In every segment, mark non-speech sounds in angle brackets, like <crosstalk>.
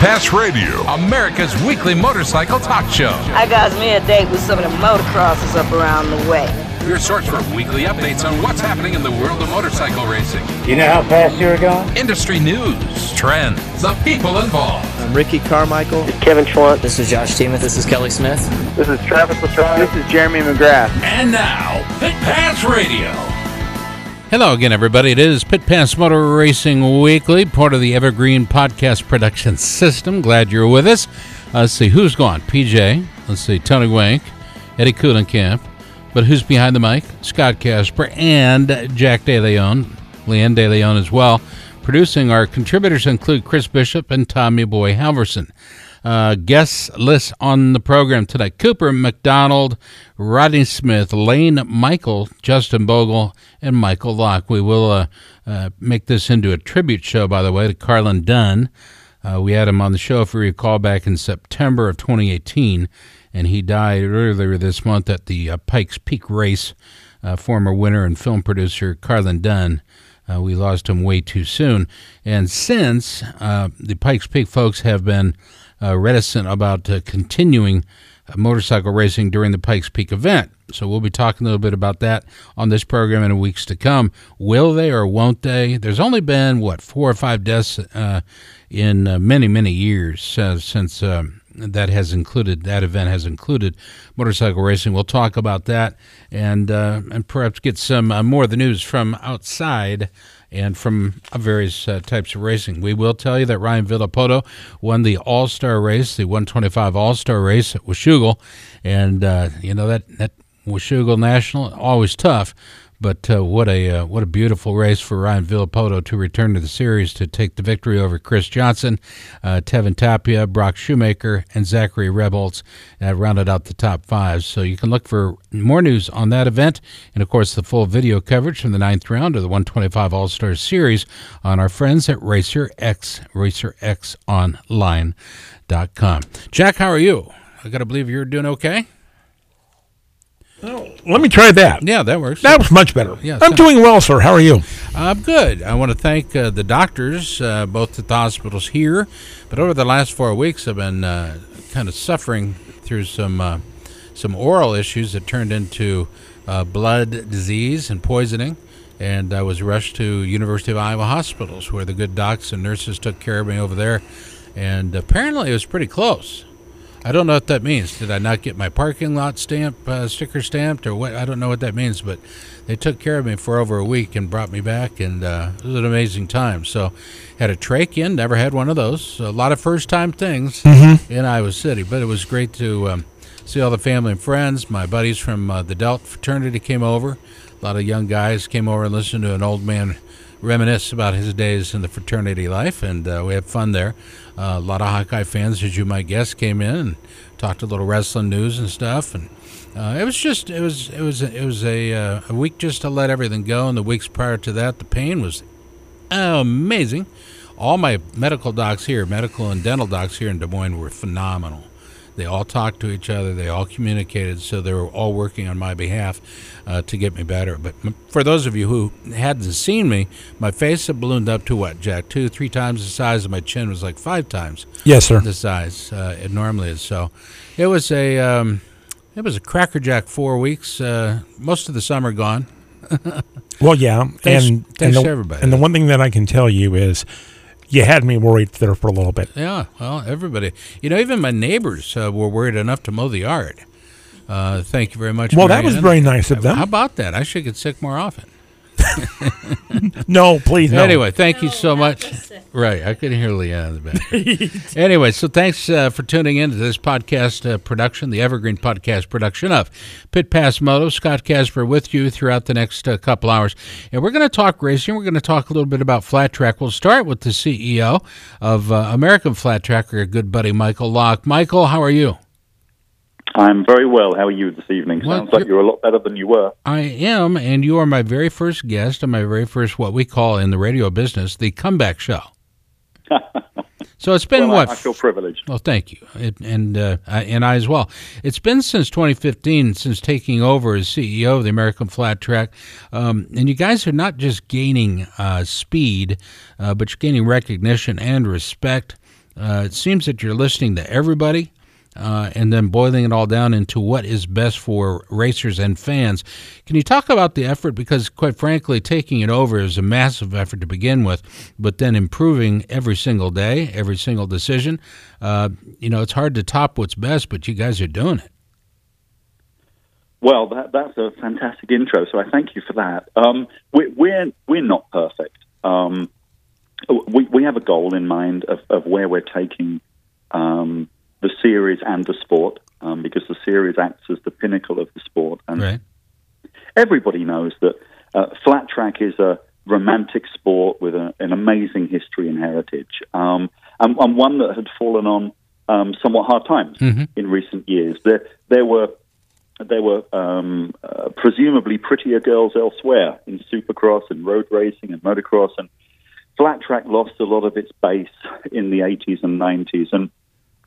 Pass Radio, America's weekly motorcycle talk show. I got me a date with some of the motocrossers up around the way. Your source for weekly updates on what's happening in the world of motorcycle racing. You know how fast you're going? Industry news, trends, the people involved. I'm Ricky Carmichael. This is Kevin Schwantz. This is Josh Teemuth. This is Kelly Smith. This is Travis Pastrana. This is Jeremy McGrath. And now, Pit Pass Radio. Hello again, everybody. It is Pit Pass Motor Racing Weekly, part of the Evergreen Podcast Production System. Glad you're with us. Let's see who's gone. PJ. Let's see Tony Wank, Eddie Kuhlenkamp. But who's behind the mic? Scott Casper and Jack DeLeon, Leanne DeLeon as well. Producing our contributors include Chris Bishop and Tommy Boy Halverson. Uh, guest list on the program tonight Cooper McDonald, Rodney Smith, Lane Michael, Justin Bogle, and Michael Lock. We will uh, uh, make this into a tribute show, by the way, to Carlin Dunne. Uh, we had him on the show, if you recall, back in September of 2018, and he died earlier this month at the uh, Pikes Peak race. Uh, former winner and film producer Carlin Dunne. we lost him way too soon. And since the Pikes Peak folks have been uh, reticent about uh, continuing uh, motorcycle racing during the Pikes Peak event. So we'll be talking a little bit about that on this program in weeks to come. Will they or won't they? There's only been what four or five deaths uh, in uh, many many years uh, since um, that has included that event has included motorcycle racing. We'll talk about that and and perhaps get some more of the news from outside and from various uh, types of racing. We will tell you that Ryan Villopoto won the All Star race, the 125 All Star race at Washougal, and uh, you know that that Washougal National always tough. But uh, what a uh, what a beautiful race for Ryan Villopoto to return to the series to take the victory over Chris Johnson, uh, Tevin Tapia, Brock Shoemaker, and Zachary Rebholz uh, rounded out the top five. So you can look for more news on that event, and of course the full video coverage from the ninth round of the 125 All Star Series on our friends at Racer X RacerXOnline.com. Jack, how are you? I got to believe you're doing okay. Oh, let me try that. Yeah, that works. That was much better. Yeah, I'm doing well, sir. How are you? I'm good. I want to thank uh, the doctors, uh, both at the hospitals here, but over the last four weeks, I've been uh, kind of suffering through some uh, some oral issues that turned into uh, blood disease and poisoning. And I was rushed to University of Iowa hospitals, where the good docs and nurses took care of me over there. And apparently, it was pretty close. I don't know what that means. Did I not get my parking lot stamp uh, sticker stamped or what? I don't know what that means, but they took care of me for over a week and brought me back, and uh, it was an amazing time. So, had a trach in, never had one of those. So a lot of first time things mm-hmm. in Iowa City, but it was great to um, see all the family and friends. My buddies from uh, the Delt fraternity came over. A lot of young guys came over and listened to an old man reminisce about his days in the fraternity life, and uh, we had fun there. Uh, a lot of Hawkeye fans, as you might guess, came in and talked a little wrestling news and stuff, and uh, it was just it was it was it was a uh, a week just to let everything go. And the weeks prior to that, the pain was amazing. All my medical docs here, medical and dental docs here in Des Moines, were phenomenal. They all talked to each other. They all communicated, so they were all working on my behalf uh, to get me better. But for those of you who hadn't seen me, my face had ballooned up to what, Jack? Two, three times the size, and my chin was like five times. Yes, sir. The size uh, it normally is. So it was a um, it was a crackerjack four weeks. Uh, most of the summer gone. <laughs> well, yeah, thanks, and thanks and the, everybody. And the one thing that I can tell you is you had me worried there for a little bit. Yeah, well, everybody. You know, even my neighbors uh, were worried enough to mow the yard. Uh, thank you very much. Well, that was very nice of them. How about that? I should get sick more often. <laughs> no, please. No. Anyway, thank no, you so much. Right, I couldn't hear Leanne in the back. <laughs> <laughs> anyway, so thanks uh, for tuning in to this podcast uh, production, the Evergreen podcast production of Pit Pass Moto. Scott Casper with you throughout the next uh, couple hours, and we're going to talk racing. We're going to talk a little bit about flat track. We'll start with the CEO of uh, American Flat Tracker, our good buddy Michael Lock. Michael, how are you? I'm very well. How are you this evening? Well, Sounds like you're a lot better than you were. I am, and you are my very first guest and my very first, what we call in the radio business, the comeback show. <laughs> so it's been well, what? I, I feel privileged. Well, thank you, it, and uh, I, and I as well. It's been since 2015 since taking over as CEO of the American Flat Track, um, and you guys are not just gaining uh, speed, uh, but you're gaining recognition and respect Uh, it seems that you're listening to everybody uh, and then boiling it all down into what is best for racers and fans. Can you talk about the effort? Because, quite frankly, taking it over is a massive effort to begin with, but then improving every single day, every single decision. Uh, you know, it's hard to top what's best, but you guys are doing it. Well, that, that's a fantastic intro, so I thank you for that. Um, we, we're we're not perfect. Um, we we have a goal in mind of, of where we're taking um, the series and the sport, um, because the series acts as the pinnacle of the sport, and Right. everybody knows that uh, flat track is a romantic sport with a, an amazing history and heritage, um, and, and one that had fallen on um, somewhat hard times in recent years. There, there were there were um, uh, presumably prettier girls elsewhere in supercross and road racing and motocross, and flat track lost a lot of its base in the 80s and 90s. And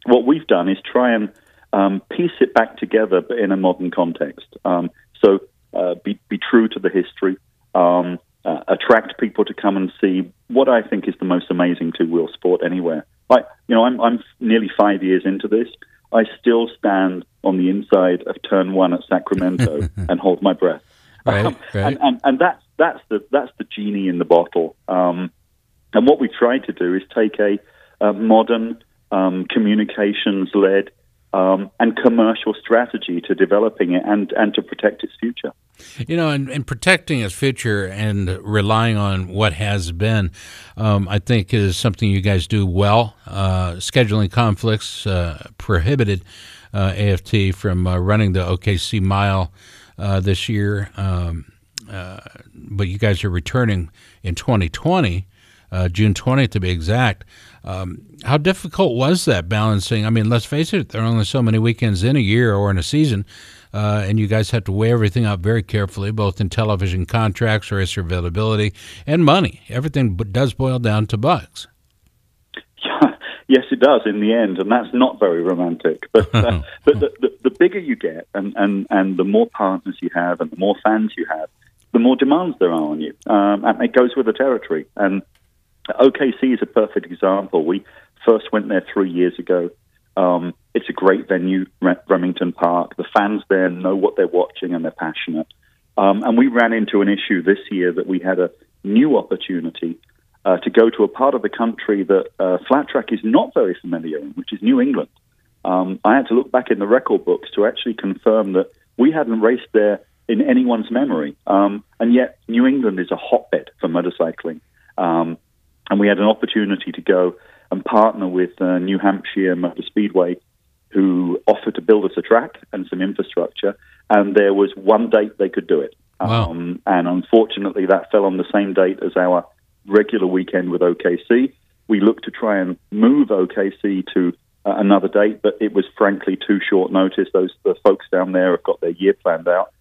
what we've done is try and um, piece it back together, but in a modern context. Um, so uh, be, be true to the history, um, uh, attract people to come and see what I think is the most amazing two wheel sport anywhere. Like, you know, I'm, I'm nearly five years into this. I still stand on the inside of turn one at Sacramento <laughs> and hold my breath. Right, Um, right. And, and, and that's, that's, the, that's the genie in the bottle. Um, and what we try to do is take a, a modern, um, communications led, um, and commercial strategy to developing it and, and to protect its future. You know, and, and protecting its future and relying on what has been, um, I think, is something you guys do well. Uh, scheduling conflicts uh, prohibited uh, AFT from uh, running the OKC mile uh, this year, um, uh, but you guys are returning in 2020, uh, June 20th to be exact. Um, how difficult was that balancing? I mean, let's face it, there are only so many weekends in a year or in a season, uh, and you guys have to weigh everything out very carefully, both in television contracts, racer availability, and money. Everything does boil down to bucks. <laughs> yes, it does in the end, and that's not very romantic. <laughs> But uh, <laughs> but the, the, the bigger you get, and, and, and the more partners you have, and the more fans you have, the more demands there are on you, um, and it goes with the territory. And OKC is a perfect example. We first went there three years ago. Um, it's a great venue, Remington Park. The fans there know what they're watching and they're passionate. Um, and we ran into an issue this year that we had a new opportunity uh, to go to a part of the country that uh, flat track is not very familiar in, which is New England. Um, I had to look back in the record books to actually confirm that we hadn't raced there in anyone's memory. Um, and yet, New England is a hotbed for motorcycling. Um, and we had an opportunity to go and partner with uh, New Hampshire Motor Speedway, who offered to build us a track and some infrastructure. And there was one date they could do it. Wow. Um, and unfortunately, that fell on the same date as our regular weekend with OKC. We looked to try and move OKC to uh, another date, but it was frankly too short notice. Those the folks down there have got their year planned out.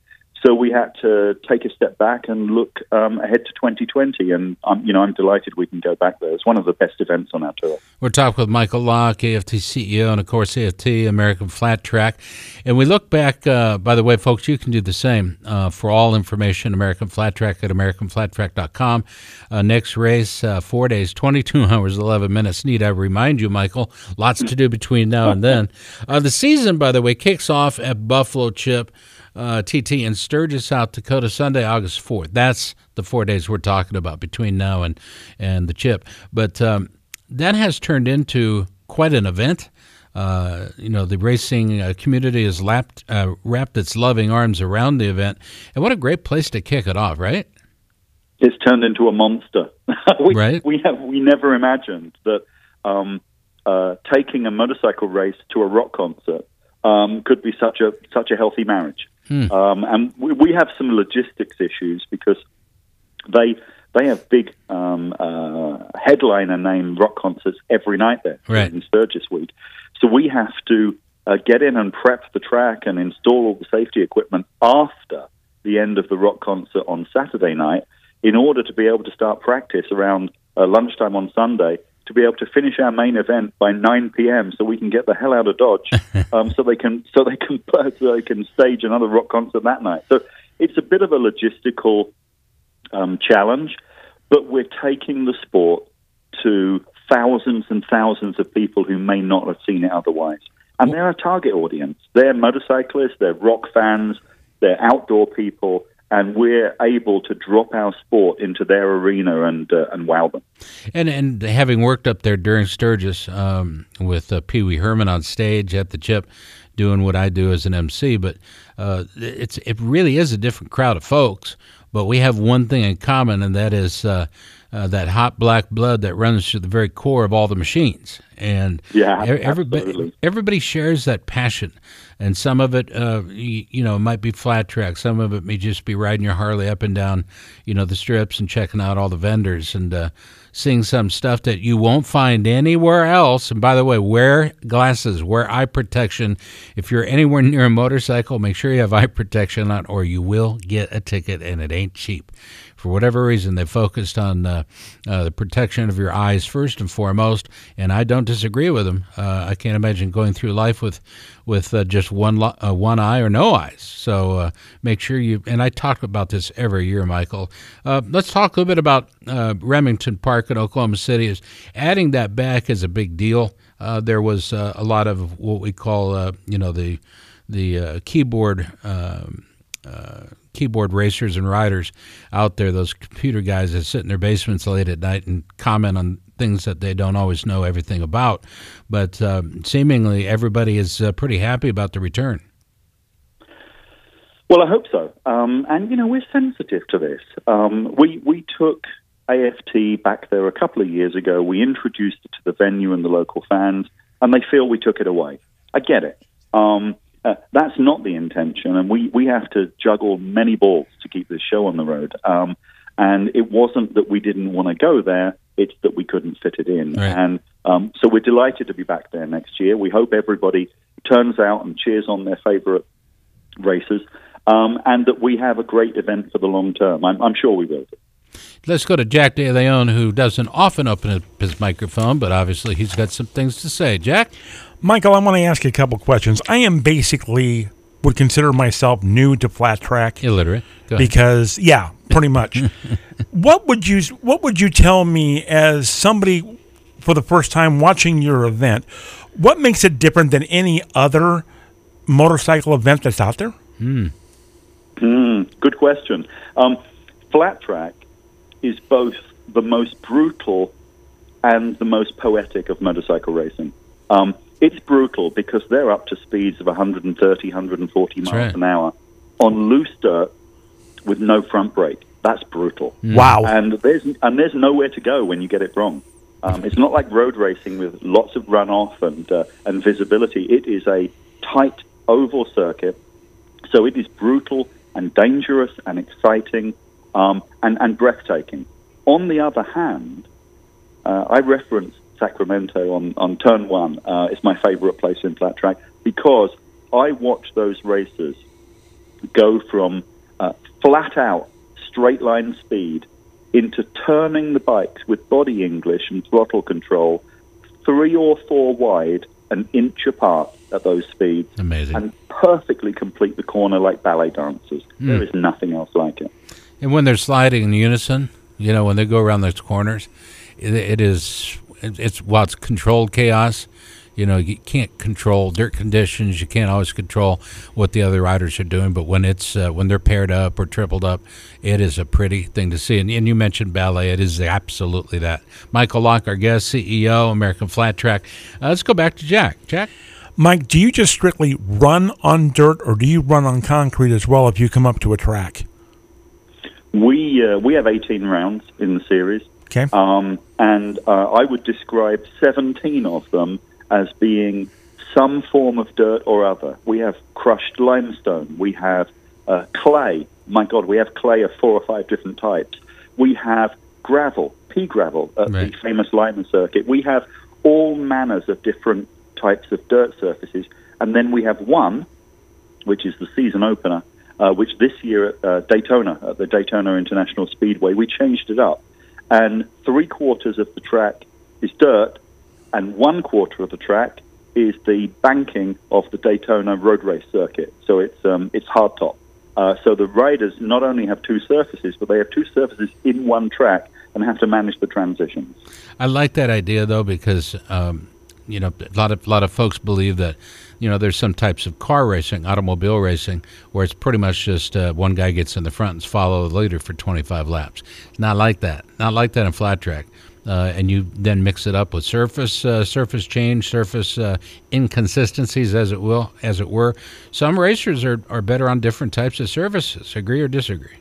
So we had to take a step back and look um, ahead to 2020, and um, you know I'm delighted we can go back there. It's one of the best events on our tour. We're talking with Michael Lock, AFT CEO, and of course AFT, American Flat Track. And we look back, uh, by the way, folks, you can do the same. Uh, for all information, American Flat Track at AmericanFlatTrack.com. Uh, next race, uh, four days, 22 <laughs> hours, 11 minutes. Need I remind you, Michael, lots to do between now and then. Uh, the season, by the way, kicks off at Buffalo Chip. Uh, TT in Sturgis, South Dakota, Sunday, August 4th. That's the four days we're talking about between now and, and the chip. But um, that has turned into quite an event. Uh, you know, the racing uh, community has lapped, uh, wrapped its loving arms around the event. And what a great place to kick it off, right? It's turned into a monster. <laughs> we, Right. We have we never imagined that um, uh, taking a motorcycle race to a rock concert um, could be such a such a healthy marriage. Um, and we, we have some logistics issues because they they have big um, uh, headliner name rock concerts every night there Right. in Sturgis Week. So we have to uh, get in and prep the track and install all the safety equipment after the end of the rock concert on Saturday night in order to be able to start practice around uh, lunchtime on Sunday to be able to finish our main event by 9 p.m. so we can get the hell out of Dodge <laughs> um, so they can so they can <laughs> so they can stage another rock concert that night. So it's a bit of a logistical um, challenge, but we're taking the sport to thousands and thousands of people who may not have seen it otherwise. And they're a target audience. They're motorcyclists, they're rock fans, they're outdoor people, and we're able to drop our sport into their arena and uh, and wow them. And and having worked up there during Sturgis um, with uh, Pee Wee Herman on stage at the Chip, doing what I do as an MC, but uh, it's it really is a different crowd of folks. But we have one thing in common, and that is uh, that hot black blood that runs to the very core of all the machines. And Yeah, everybody absolutely. everybody shares that passion, and some of it, uh, you, you know, might be flat track. Some of it may just be riding your Harley up and down, you know, the strips and checking out all the vendors and uh, seeing some stuff that you won't find anywhere else. And by the way, wear glasses, wear eye protection. If you're anywhere near a motorcycle, make sure you have eye protection on, or you will get a ticket, and it ain't cheap. For whatever reason, they focused on uh, uh, the protection of your eyes first and foremost, and I don't disagree with them. Uh, I can't imagine going through life with with uh, just one lo- uh, one eye or no eyes. So uh, make sure you. And I talk about this every year, Michael. Let's talk a little bit about Remington Park in Oklahoma City. Is adding that back is a big deal. There was a lot of what we call, you know, the the keyboard. Um, uh, keyboard racers and riders out there, those computer guys that sit in their basements late at night and comment on things that they don't always know everything about. But um, seemingly everybody is uh, pretty happy about the return. Well, I hope so. Um, and you know, we're sensitive to this. Um, we we took AFT back there a couple of years ago. We introduced it to the venue and the local fans, and they feel we took it away. I get it. Um, uh, that's not the intention, and we, we have to juggle many balls to keep this show on the road. Um, and it wasn't that we didn't want to go there; it's that we couldn't fit it in. Right. And um, so we're delighted to be back there next year. We hope everybody turns out and cheers on their favorite races, um, and that we have a great event for the long term. I'm, I'm sure we will. Let's go to Jack De Leon, who doesn't often open up his microphone, but obviously he's got some things to say. Jack? Michael, I want to ask you a couple questions. I am basically would consider myself new to flat track Illiterate. Go ahead. because yeah, pretty much. <laughs> what would you what would you tell me as somebody for the first time watching your event? What makes it different than any other motorcycle event that's out there? Mm, good question. Um, flat track is both the most brutal and the most poetic of motorcycle racing. Um, it's brutal because they're up to speeds of 130, 140 miles right. an hour on loose dirt with no front brake. That's brutal. Wow. And there's and there's nowhere to go when you get it wrong. Um, it's not like road racing with lots of runoff and uh, and visibility. It is a tight oval circuit, so it is brutal and dangerous and exciting um, and and breathtaking. On the other hand, uh, I referenced Sacramento on, on turn one. Uh, it's my favorite place in flat track because I watch those racers go from uh, flat out straight line speed into turning the bikes with body English and throttle control three or four wide, an inch apart at those speeds, Amazing. and perfectly complete the corner like ballet dancers. There is nothing else like it. And when they're sliding in unison, you know, when they go around those corners, it, it is it's while it's controlled chaos. You know, you can't control dirt conditions. You can't always control what the other riders are doing. But when it's uh, when they're paired up or tripled up, it is a pretty thing to see. And, and you mentioned ballet; it is absolutely that. Michael Lock, our guest, CEO, American Flat Track. Uh, let's go back to Jack. Jack. Mike, do you just strictly run on dirt or do you run on concrete as well if you come up to a track? We uh, we have 18 rounds in the series. Okay. Um, and uh, I would describe 17 of them as being some form of dirt or other. We have crushed limestone. We have uh, clay. My God, we have clay of four or five different types. We have gravel, pea gravel at Right. the famous Lima circuit. We have all manners of different types of dirt surfaces. And then we have one, which is the season opener, uh, which this year at uh, Daytona, at the Daytona International Speedway, we changed it up. And three quarters of the track is dirt, and one quarter of the track is the banking of the Daytona road race circuit. So it's um, it's hard top. Uh, so the riders not only have two surfaces, but they have two surfaces in one track and have to manage the transitions. I like that idea though because um, you know a lot of lot of folks believe that you know there's some types of car racing, automobile racing, where it's pretty much just uh, one guy gets in the front and follows the leader for 25 laps. Not like that. Not like that in flat track. Uh, and you then mix it up with surface uh, surface change, surface uh, inconsistencies, as it will, as it were. Some racers are, are better on different types of surfaces. Agree or disagree?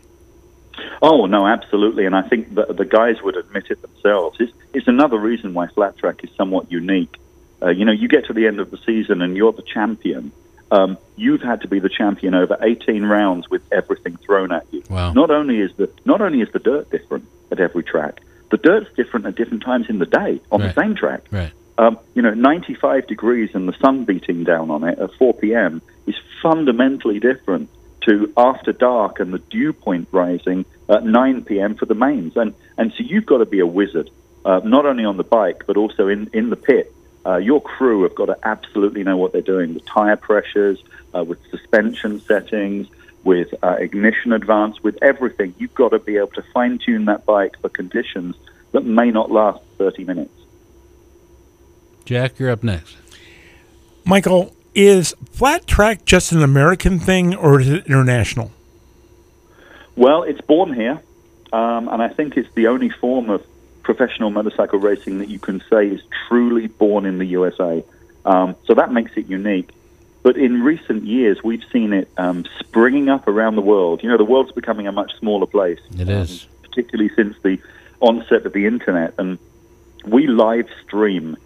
Oh no, absolutely, and I think that the guys would admit it themselves. It's, it's another reason why flat track is somewhat unique. Uh, you know, you get to the end of the season and you're the champion. Um, you've had to be the champion over 18 rounds with everything thrown at you. Wow. Not only is the not only is the dirt different at every track, the dirt's different at different times in the day on Right. the same track. Right. Um, you know, 95 degrees and the sun beating down on it at 4 p.m. is fundamentally different to after dark and the dew point rising at 9 p.m. for the mains. And, and so you've got to be a wizard, uh, not only on the bike, but also in, in the pit. Uh, your crew have got to absolutely know what they're doing with tire pressures, uh, with suspension settings, with uh, ignition advance, with everything. You've got to be able to fine tune that bike for conditions that may not last 30 minutes. Jack, you're up next. Michael, is flat track just an American thing or is it international? Well, it's born here, um, and I think it's the only form of professional motorcycle racing that you can say is truly born in the USA. Um, so that makes it unique. But in recent years, we've seen it um, springing up around the world. You know, the world's becoming a much smaller place. It is. particularly since the onset of the internet. And we live stream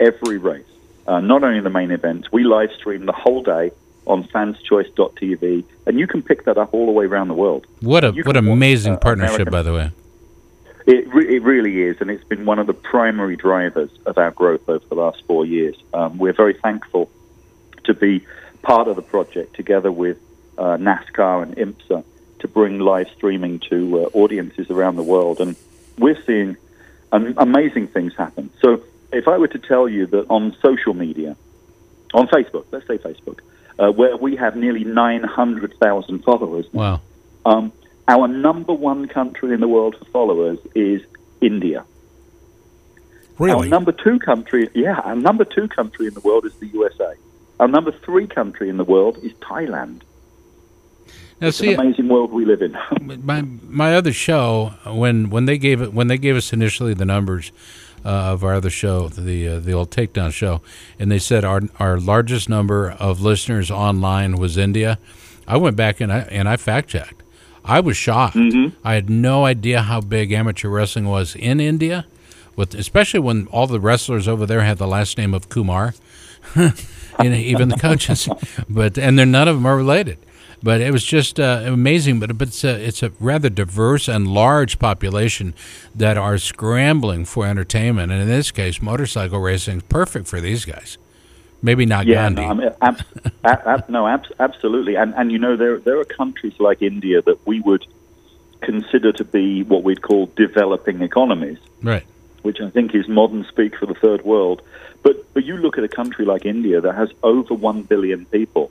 every race, uh, not only the main events, we live stream the whole day on fanschoice.tv, and you can pick that up all the way around the world. What a what can watch, amazing uh, partnership, American- by the way. It, re- it really is, and it's been one of the primary drivers of our growth over the last four years. Um, we're very thankful to be part of the project together with uh, NASCAR and IMSA to bring live streaming to uh, audiences around the world. And we're seeing um, amazing things happen. So, if I were to tell you that on social media, on Facebook, let's say Facebook, uh, where we have nearly 900,000 followers Wow. um, our number one country in the world for followers is India. Our number two country, yeah, our number two country in the world is the USA. Our number three country in the world is Thailand. Now, It's see, an amazing world we live in. <laughs> my my other show when when they gave it when they gave us initially the numbers uh, of our other show the uh, the old takedown show and they said our our largest number of listeners online was India I went back and I and I fact checked I was shocked I had no idea how big amateur wrestling was in India with especially when all the wrestlers over there had the last name of Kumar <laughs> even the coaches <laughs> but and they're none of them are related but it was just uh, amazing. But, but it's, a, it's a rather diverse and large population that are scrambling for entertainment. And in this case, motorcycle racing is perfect for these guys. Maybe not Yeah, Gandhi. no, I mean, ab- ab- ab- no ab- absolutely. And, and you know, there, there are countries like India that we would consider to be what we'd call developing economies. right. which I think is modern speak for the third world. But but you look at a country like India that has over one billion people,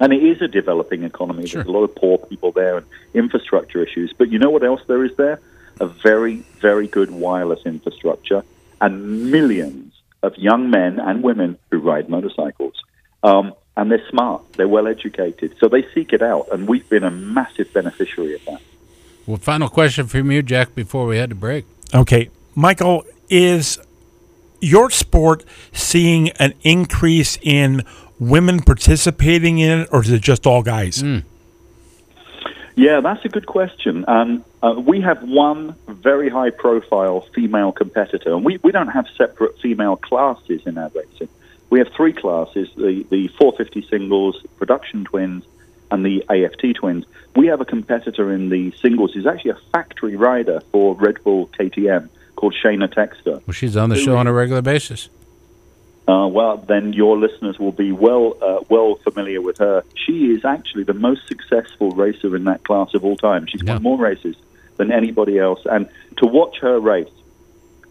and it is a developing economy. Sure. There's a lot of poor people there and infrastructure issues. But you know what else there is there? A very very good wireless infrastructure and millions of young men and women who ride motorcycles. Um, and they're smart, they're well educated, so they seek it out, and we've been a massive beneficiary of that. Well, final question from you, Jack, before we had to break. Okay. Michael, is your sport seeing an increase in women participating in it, or is it just all guys? Yeah, that's a good question. Um, uh, we have one very high profile female competitor, and we, we don't have separate female classes in our racing. We have three classes the, the 450 singles, production twins, and the AFT twins. We have a competitor in the singles who's actually a factory rider for Red Bull KTM called Shayna Texter. Well, she's on the show on a regular basis. Uh, well, then your listeners will be well uh, well familiar with her. She is actually the most successful racer in that class of all time. She's Yeah. won more races than anybody else, and to watch her race,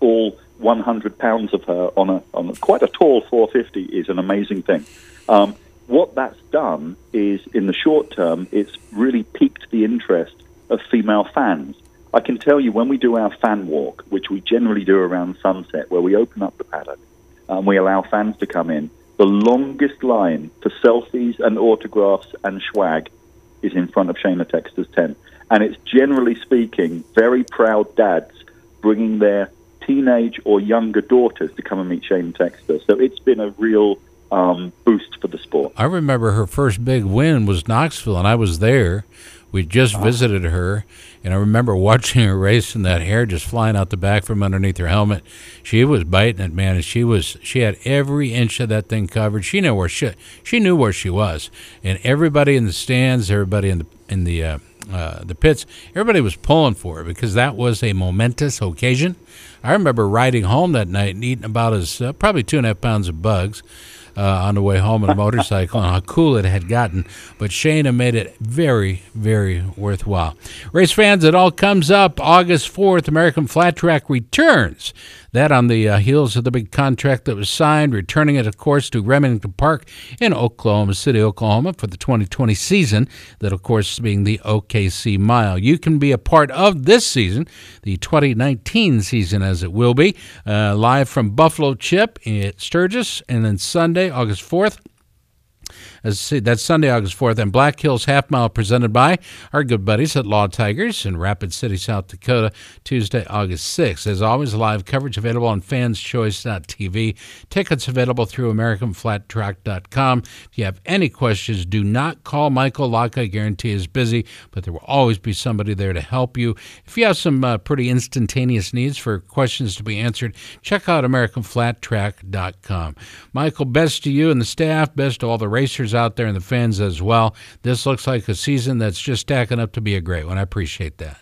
all 100 pounds of her on a on a, quite a tall 450 is an amazing thing. Um, what that's done is, in the short term, it's really piqued the interest of female fans. I can tell you when we do our fan walk, which we generally do around sunset, where we open up the paddock and we allow fans to come in, the longest line for selfies and autographs and swag is in front of Shayna Texter's tent. And it's generally speaking very proud dads bringing their teenage or younger daughters to come and meet Shayna Texter. So it's been a real um, boost for the sport. I remember her first big win was Knoxville, and I was there. We just Uh-huh. visited her, and I remember <laughs> watching her race and that hair just flying out the back from underneath her helmet. She was biting it, man, and she was she had every inch of that thing covered. She knew where she she knew where she was, and everybody in the stands, everybody in the in the uh, uh, the pits, everybody was pulling for her because that was a momentous occasion. I remember riding home that night and eating about as uh, probably two and a half pounds of bugs uh, on the way home on a motorcycle and how cool it had gotten. But Shayna made it very, very worthwhile. Race fans, it all comes up August 4th. American Flat Track returns. That on the uh, heels of the big contract that was signed, returning it, of course, to Remington Park in Oklahoma City, Oklahoma for the 2020 season. That, of course, being the OKC Mile. You can be a part of this season, the 2019 season, as it will be, uh, live from Buffalo Chip at Sturgis, and then Sunday, August 4th. As say, that's Sunday, August 4th, and Black Hills Half Mile presented by our good buddies at Law Tigers in Rapid City, South Dakota, Tuesday, August 6th. As always, live coverage available on fanschoice.tv. Tickets available through AmericanFlatTrack.com. If you have any questions, do not call Michael Lock. I guarantee is busy, but there will always be somebody there to help you. If you have some uh, pretty instantaneous needs for questions to be answered, check out AmericanFlatTrack.com. Michael, best to you and the staff, best to all the racers out there and the fans as well. This looks like a season that's just stacking up to be a great one. I appreciate that.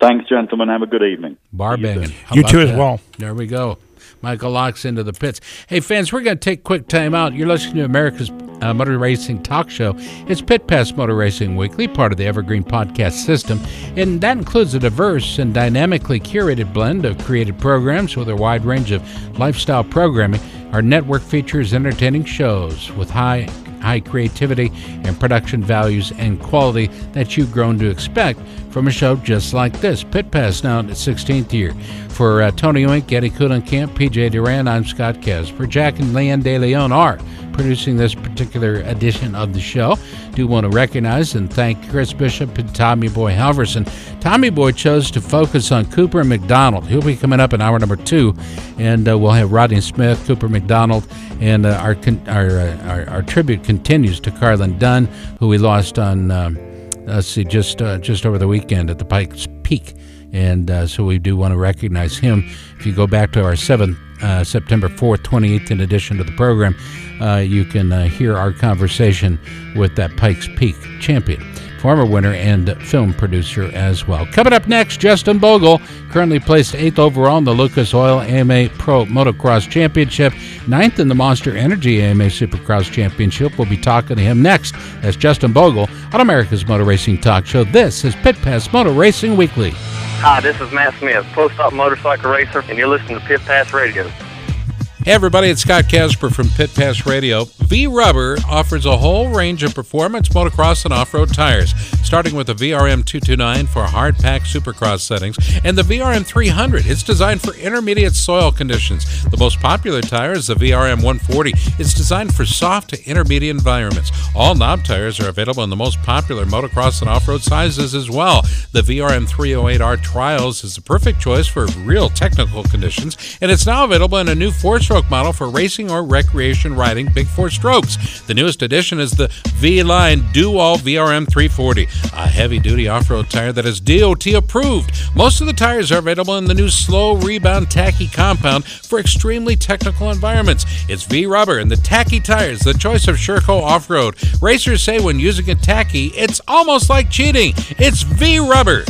Thanks, gentlemen. Have a good evening. Bar See you banging. You about too as that? well. There we go. Michael locks into the pits. Hey, fans, we're going to take quick time out. You're listening to America's uh, Motor Racing Talk Show. It's Pit Pass Motor Racing Weekly, part of the Evergreen Podcast System, and that includes a diverse and dynamically curated blend of created programs with a wide range of lifestyle programming. Our network features entertaining shows with high high creativity and production values and quality that you've grown to expect from a show just like this. Pit Pass now in its 16th year. For uh, Tony Oink, Eddie Kuhlenkamp, PJ Duran, I'm Scott Casper. Jack and Leanne De Leon are producing this particular edition of the show. Do want to recognize and thank Chris Bishop and Tommy Boy Halverson. Tommy Boy chose to focus on Cooper McDonald. He'll be coming up in hour number two, and uh, we'll have Rodney Smith, Cooper McDonald, and uh, our, con- our, uh, our our tribute continues to Carlin Dunne, who we lost on. Um, let's see, just uh, just over the weekend at the Pikes Peak, and uh, so we do want to recognize him. If you go back to our seventh uh, September fourth, twenty eighth in edition of the program, uh, you can uh, hear our conversation with that Pikes Peak champion. Former winner and film producer as well. Coming up next, Justin Bogle, currently placed eighth overall in the Lucas Oil AMA Pro Motocross Championship, ninth in the Monster Energy AMA Supercross Championship. We'll be talking to him next. That's Justin Bogle on America's Motor Racing Talk Show. This is Pit Pass Motor Racing Weekly. Hi, this is Matt Smith, post-op motorcycle racer, and you're listening to Pit Pass Radio. Hey everybody, it's Scott Casper from Pit Pass Radio. V Rubber offers a whole range of performance motocross and off-road tires, starting with the VRM 229 for hard pack supercross settings and the VRM 300. It's designed for intermediate soil conditions. The most popular tire is the VRM 140. It's designed for soft to intermediate environments. All knob tires are available in the most popular motocross and off-road sizes as well. The VRM 308R Trials is the perfect choice for real technical conditions, and it's now available in a new four-stroke model for racing or recreation riding big four strokes. The newest addition is the V-Line Do-All VRM 340, a heavy-duty off-road tire that is DOT approved. Most of the tires are available in the new slow rebound tacky compound for extremely technical environments. It's V-Rubber and the tacky tires, the choice of Sherco off-road. Racers say when using a tacky, it's almost like cheating. It's V-Rubber.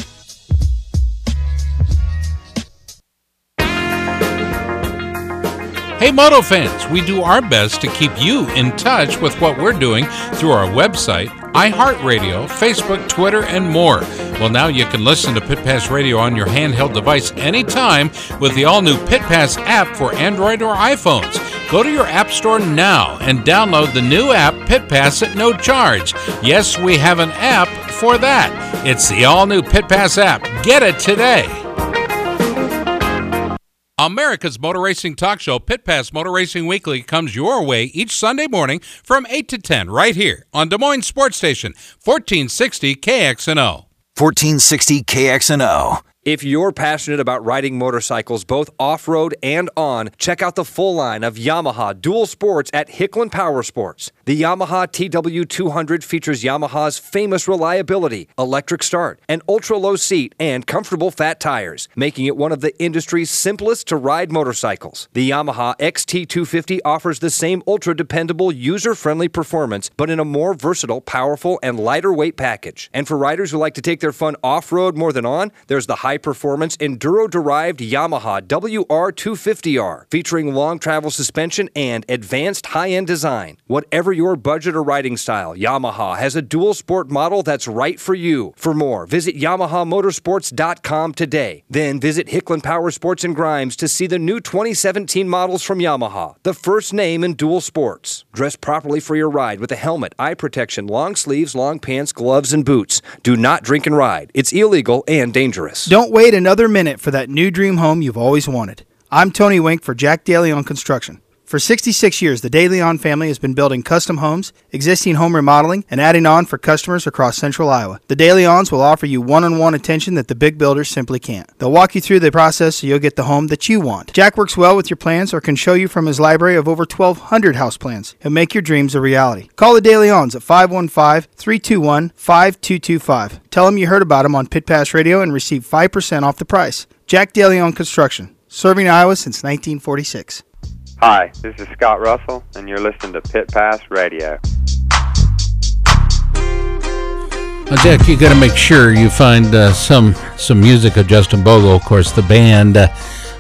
Hey, Moto fans, we do our best to keep you in touch with what we're doing through our website, iHeartRadio, Facebook, Twitter, and more. Well, now you can listen to Pit Pass Radio on your handheld device anytime with the all new Pit Pass app for Android or iPhones. Go to your App Store now and download the new app Pit Pass at no charge. Yes, we have an app for that. It's the all new Pit Pass app. Get it today. America's Motor Racing Talk Show, Pit Pass Motor Racing Weekly, comes your way each Sunday morning from 8 to 10 right here on Des Moines Sports Station, 1460 KXNO. 1460 KXNO. If you're passionate about riding motorcycles both off road and on, check out the full line of Yamaha dual sports at Hicklin Power Sports. The Yamaha TW200 features Yamaha's famous reliability, electric start, an ultra low seat, and comfortable fat tires, making it one of the industry's simplest to ride motorcycles. The Yamaha XT250 offers the same ultra dependable, user friendly performance, but in a more versatile, powerful, and lighter weight package. And for riders who like to take their fun off road more than on, there's the high performance enduro derived Yamaha WR250R, featuring long travel suspension and advanced high end design. Whatever your budget or riding style, Yamaha has a dual sport model that's right for you. For more, visit YamahaMotorsports.com today. Then visit Hicklin Power Sports and Grimes to see the new 2017 models from Yamaha, the first name in dual sports. Dress properly for your ride with a helmet, eye protection, long sleeves, long pants, gloves, and boots. Do not drink and ride. It's illegal and dangerous. Don't wait another minute for that new dream home you've always wanted. I'm Tony Wink for Jack De Leon Construction. For 66 years, the De Leon family has been building custom homes, existing home remodeling, and adding on for customers across central Iowa. The De Leons will offer you one on one attention that the big builders simply can't. They'll walk you through the process so you'll get the home that you want. Jack works well with your plans or can show you from his library of over 1,200 house plans and make your dreams a reality. Call the De Leons at 515 321 5225. Tell them you heard about them on Pit Pass Radio and receive 5% off the price. Jack De Leon Construction, serving Iowa since 1946. Hi, this is Scott Russell, and you're listening to Pit Pass Radio. Well, Dick, you got to make sure you find uh, some some music of Justin Bogle. Of course, the band, uh,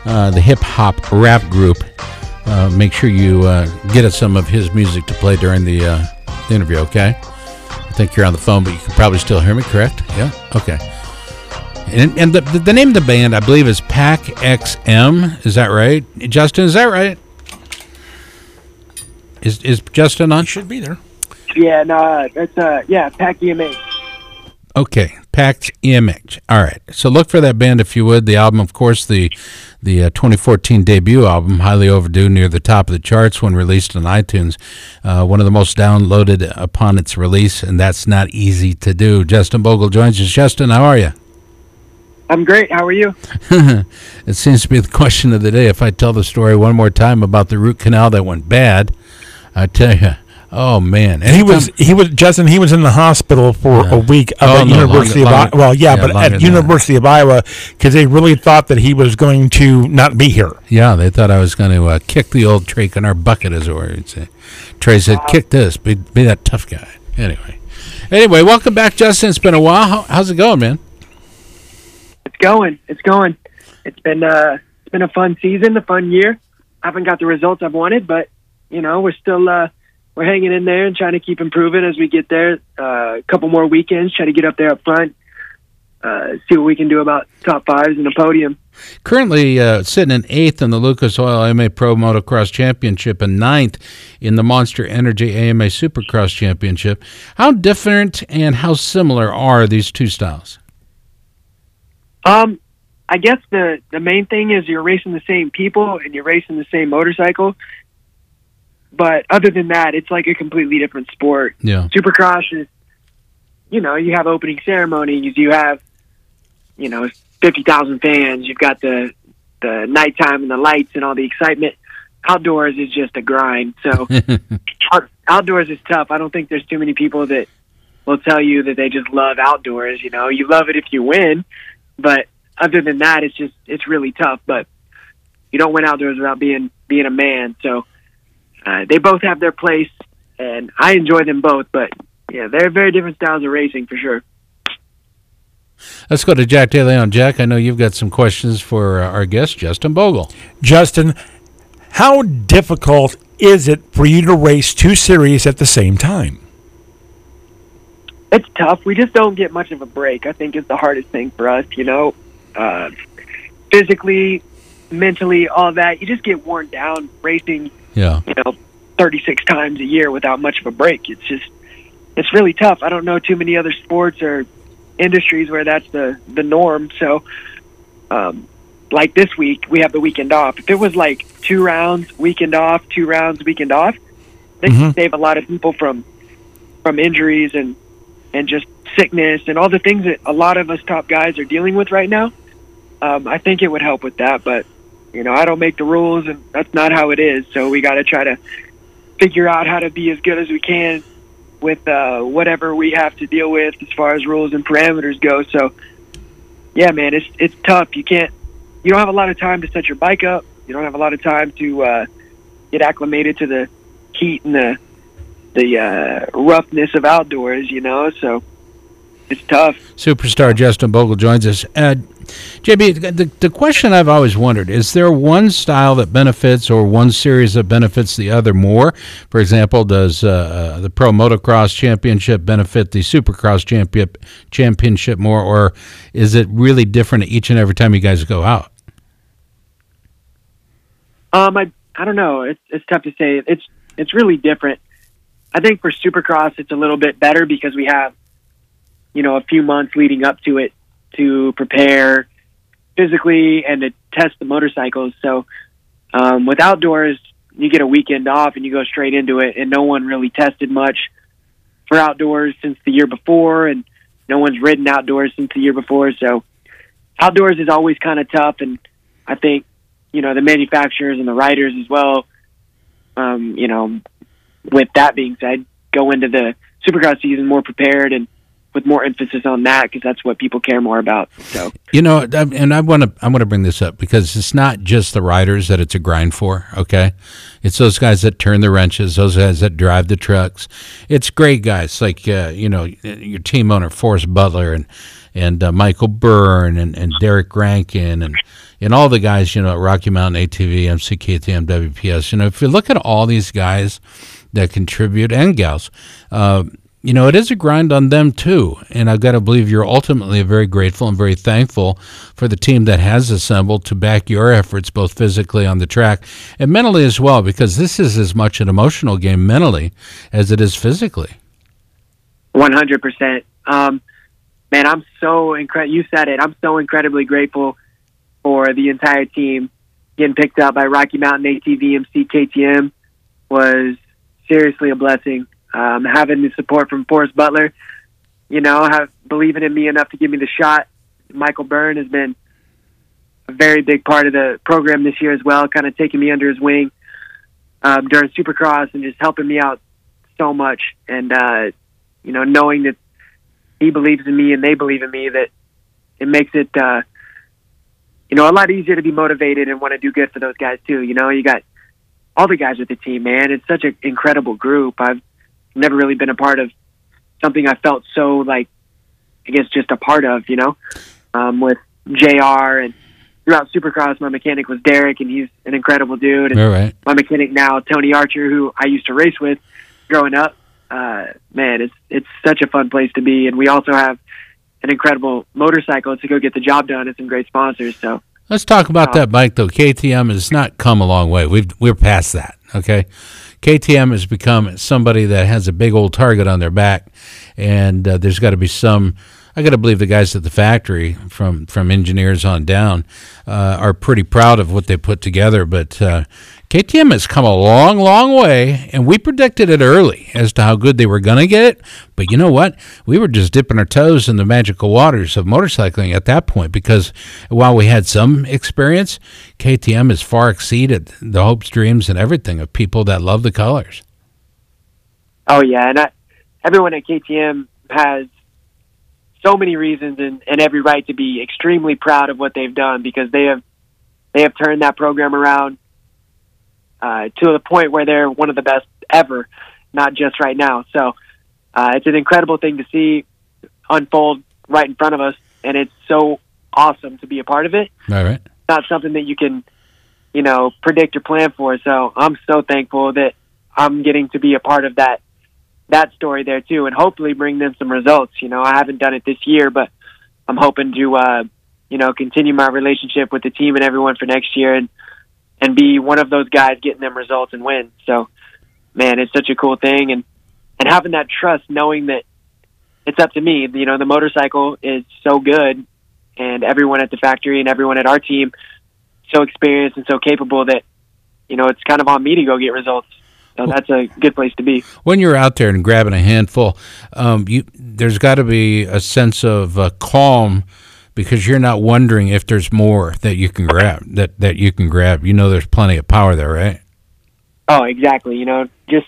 uh, the hip hop rap group. Uh, make sure you uh, get us some of his music to play during the, interview. Okay. I think you're on the phone, but you can probably still hear me. Correct? Yeah. Okay. And, and the, the name of the band, I believe, is Pack XM. Is that right, Justin? Is that right? Is is Justin on? should be there. Yeah, no, it's uh, yeah, Pack EMH. Okay, Packed Image. All right. So look for that band if you would. The album, of course, the the uh, 2014 debut album, highly overdue, near the top of the charts when released on iTunes. Uh, one of the most downloaded upon its release, and that's not easy to do. Justin Bogle joins us. Justin, how are you? I'm great. How are you? <laughs> it seems to be the question of the day. If I tell the story one more time about the root canal that went bad, I tell you. Oh man! And he was he was Justin. He was in the hospital for Yeah. a week up Oh, at no, University longer- of longer- Iowa. Well, yeah, yeah, but at than University of Iowa because they really thought that he was going to not be here. Yeah, they thought I was going to uh, kick the old Trey in our bucket, as it were. You'd say. Trey said, "Kick this, be, be that tough guy." Anyway, anyway, welcome back, Justin. It's been a while. How, how's it going, man? It's going. It's going. It's been uh, it's been a fun season, a fun year. I haven't got the results I've wanted, but you know we're still uh, we're hanging in there and trying to keep improving as we get there. Uh, a couple more weekends, try to get up there up front. Uh, see what we can do about top fives and a podium. Currently uh, sitting in eighth in the Lucas Oil AMA Pro Motocross Championship and ninth in the Monster Energy AMA Supercross Championship. How different and how similar are these two styles? Um, I guess the the main thing is you're racing the same people and you're racing the same motorcycle. But other than that, it's like a completely different sport. Yeah. Supercross is, you know, you have opening ceremonies, you have, you know, fifty thousand fans, you've got the the nighttime and the lights and all the excitement. Outdoors is just a grind. So <laughs> out, outdoors is tough. I don't think there's too many people that will tell you that they just love outdoors. You know, you love it if you win, but other than that, it's just it's really tough. But you don't win outdoors without being being a man. So uh, they both have their place, and I enjoy them both. But yeah, they're very different styles of racing for sure. Let's go to Jack DeLeon. Jack, I know you've got some questions for uh, our guest, Justin Bogle. Justin, how difficult is it for you to race two series at the same time? it's tough. We just don't get much of a break. I think is the hardest thing for us. You know, uh, physically, mentally, all that. You just get worn down racing Yeah. you know, 36 times a year without much of a break. It's just, it's really tough. I don't know too many other sports or industries where that's the, the norm. So, um, like this week, we have the weekend off. If it was like two rounds, weekend off, two rounds, weekend off, they Mhm. save a lot of people from, from injuries and, and just sickness and all the things that a lot of us top guys are dealing with right now. Um, I think it would help with that, but you know, I don't make the rules, and that's not how it is. So we got to try to figure out how to be as good as we can with uh, whatever we have to deal with as far as rules and parameters go. So, yeah, man, it's it's tough. You can't, you don't have a lot of time to set your bike up. You don't have a lot of time to uh, get acclimated to the heat and the the uh, roughness of outdoors. You know, so it's tough. Superstar Justin Bogle joins us. Uh, JB, the, the question I've always wondered is there one style that benefits or one series that benefits the other more? For example, does uh, uh, the Pro Motocross Championship benefit the Supercross champion, Championship more, or is it really different each and every time you guys go out? Um, I I don't know. It's it's tough to say. It's it's really different. I think for Supercross, it's a little bit better because we have, you know, a few months leading up to it to prepare physically and to test the motorcycles. So um, with outdoors, you get a weekend off and you go straight into it, and no one really tested much for outdoors since the year before, and no one's ridden outdoors since the year before. So outdoors is always kind of tough, and I think you know the manufacturers and the riders as well. Um, you know, with that being said, go into the Supercross season more prepared and with more emphasis on that because that's what people care more about. So You know, and I want to I want to bring this up because it's not just the riders that it's a grind for. Okay, it's those guys that turn the wrenches, those guys that drive the trucks. It's great guys like uh, you know your team owner Forrest Butler and and uh, Michael Byrne and, and Derek Rankin and and all the guys you know at Rocky Mountain ATV, MC KTM, WPS. You know, if you look at all these guys that contribute and gals. Uh, you know, it is a grind on them too. And I've got to believe you're ultimately very grateful and very thankful for the team that has assembled to back your efforts, both physically on the track and mentally as well, because this is as much an emotional game mentally as it is physically. One hundred percent. Um, man, I'm so incredible. You said it. I'm so incredibly grateful for the entire team getting picked up by Rocky Mountain ATV MC KTM was seriously a blessing. Um, having the support from Forrest Butler, you know, have believing in me enough to give me the shot. Michael Byrne has been a very big part of the program this year as well, kind of taking me under his wing um, during Supercross and just helping me out so much. And uh, you know, knowing that he believes in me and they believe in me, that it makes it, uh, you know, a lot easier to be motivated and want to do good for those guys too. You know, you got all the guys with the team, man. It's such an incredible group. I've never really been a part of something I felt so like, I guess, just a part of. You know, um, with Jr. and throughout Supercross, my mechanic was Derek, and he's an incredible dude. And All right. my mechanic now, Tony Archer, who I used to race with growing up. Uh, man, it's it's such a fun place to be, and we also have an incredible motorcycle to go get the job done and some great sponsors. So Let's talk about that bike though. KTM has not come a long way. We've we're past that. Okay, KTM has become somebody that has a big old target on their back, and uh, there's got to be some. I got to believe the guys at the factory, from from engineers on down, uh, are pretty proud of what they put together. But uh, KTM has come a long, long way, and we predicted it early as to how good they were going to get it. But you know what? We were just dipping our toes in the magical waters of motorcycling at that point because while we had some experience, KTM has far exceeded the hopes, dreams, and everything of people that love the colors. Oh yeah, and I, everyone at KTM has so many reasons and, and every right to be extremely proud of what they've done because they have they have turned that program around uh, to the point where they're one of the best ever, not just right now. So uh, it's an incredible thing to see unfold right in front of us, and it's so awesome to be a part of it. All right. Not something that you can, you know, predict or plan for. So I'm so thankful that I'm getting to be a part of that that story there too, and hopefully bring them some results. You know, I haven't done it this year, but I'm hoping to, uh, you know, continue my relationship with the team and everyone for next year, and and be one of those guys getting them results and wins. So, man, it's such a cool thing, and and having that trust, knowing that it's up to me. You know, the motorcycle is so good, and everyone at the factory and everyone at our team so experienced and so capable that you know it's kind of on me to go get results. So that's a good place to be. When you're out there and grabbing a handful, um, you there's got to be a sense of uh, calm because you're not wondering if there's more that you can grab that that you can grab. You know, there's plenty of power there, right? Oh, exactly. You know, just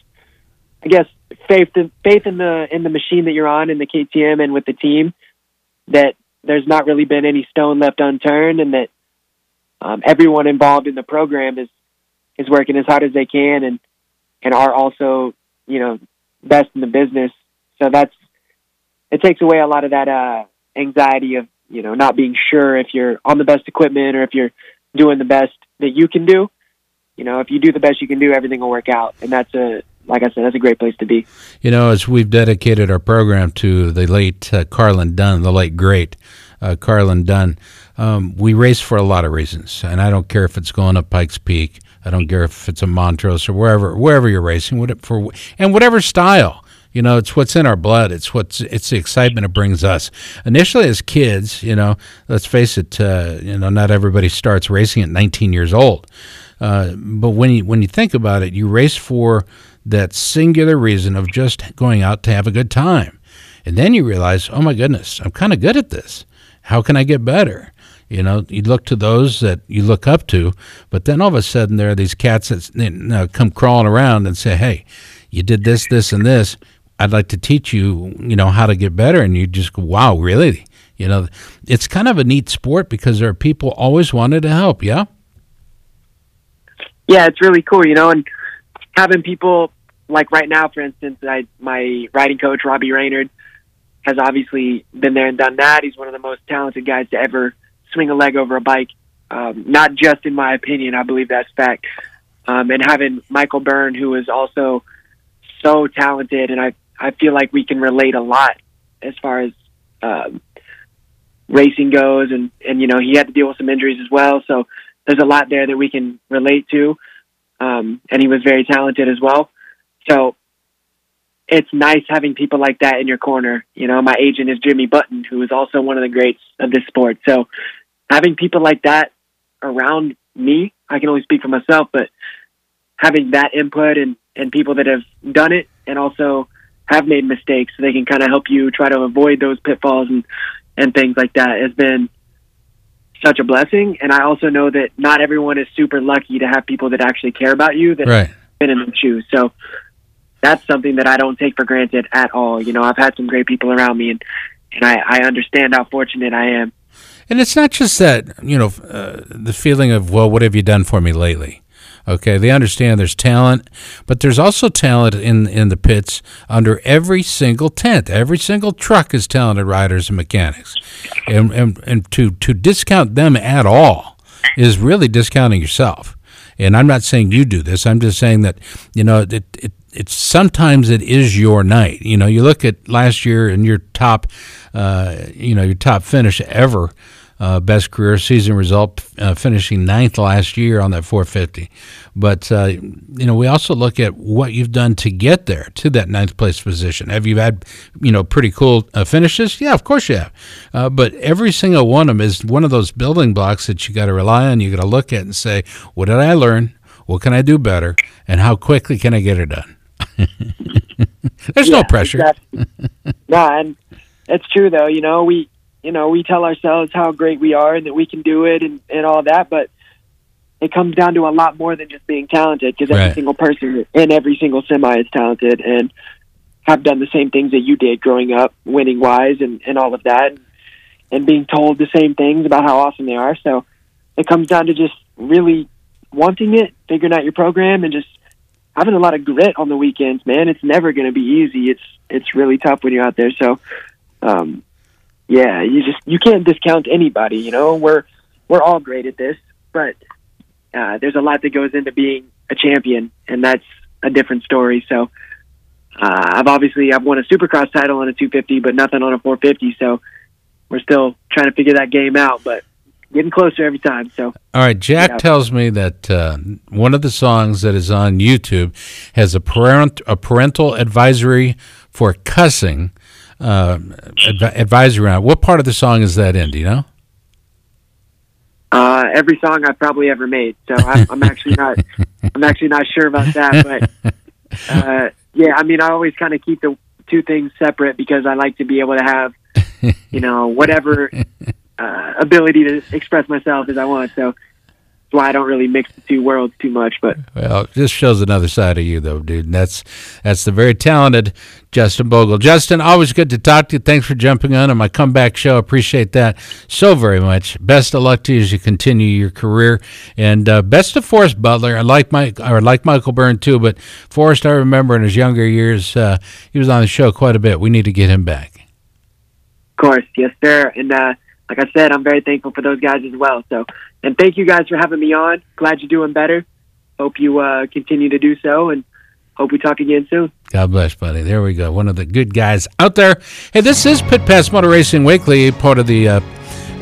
I guess faith faith in the in the machine that you're on in the KTM and with the team that there's not really been any stone left unturned and that um, everyone involved in the program is is working as hard as they can and and are also you know best in the business. So that's it takes away a lot of that uh, anxiety of you know not being sure if you're on the best equipment or if you're doing the best that you can do. You know, if you do the best you can do, everything will work out, and that's a like I said, that's a great place to be. You know, as we've dedicated our program to the late uh, Carlin Dunne, the late great uh, Carlin Dunne, um, we race for a lot of reasons, and I don't care if it's going up Pikes Peak. I don't care if it's a Montrose or wherever wherever you're racing, for and whatever style. You know, it's what's in our blood. It's what's it's the excitement it brings us. Initially, as kids, you know, let's face it. Uh, you know, not everybody starts racing at 19 years old. Uh, but when you when you think about it, you race for that singular reason of just going out to have a good time, and then you realize, oh my goodness, I'm kind of good at this. How can I get better? You know, you look to those that you look up to, but then all of a sudden there are these cats that you know, come crawling around and say, "Hey, you did this, this, and this. I'd like to teach you, you know, how to get better." And you just go, "Wow, really?" You know, it's kind of a neat sport because there are people always wanted to help. Yeah. Yeah, it's really cool, you know, and having people like right now, for instance, I my riding coach Robbie Reynard has obviously been there and done that. He's one of the most talented guys to ever swing a leg over a bike. Um, not just in my opinion, I believe that's fact. Um, and having Michael Byrne, who is also so talented, and I I feel like we can relate a lot as far as um, racing goes, and and you know he had to deal with some injuries as well, so there's a lot there that we can relate to. Um, and he was very talented as well. So it's nice having people like that in your corner. You know, my agent is Jimmy Button, who is also one of the greats of this sport. So having people like that around me, I can only speak for myself, but having that input and, and people that have done it and also have made mistakes so they can kind of help you try to avoid those pitfalls and, and things like that has been such a blessing. And I also know that not everyone is super lucky to have people that actually care about you that right. been in the shoes. So that's something that I don't take for granted at all. You know, I've had some great people around me and, and I, I understand how fortunate I am. And it's not just that, you know, uh, the feeling of, well, what have you done for me lately? Okay, they understand there's talent, but there's also talent in in the pits under every single tent. Every single truck is talented riders and mechanics, and and, and to to discount them at all is really discounting yourself. And I'm not saying you do this. I'm just saying that you know it, it it's sometimes it is your night. You know, you look at last year and your top, uh, you know, your top finish ever uh, best career season result, uh, finishing ninth last year on that 450. But uh, you know, we also look at what you've done to get there to that ninth place position. Have you had you know pretty cool uh, finishes? Yeah, of course you have. Uh, but every single one of them is one of those building blocks that you got to rely on. You got to look at and say, what did I learn? What can I do better? And how quickly can I get it done? <laughs> There's yeah, no pressure. Exactly. <laughs> no, and it's true though. You know, we you know, we tell ourselves how great we are and that we can do it and, and all that, but it comes down to a lot more than just being talented because every Right. single person in every single semi is talented and have done the same things that you did growing up, winning wise and, and all of that, and being told the same things about how awesome they are. So it comes down to just really wanting it, figuring out your program, and just having a lot of grit on the weekends. Man, it's never going to be easy. It's it's really tough when you're out there. So, um, yeah, you just you can't discount anybody. You know, we're we're all great at this, but uh, there's a lot that goes into being a champion, and that's a different story. So, uh, I've obviously I've won a Supercross title on a 250, but nothing on a 450. So, we're still trying to figure that game out. But getting closer every time. So All right, Jack Yeah. tells me that uh, one of the songs that is on YouTube has a parent a parental advisory for cussing uh, adv- advisory on. What part of the song is that in? Do you know? uh, every song I've probably ever made. So I'm, I'm actually not I'm actually not sure about that, but uh, yeah, I mean I always kind of keep the two things separate because I like to be able to have you know whatever uh, ability to express myself as I want. So that's why I don't really mix the two worlds too much. But Well, this shows another side of you, though, dude. And that's that's the very talented Justin Bogle. Justin, always good to talk to you. Thanks for jumping on on my comeback show. Appreciate that so very much. Best of luck to you as you continue your career, and uh, best of Forrest Butler. I like Mike, or like Michael Byrne too, but Forrest, I remember in his younger years, uh, he was on the show quite a bit. We need to get him back. Of course, yes, sir. And uh, like I said, I'm very thankful for those guys as well. So, and thank you guys for having me on. Glad you're doing better. Hope you uh, continue to do so, and hope we talk again soon. God bless, buddy. There we go. One of the good guys out there. Hey, this is Pit Pass Motor Racing Weekly, part of the uh,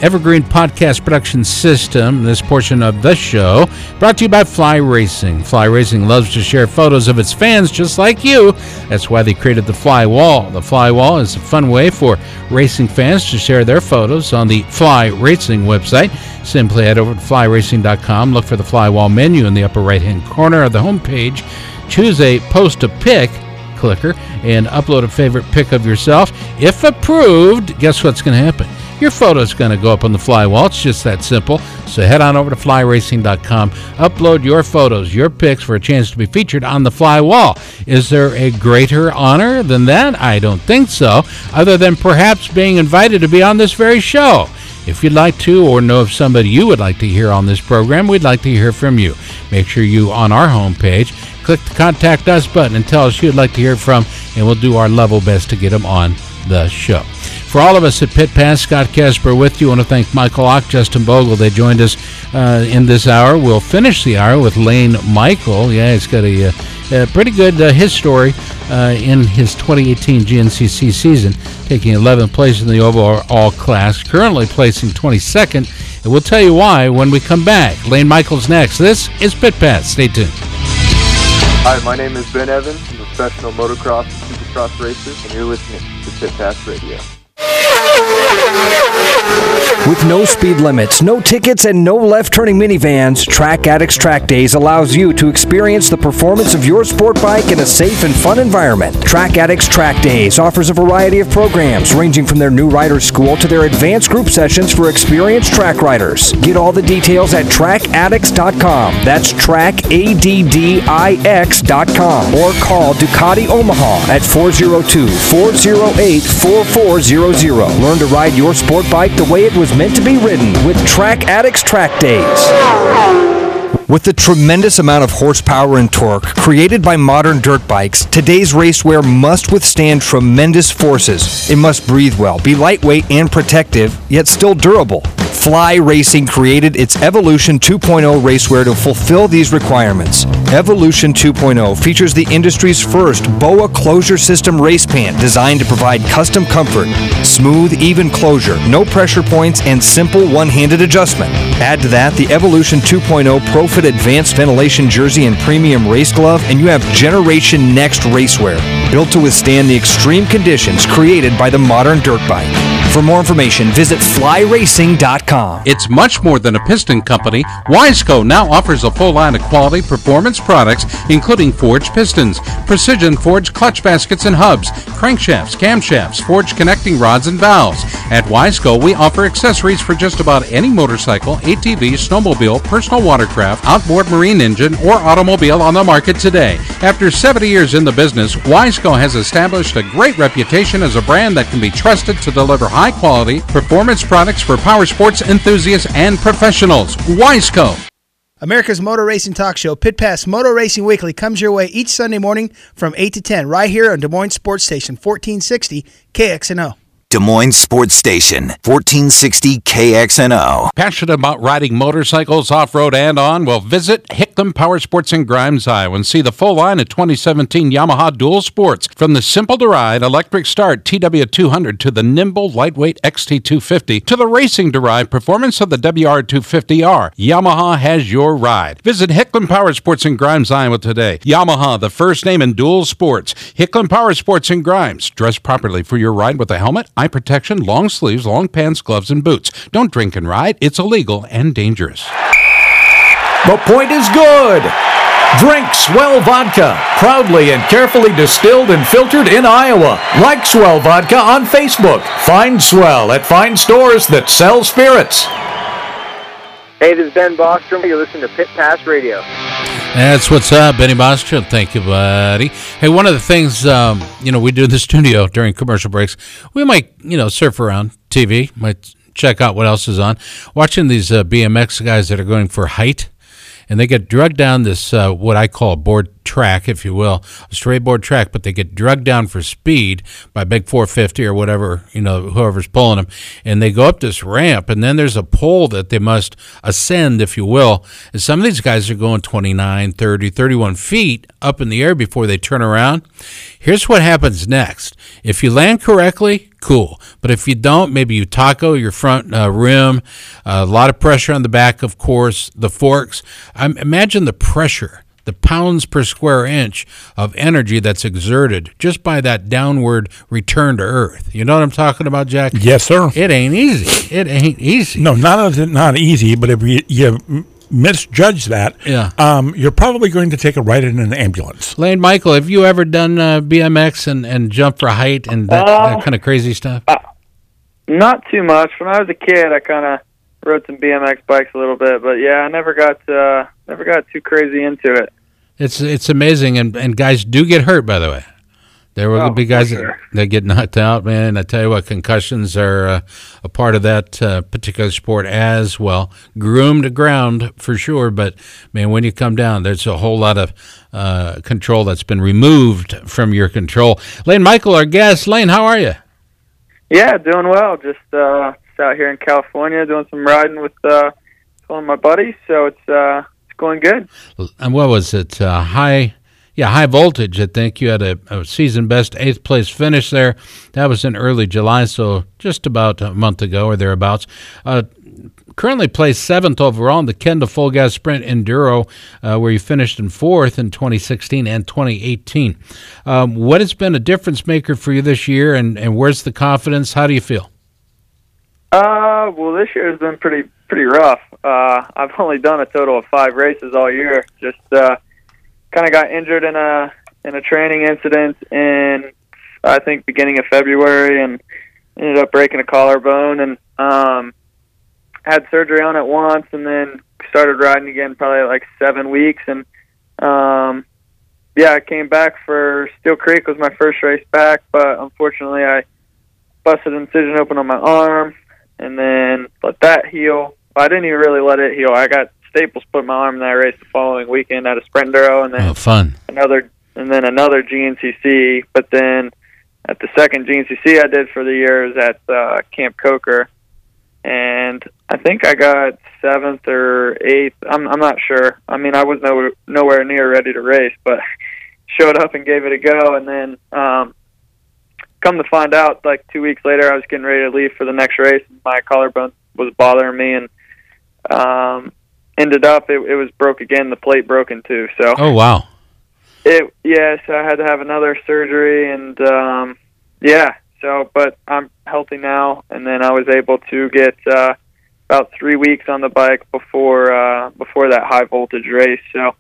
Evergreen Podcast Production System. This portion of the show brought to you by Fly Racing. Fly Racing loves to share photos of its fans just like you. That's why they created the Fly Wall. The Fly Wall is a fun way for racing fans to share their photos on the Fly Racing website. Simply head over to flyracing.com, look for the Fly Wall menu in the upper right hand corner of the homepage, choose a post a pic clicker and upload a favorite pic of yourself. If approved, guess what's going to happen? Your photo is going to go up on the fly wall. It's just that simple. So head on over to flyracing.com, upload your photos, your pics for a chance to be featured on the fly wall. Is there a greater honor than that? I don't think so, other than perhaps being invited to be on this very show. If you'd like to, or know of somebody you would like to hear on this program, we'd like to hear from you. Make sure you, on our homepage, click the Contact Us button and tell us you'd like to hear from, and we'll do our level best to get them on the show. For all of us at Pit Pass, Scott Casper with you. I want to thank Michael Lock, Justin Bogle. They joined us uh, in this hour. We'll finish the hour with Layne Michael. Yeah, he's got a, uh, a pretty good uh, his story uh, in his 2018 GNCC season, taking 11th place in the overall class, currently placing 22nd. And we'll tell you why when we come back. Layne Michael's next. This is Pit Pass. Stay tuned. Hi, my name is Ben Evans. I'm a professional motocross and supercross racer, and you're listening to Pit Pass Radio. With no speed limits, no tickets, and no left turning minivans, Track Addicts Track Days allows you to experience the performance of your sport bike in a safe and fun environment. Track Addicts Track Days offers a variety of programs ranging from their new rider school to their advanced group sessions for experienced track riders. Get all the details at trackaddicts.com. That's trackaddicts.com or call Ducati Omaha at 402 408 4400. Learn to ride your sport bike the way it was meant to be ridden with Track Addicts Track Days. With the tremendous amount of horsepower and torque created by modern dirt bikes, today's racewear must withstand tremendous forces. It must breathe well, be lightweight and protective, yet still durable. Fly Racing created its Evolution 2.0 racewear to fulfill these requirements. Evolution 2.0 features the industry's first BOA closure system race pant designed to provide custom comfort, smooth, even closure, no pressure points, and simple one-handed adjustment. Add to that the Evolution 2.0 ProFit Advanced Ventilation Jersey and Premium Race Glove, and you have Generation Next racewear, built to withstand the extreme conditions created by the modern dirt bike. For more information, visit flyracing.com. It's much more than a piston company. Wiseco now offers a full line of quality performance products, including forged pistons, precision forged clutch baskets and hubs, crankshafts, camshafts, forged connecting rods and valves. At Wiseco, we offer accessories for just about any motorcycle, ATV, snowmobile, personal watercraft, outboard marine engine, or automobile on the market today. After 70 years in the business, Wiseco has established a great reputation as a brand that can be trusted to deliver high quality performance products for power sports enthusiasts and professionals. Wiseco. America's Motor Racing Talk Show, Pit Pass Motor Racing Weekly, comes your way each Sunday morning from 8 to 10, right here on Des Moines Sports Station, 1460 KXNO. Des Moines Sports Station, 1460 KXNO. Passionate about riding motorcycles off road and on? Well, visit Hickman Power Sports in Grimes, Iowa, and see the full line of 2017 Yamaha Dual Sports. From the simple to ride electric start TW200 to the nimble lightweight XT250 to the racing ride performance of the WR250R, Yamaha has your ride. Visit Hickman Power Sports in Grimes, Iowa today. Yamaha, the first name in dual sports. Hickman Power Sports in Grimes. Dress properly for your ride with a helmet, eye protection, long sleeves, long pants, gloves, and boots. Don't drink and ride. It's illegal and dangerous. The point is good. Drink Swell Vodka, proudly and carefully distilled and filtered in Iowa. Like Swell Vodka on Facebook. Find Swell at fine stores that sell spirits. Hey, this is Ben Bostrom. You're listening to Pit Pass Radio. That's what's up, Benny Bostrom. Thank you, buddy. Hey, one of the things um, you know we do in the <laughs> studio during commercial breaks, we might you know surf around TV, might check out what else is on. Watching these uh, BMX guys that are going for height and they get drugged down this uh, what I call a board track, if you will, a straight board track, but they get drugged down for speed by big 450 or whatever, you know, whoever's pulling them, and they go up this ramp, and then there's a pole that they must ascend, if you will, and some of these guys are going 29, 30, 31 feet up in the air before they turn around. Here's what happens next. If you land correctly, cool. But if you don't, maybe you taco your front uh, rim, uh, a lot of pressure on the back, of course, the forks. Um, imagine the pressure, the pounds per square inch of energy that's exerted just by that downward return to Earth. You know what I'm talking about, Jack? Yes, sir. It ain't easy. It ain't easy. No, not not easy, but if you, you misjudge that, Yeah. um, you're probably going to take a ride in an ambulance. Layne Michael, have you ever done uh, BMX and, and jump for height and that, Uh, that kind of crazy stuff? Not too much. When I was a kid, I kind of rode some BMX bikes a little bit, but yeah, I never got uh, never got too crazy into it. It's it's amazing, and, and guys do get hurt. By the way, there will Oh, be guys sure. that, that get knocked out. Man, I tell you what, concussions are uh, a part of that uh, particular sport as well. Groomed to ground for sure, but man, when you come down, there's a whole lot of uh, control that's been removed from your control. Layne Michael, our guest. Layne, how are you? Yeah, doing well. Just uh, just out here in California, doing some riding with uh, one of my buddies. So it's uh, it's going good. And what was it? Uh, high, yeah, high voltage. I think you had a, a season best eighth place finish there. That was in early July, so just about a month ago or thereabouts. Uh, currently placed seventh overall in the Kenda Full Gas Sprint Enduro, uh, where you finished in fourth in 2016 and 2018. Um, what has been a difference maker for you this year, and, and where's the confidence? How do you feel? Uh, well, this year has been pretty pretty rough. Uh, I've only done a total of five races all year. Just uh, kind of got injured in a in a training incident in I think beginning of February, and ended up breaking a collarbone, and um, had surgery on it once, and then started riding again probably like seven weeks, and um, yeah, I came back for Steel Creek was my first race back, but unfortunately I busted an incision open on my arm and then let that heal. I didn't even really let it heal. I got staples put my arm in that race the following weekend at a sprint enduro, and then Oh, fun. another and then another GNCC. But then at the second GNCC I did for the year is at uh, Camp Coker, and I think I got seventh or eighth. I'm I'm not sure. I mean, I was no, nowhere near ready to race, but <laughs> showed up and gave it a go, and then um, come to find out, like two weeks later, I was getting ready to leave for the next race. And my collarbone was bothering me, and um, ended up it, it was broke again. The plate broken too. So Oh, wow. it yeah, so I had to have another surgery, and um, yeah. So, but I'm healthy now, and then I was able to get uh, about three weeks on the bike before uh, before that high voltage race. So,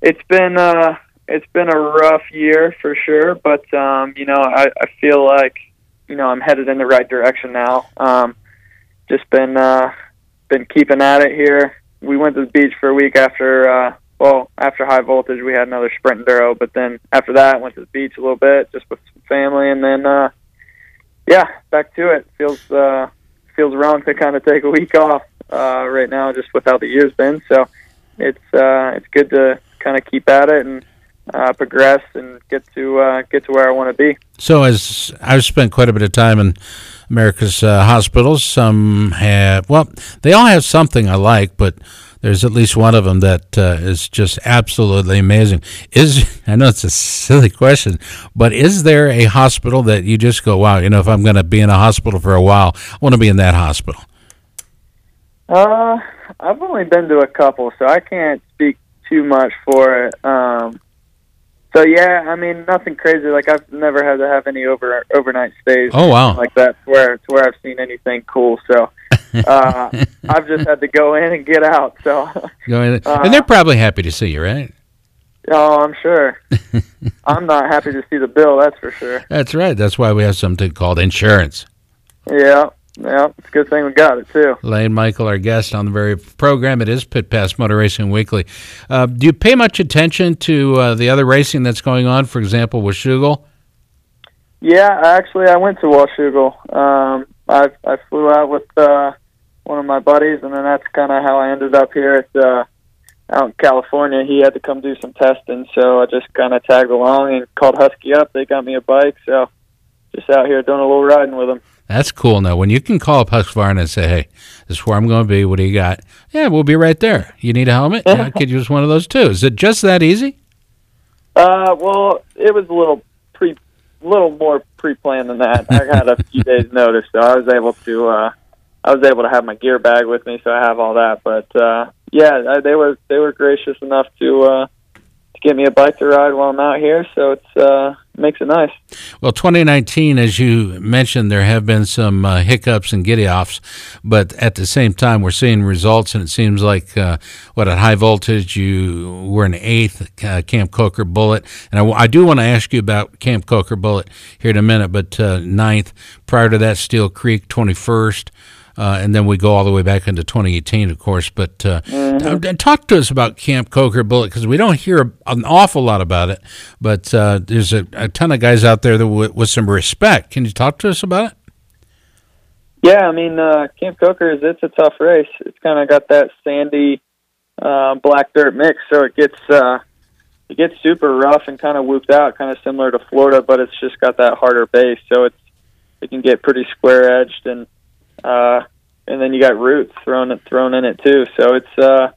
it's been uh, it's been a rough year for sure, but um, you know, I, I feel like you know I'm headed in the right direction now. Um, just been uh, been keeping at it here. We went to the beach for a week after uh, well after high voltage. We had another sprint enduro, but then after that went to the beach a little bit just with some family, and then uh, yeah, back to it. Feels uh, feels wrong to kind of take a week off uh, right now, just with how the year's been. So it's uh, it's good to kind of keep at it and uh, progress and get to uh, get to where I want to be. So, as I've spent quite a bit of time in America's uh, hospitals, some have well, they all have something I like, but there's at least one of them that uh, is just absolutely amazing. Is <laughs> I know it's a silly question, but is there a hospital that you just go, wow, you know, if I'm going to be in a hospital for a while, I want to be in that hospital? Uh, I've only been to a couple, so I can't speak too much for it. Um, so yeah, I mean nothing crazy. Like I've never had to have any over overnight stays. Oh, wow. Like that, to where to where I've seen anything cool. So <laughs> uh, I've just had to go in and get out. So <laughs> Go in- Uh, and they're probably happy to see you, right? oh, I'm sure. <laughs> I'm not happy to see the bill. That's for sure. That's right. That's why we have something called insurance. Yeah, yeah. It's a good thing we got it too. Layne Michael, our guest on the very program. It is Pit Pass Motor Racing Weekly. Uh, do you pay much attention to uh, the other racing that's going on? For example, with Washougal? Yeah, actually, I went to Washougal. Um, I I flew out with uh, one of my buddies, and then that's kind of how I ended up here at uh, out in California. He had to come do some testing, so I just kind of tagged along and called Husky up. They got me a bike, so just out here doing a little riding with them. That's cool. Now, when you can call up Husqvarna and say, "Hey, this is where I'm going to be. What do you got?" Yeah, we'll be right there. You need a helmet? Yeah, I could use one of those too. Is it just that easy? <laughs> Uh, well, it was a little pre, little more pre-planned than that. I had a few <laughs> days' notice, so I was able to, uh, I was able to have my gear bag with me, so I have all that. But uh, yeah, they were they were gracious enough to uh, to give me a bike to ride while I'm out here, so it's uh, makes it nice. Well, 2019, as you mentioned, there have been some uh, hiccups and giddy offs, but at the same time, we're seeing results, and it seems like uh, what at high voltage you were an eighth uh, Camp Coker Bullet, and I do want to ask you about Camp Coker Bullet here in a minute, but uh, ninth prior to that, Steel Creek 21st. Uh, and then we go all the way back into 2018, of course. But uh, Mhm. uh, talk to us about Camp Coker Bullet because we don't hear an awful lot about it. But uh, there's a, a ton of guys out there that w- with some respect. Can you talk to us about it? Yeah, I mean, uh, Camp Coker's it's a tough race. It's kind of got that sandy, uh, black dirt mix, so it gets uh, it gets super rough and kind of whooped out, kind of similar to Florida, but it's just got that harder base, so it's it can get pretty square edged and uh, and then you got roots thrown thrown in it too. So it's uh,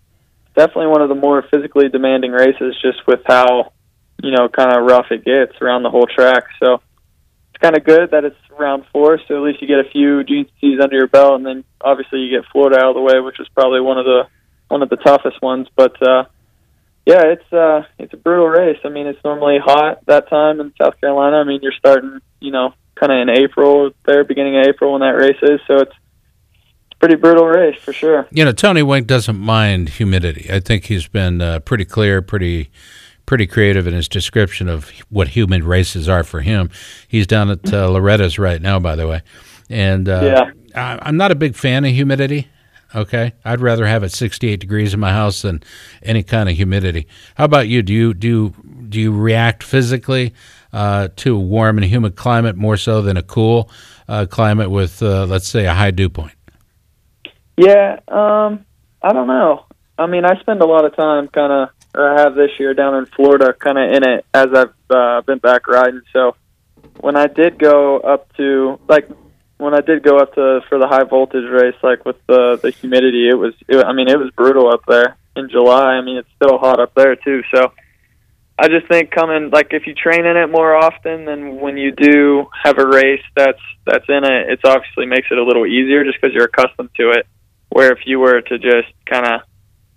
definitely one of the more physically demanding races, just with how you know kind of rough it gets around the whole track. So it's kind of good that it's round four, so at least you get a few GCs under your belt, and then obviously you get Florida out of the way, which was probably one of the one of the toughest ones. But uh, yeah, it's uh, it's a brutal race. I mean, it's normally hot that time in South Carolina. I mean, you're starting, you know, kind of in April there, beginning of April when that race is. So it's pretty brutal race for sure. You know, Tony Wink doesn't mind humidity. I think he's been uh, pretty clear, pretty pretty creative in his description of what humid races are for him. He's down at uh, Loretta's right now, by the way, and uh, Yeah. I, I'm not a big fan of humidity. Okay, I'd rather have it 68 degrees in my house than any kind of humidity. How about you? Do you do you, do you react physically uh, to a warm and humid climate more so than a cool uh, climate with, uh, let's say, a high dew point? Yeah, um, I don't know. I mean, I spend a lot of time kind of, or I have this year down in Florida, kind of in it as I've uh, been back riding. So when I did go up to like when I did go up to for the high voltage race, like with the the humidity, it was. It, I mean, it was brutal up there in July. I mean, it's still hot up there too. So I just think coming like if you train in it more often, then when you do have a race that's that's in it, it's obviously makes it a little easier just because you're accustomed to it. Where if you were to just kind of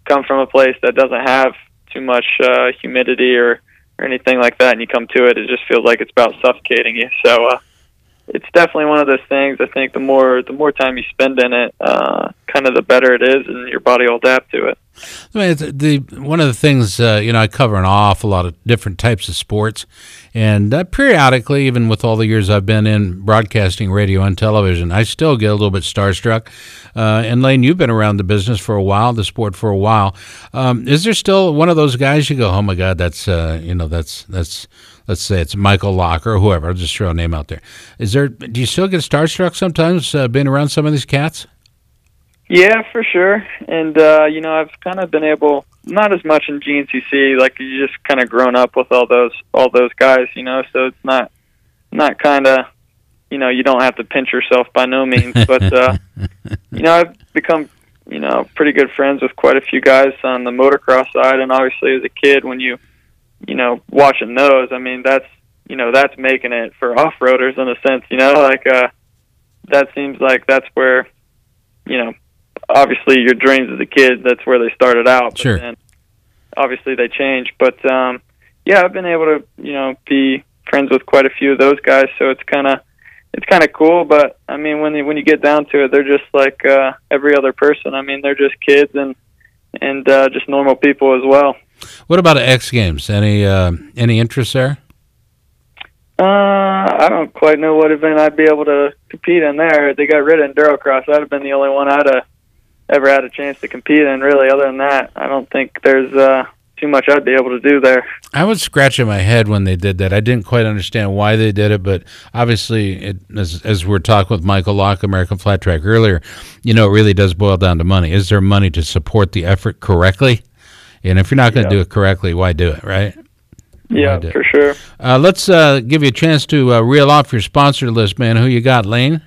come from a place that doesn't have too much uh, humidity or or anything like that, and you come to it, it just feels like it's about suffocating you. So uh, it's definitely one of those things. I think the more the more time you spend in it, uh, kind of the better it is, and your body will adapt to it. I mean, it's the one of the things uh, you know I cover an awful lot of different types of sports, and uh, periodically, even with all the years I've been in broadcasting, radio, and television, I still get a little bit starstruck. Uh, and Layne, you've been around the business for a while, the sport for a while. Um, is there still one of those guys you go, oh my God, that's uh, you know that's that's let's say it's Michael Locker or whoever. I'll just throw a name out there. Is there? Do you still get starstruck sometimes uh, being around some of these cats? Yeah, for sure. And uh, you know, I've kind of been able not as much in GNCC. Like you just kind of grown up with all those all those guys, you know. So it's not not kind of you know you don't have to pinch yourself by no means, <laughs> but uh, you know I've become you know pretty good friends with quite a few guys on the motocross side, and obviously as a kid when you you know watching those, I mean that's you know that's making it for off roaders in a sense, you know like uh, that seems like that's where you know obviously your dreams as a kid that's where they started out, but Sure. then obviously they change, but um, yeah I've been able to you know be friends with quite a few of those guys, so it's kind of it's kind of cool. But I mean, when you, when you get down to it, they're just like uh, every other person. I mean, they're just kids and and uh, just normal people as well. What about X Games? Any uh, any interest there? Uh, I don't quite know what event I'd be able to compete in there. They got rid of Endurocross. That'd have been the only one I'd have ever had a chance to compete in. Really, other than that, I don't think there's uh, too much I'd be able to do there. I was scratching my head when they did that. I didn't quite understand why they did it, but obviously, it, as, as we are talking with Michael Lock, American Flat Track earlier, you know, it really does boil down to money. Is there money to support the effort correctly? And if you're not going to Yeah. do it correctly, why do it, right? Yeah, for sure. Uh, let's uh, give you a chance to uh, reel off your sponsor list, man. Who you got, Layne?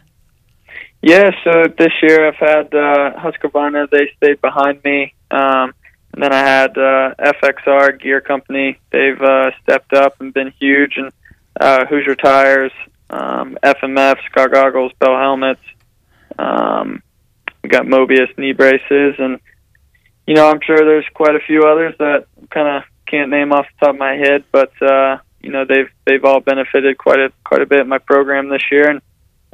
Yeah, so this year I've had uh, Husqvarna. They stayed behind me, um, and then I had uh, FXR Gear Company. They've uh, stepped up and been huge, and uh, Hoosier Tires, um, FMF, Scar Goggles, Bell Helmets. Um, we got Mobius knee braces, and you know I'm sure there's quite a few others that kind of can't name off the top of my head, but uh, you know they've they've all benefited quite a quite a bit in my program this year, and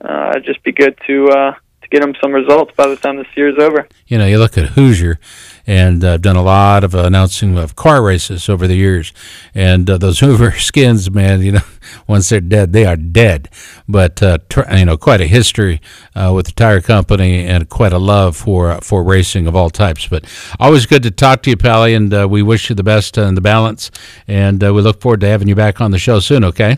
uh, it'd just be good to uh, to get them some results by the time this year's over. You know, you look at Hoosier, and uh, I've done a lot of announcing of car races over the years, and uh, those <laughs> Hoover skins, man, you know, <laughs> once they're dead, they are dead. But uh, tr- you know, quite a history uh, with the tire company, and quite a love for uh, for racing of all types. But always good to talk to you, Pally, and uh, we wish you the best in the balance, and uh, we look forward to having you back on the show soon. Okay.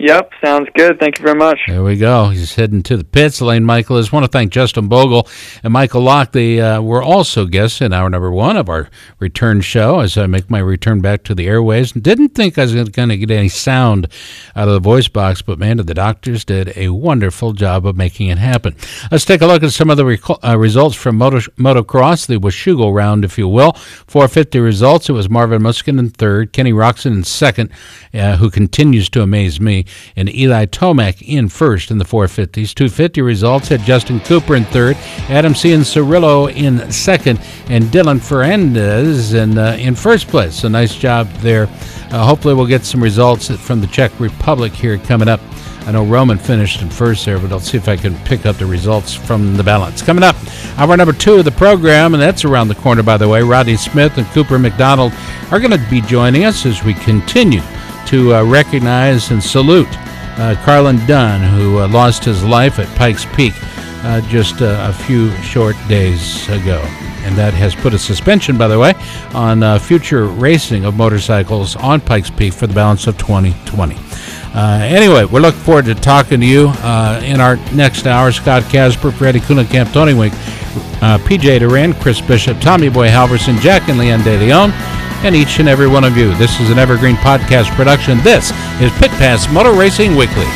Yep, sounds good. Thank you very much. There we go. He's heading to the pits. Elaine Michael is. want to thank Justin Bogle and Michael Lock. They uh, were also guests in hour number one of our return show as I make my return back to the airways. Didn't think I was going to get any sound out of the voice box, but man, the doctors did a wonderful job of making it happen. Let's take a look at some of the reco- uh, results from moto- motocross, the Washougal round, if you will. 450 results. It was Marvin Musquin in third, Kenny Roczen in second, uh, who continues to amaze me, and Eli Tomac in first in the 450s. 250 results had Justin Cooper in third, Adam Cianciarulo in second, and Dylan Ferrandis in, uh, in first place. So nice job there. Uh, hopefully, we'll get some results from the Czech Republic here coming up. I know Roman finished in first there, but I'll see if I can pick up the results from the balance. Coming up, hour number two of the program, and that's around the corner, by the way. Rodney Smith and Cooper McDonald are going to be joining us as we continue to uh, recognize and salute uh, Carlin Dunne, who uh, lost his life at Pikes Peak uh, just uh, a few short days ago. And that has put a suspension, by the way, on uh, future racing of motorcycles on Pikes Peak for the balance of 2020. Uh, anyway, we're looking forward to talking to you in our next hour. Scott Casper, Freddie Kuhlenkamp, Tony Wink, uh, PJ Duran, Chris Bishop, Tommy Boy Halverson, Jack and Leanne De Leon, and each and every one of you. This is an Evergreen Podcast production. This is Pit Pass Motor Racing Weekly.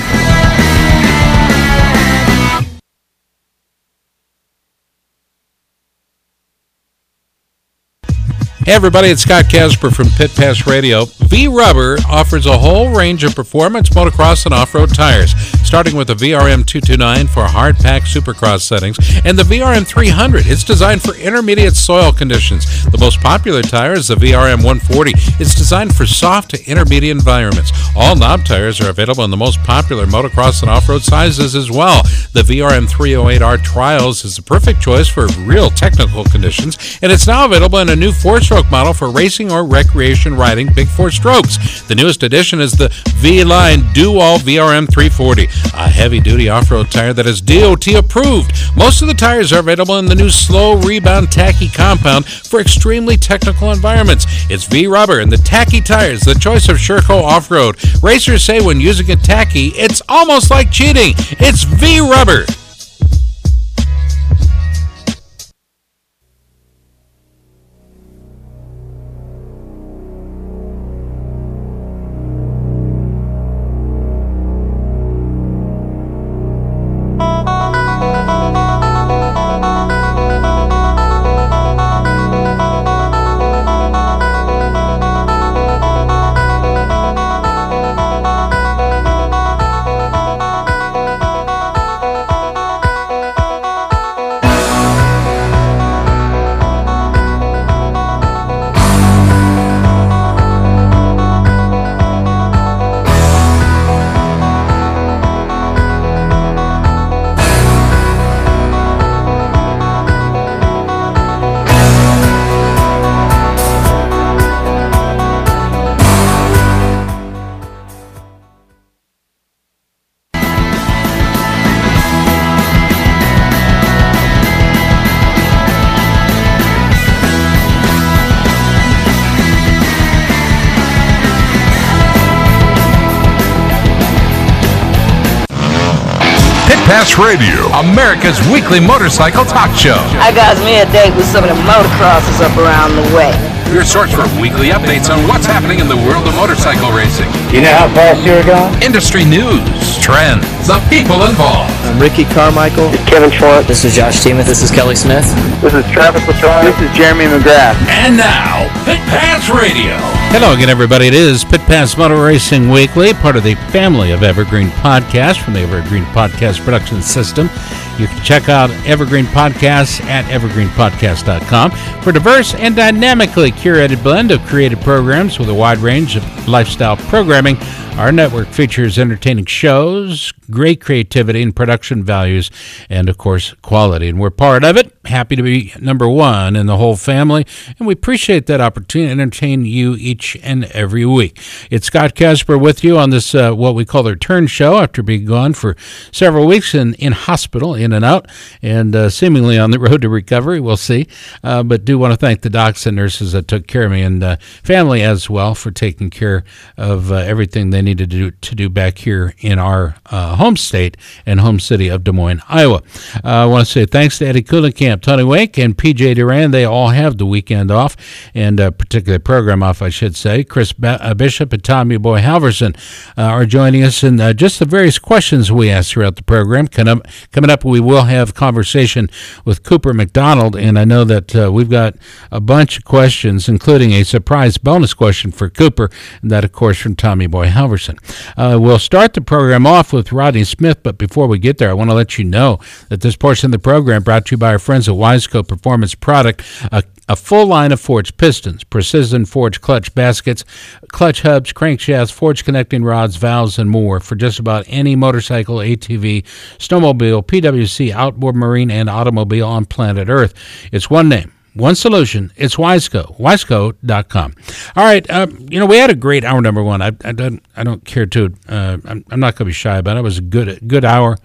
Hey everybody, it's Scott Casper from Pit Pass Radio. V Rubber offers a whole range of performance motocross and off-road tires, starting with the VRM 229 for hard pack supercross settings and the VRM 300. It's designed for intermediate soil conditions. The most popular tire is the VRM 140. It's designed for soft to intermediate environments. All knob tires are available in the most popular motocross and off-road sizes as well. The VRM 308R Trials is the perfect choice for real technical conditions, and it's now available in a new four-stroke model for racing or recreation riding big four strokes. The newest addition is the V-Line Do-All VRM 340, a heavy-duty off-road tire that is DOT approved. Most of the tires are available in the new slow rebound tacky compound for extremely technical environments. It's V-Rubber and the tacky tires, the choice of Sherco off-road. Racers say when using a tacky, it's almost like cheating. It's V-Rubber. Radio, America's weekly motorcycle talk show. I got me a date with some of the motocrossers up around the way. Your source for weekly updates on what's happening in the world of motorcycle racing. You know how fast you're going? Industry news, trends, the people involved. I'm Ricky Carmichael. This is Kevin Schwantz. This is Josh Teemuth. This is Kelly Smith. This is Travis Latron. This is Jeremy McGrath. And now, Pit Pass Radio. Hello again, everybody. It is Pit Pass Motor Racing Weekly, part of the family of Evergreen Podcasts from the Evergreen Podcast Production System. You can check out Evergreen Podcasts at evergreenpodcast.com for diverse and dynamically curated blend of creative programs with a wide range of lifestyle programming. Our network features entertaining shows, great creativity and production values, and of course, quality. And we're part of it. Happy to be number one in the whole family, and we appreciate that opportunity to entertain you each and every week. It's Scott Casper with you on this, uh, what we call the return show after being gone for several weeks in, in hospital, in and out, and uh, seemingly on the <laughs> road to recovery. We'll see. Uh, but do want to thank the docs and nurses that took care of me and uh, family as well for taking care of uh, everything they needed to do, to do back here in our uh, home state and home city of Des Moines, Iowa. Uh, I want to say thanks to Eddie Kuhlenkamp, Tony Wake, and PJ Duran. They all have the weekend off and a particular program off, I should say. Chris uh, Bishop and Tommy Boy Halverson uh, are joining us and uh, just the various questions we asked throughout the program. Coming up, we will have conversation with Cooper McDonald, and I know that uh, we've got a bunch of questions, including a surprise bonus question for Cooper, and that, of course, from Tommy Boy Halverson. Uh, we'll start the program off with Rodney Smith, but before we get there, I want to let you know that this portion of the program brought to you by our friends at Wiseco Performance Product, a, a full line of forged pistons, precision forged clutch baskets, clutch hubs, crankshafts, forged connecting rods, valves, and more for just about any motorcycle, ATV, snowmobile, PWC, outboard marine, and automobile on planet Earth. It's one name one solution. It's Wiseco. Wiseco.com. All right. Uh, you know, we had a great hour number one. I, I don't I don't care to. Uh, I'm, I'm not going to be shy about it. It was a good good hour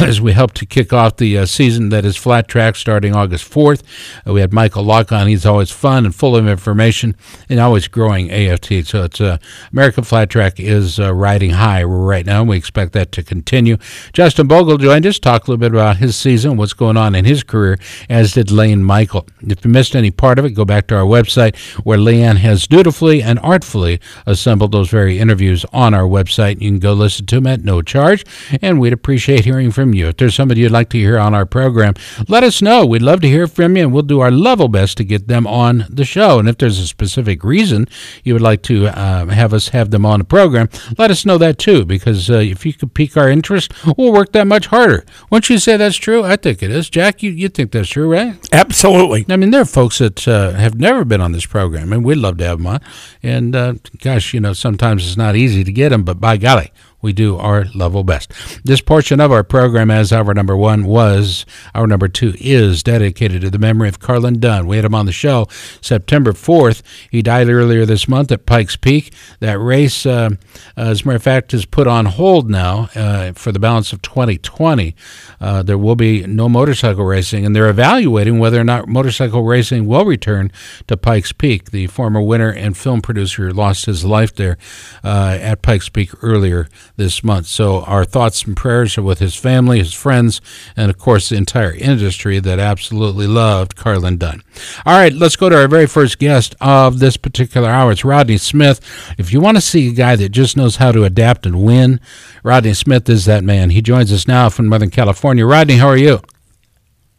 as we help to kick off the uh, season that is flat track starting August 4th. Uh, we had Michael Lock on. He's always fun and full of information and always growing AFT. So it's uh, American Flat Track is uh, riding high right now. And we expect that to continue. Justin Bogle joined us, talk a little bit about his season, what's going on in his career, as did Layne Michael. If you missed any part of it, go back to our website where Leanne has dutifully and artfully assembled those very interviews on our website. You can go listen to them at no charge, and we'd appreciate hearing from you. If there's somebody you'd like to hear on our program, let us know. We'd love to hear from you, and we'll do our level best to get them on the show. And if there's a specific reason you would like to uh, have us have them on the program, let us know that too, because uh, if you could pique our interest, we'll work that much harder. Wouldn't you say that's true? I think it is. Jack, you, you think that's true, right? Absolutely. I mean, there are folks that uh, have never been on this program, and we'd love to have them on. And uh, gosh, you know, sometimes it's not easy to get them, but by golly, we do our level best. This portion of our program, as our number one was, our number two is dedicated to the memory of Carlin Dunne. We had him on the show September 4th. He died earlier this month at Pikes Peak. That race, uh, as a matter of fact, is put on hold now uh, for the balance of 2020. Uh, there will be no motorcycle racing, and they're evaluating whether or not motorcycle racing will return to Pikes Peak. The former winner and film producer lost his life there uh, at Pikes Peak earlier this month. So our thoughts and prayers are with his family, his friends, and of course the entire industry that absolutely loved Carlin Dunne. All right, let's go to our very first guest of this particular hour. It's Rodney Smith. If you want to see a guy that just knows how to adapt and win, Rodney Smith is that man. He joins us now from Northern California. Rodney, how are you?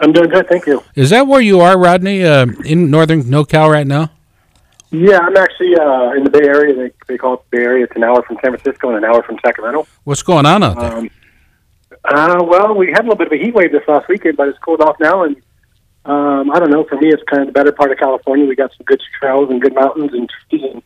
I'm doing good, thank you. Is that where you are, Rodney, uh, in Northern NoCal right now? Yeah, I'm actually uh, in the Bay Area. They, they call it the Bay Area. It's an hour from San Francisco and an hour from Sacramento. What's going on out there? Um, uh, well, we had a little bit of a heat wave this last weekend, but it's cooled off now. And um, I don't know. For me, it's kind of the better part of California. We got some good trails and good mountains and trees and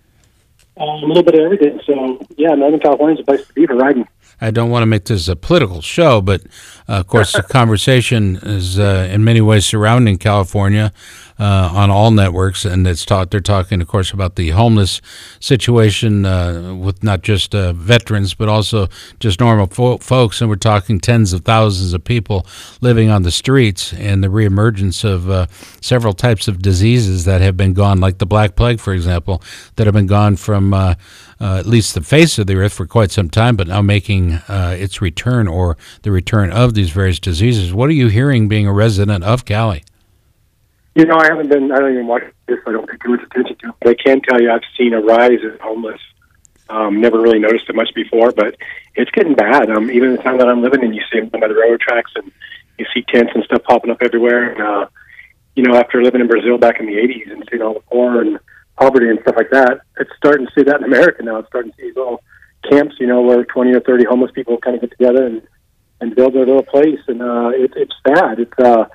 um, a little bit of everything. So, yeah, Northern California is a place to be for riding. I don't want to make this a political show, but uh, of course, the <laughs> conversation is uh, in many ways surrounding California uh, on all networks, and it's taught. They're talking, of course, about the homeless situation uh, with not just uh, veterans, but also just normal fo- folks, and we're talking tens of thousands of people living on the streets, and the reemergence of uh, several types of diseases that have been gone, like the Black Plague, for example, that have been gone from. Uh, at least the face of the earth for quite some time, but now making uh, its return or the return of these various diseases. What are you hearing being a resident of Cali? You know, I haven't been, I don't even watch this, I don't pay too much attention to it. But I can tell you I've seen a rise in homeless. Um, never really noticed it much before, but it's getting bad. Um, even the town that I'm living in, you see them by the railroad tracks and you see tents and stuff popping up everywhere. And, uh, you know, after living in Brazil back in the 80s and seeing all the poor and poverty and stuff like that, it's starting to see that in America now. It's starting to see little camps, you know, where 20 or 30 homeless people kind of get together and, and build their little place. And uh, it, it's sad. It's, uh,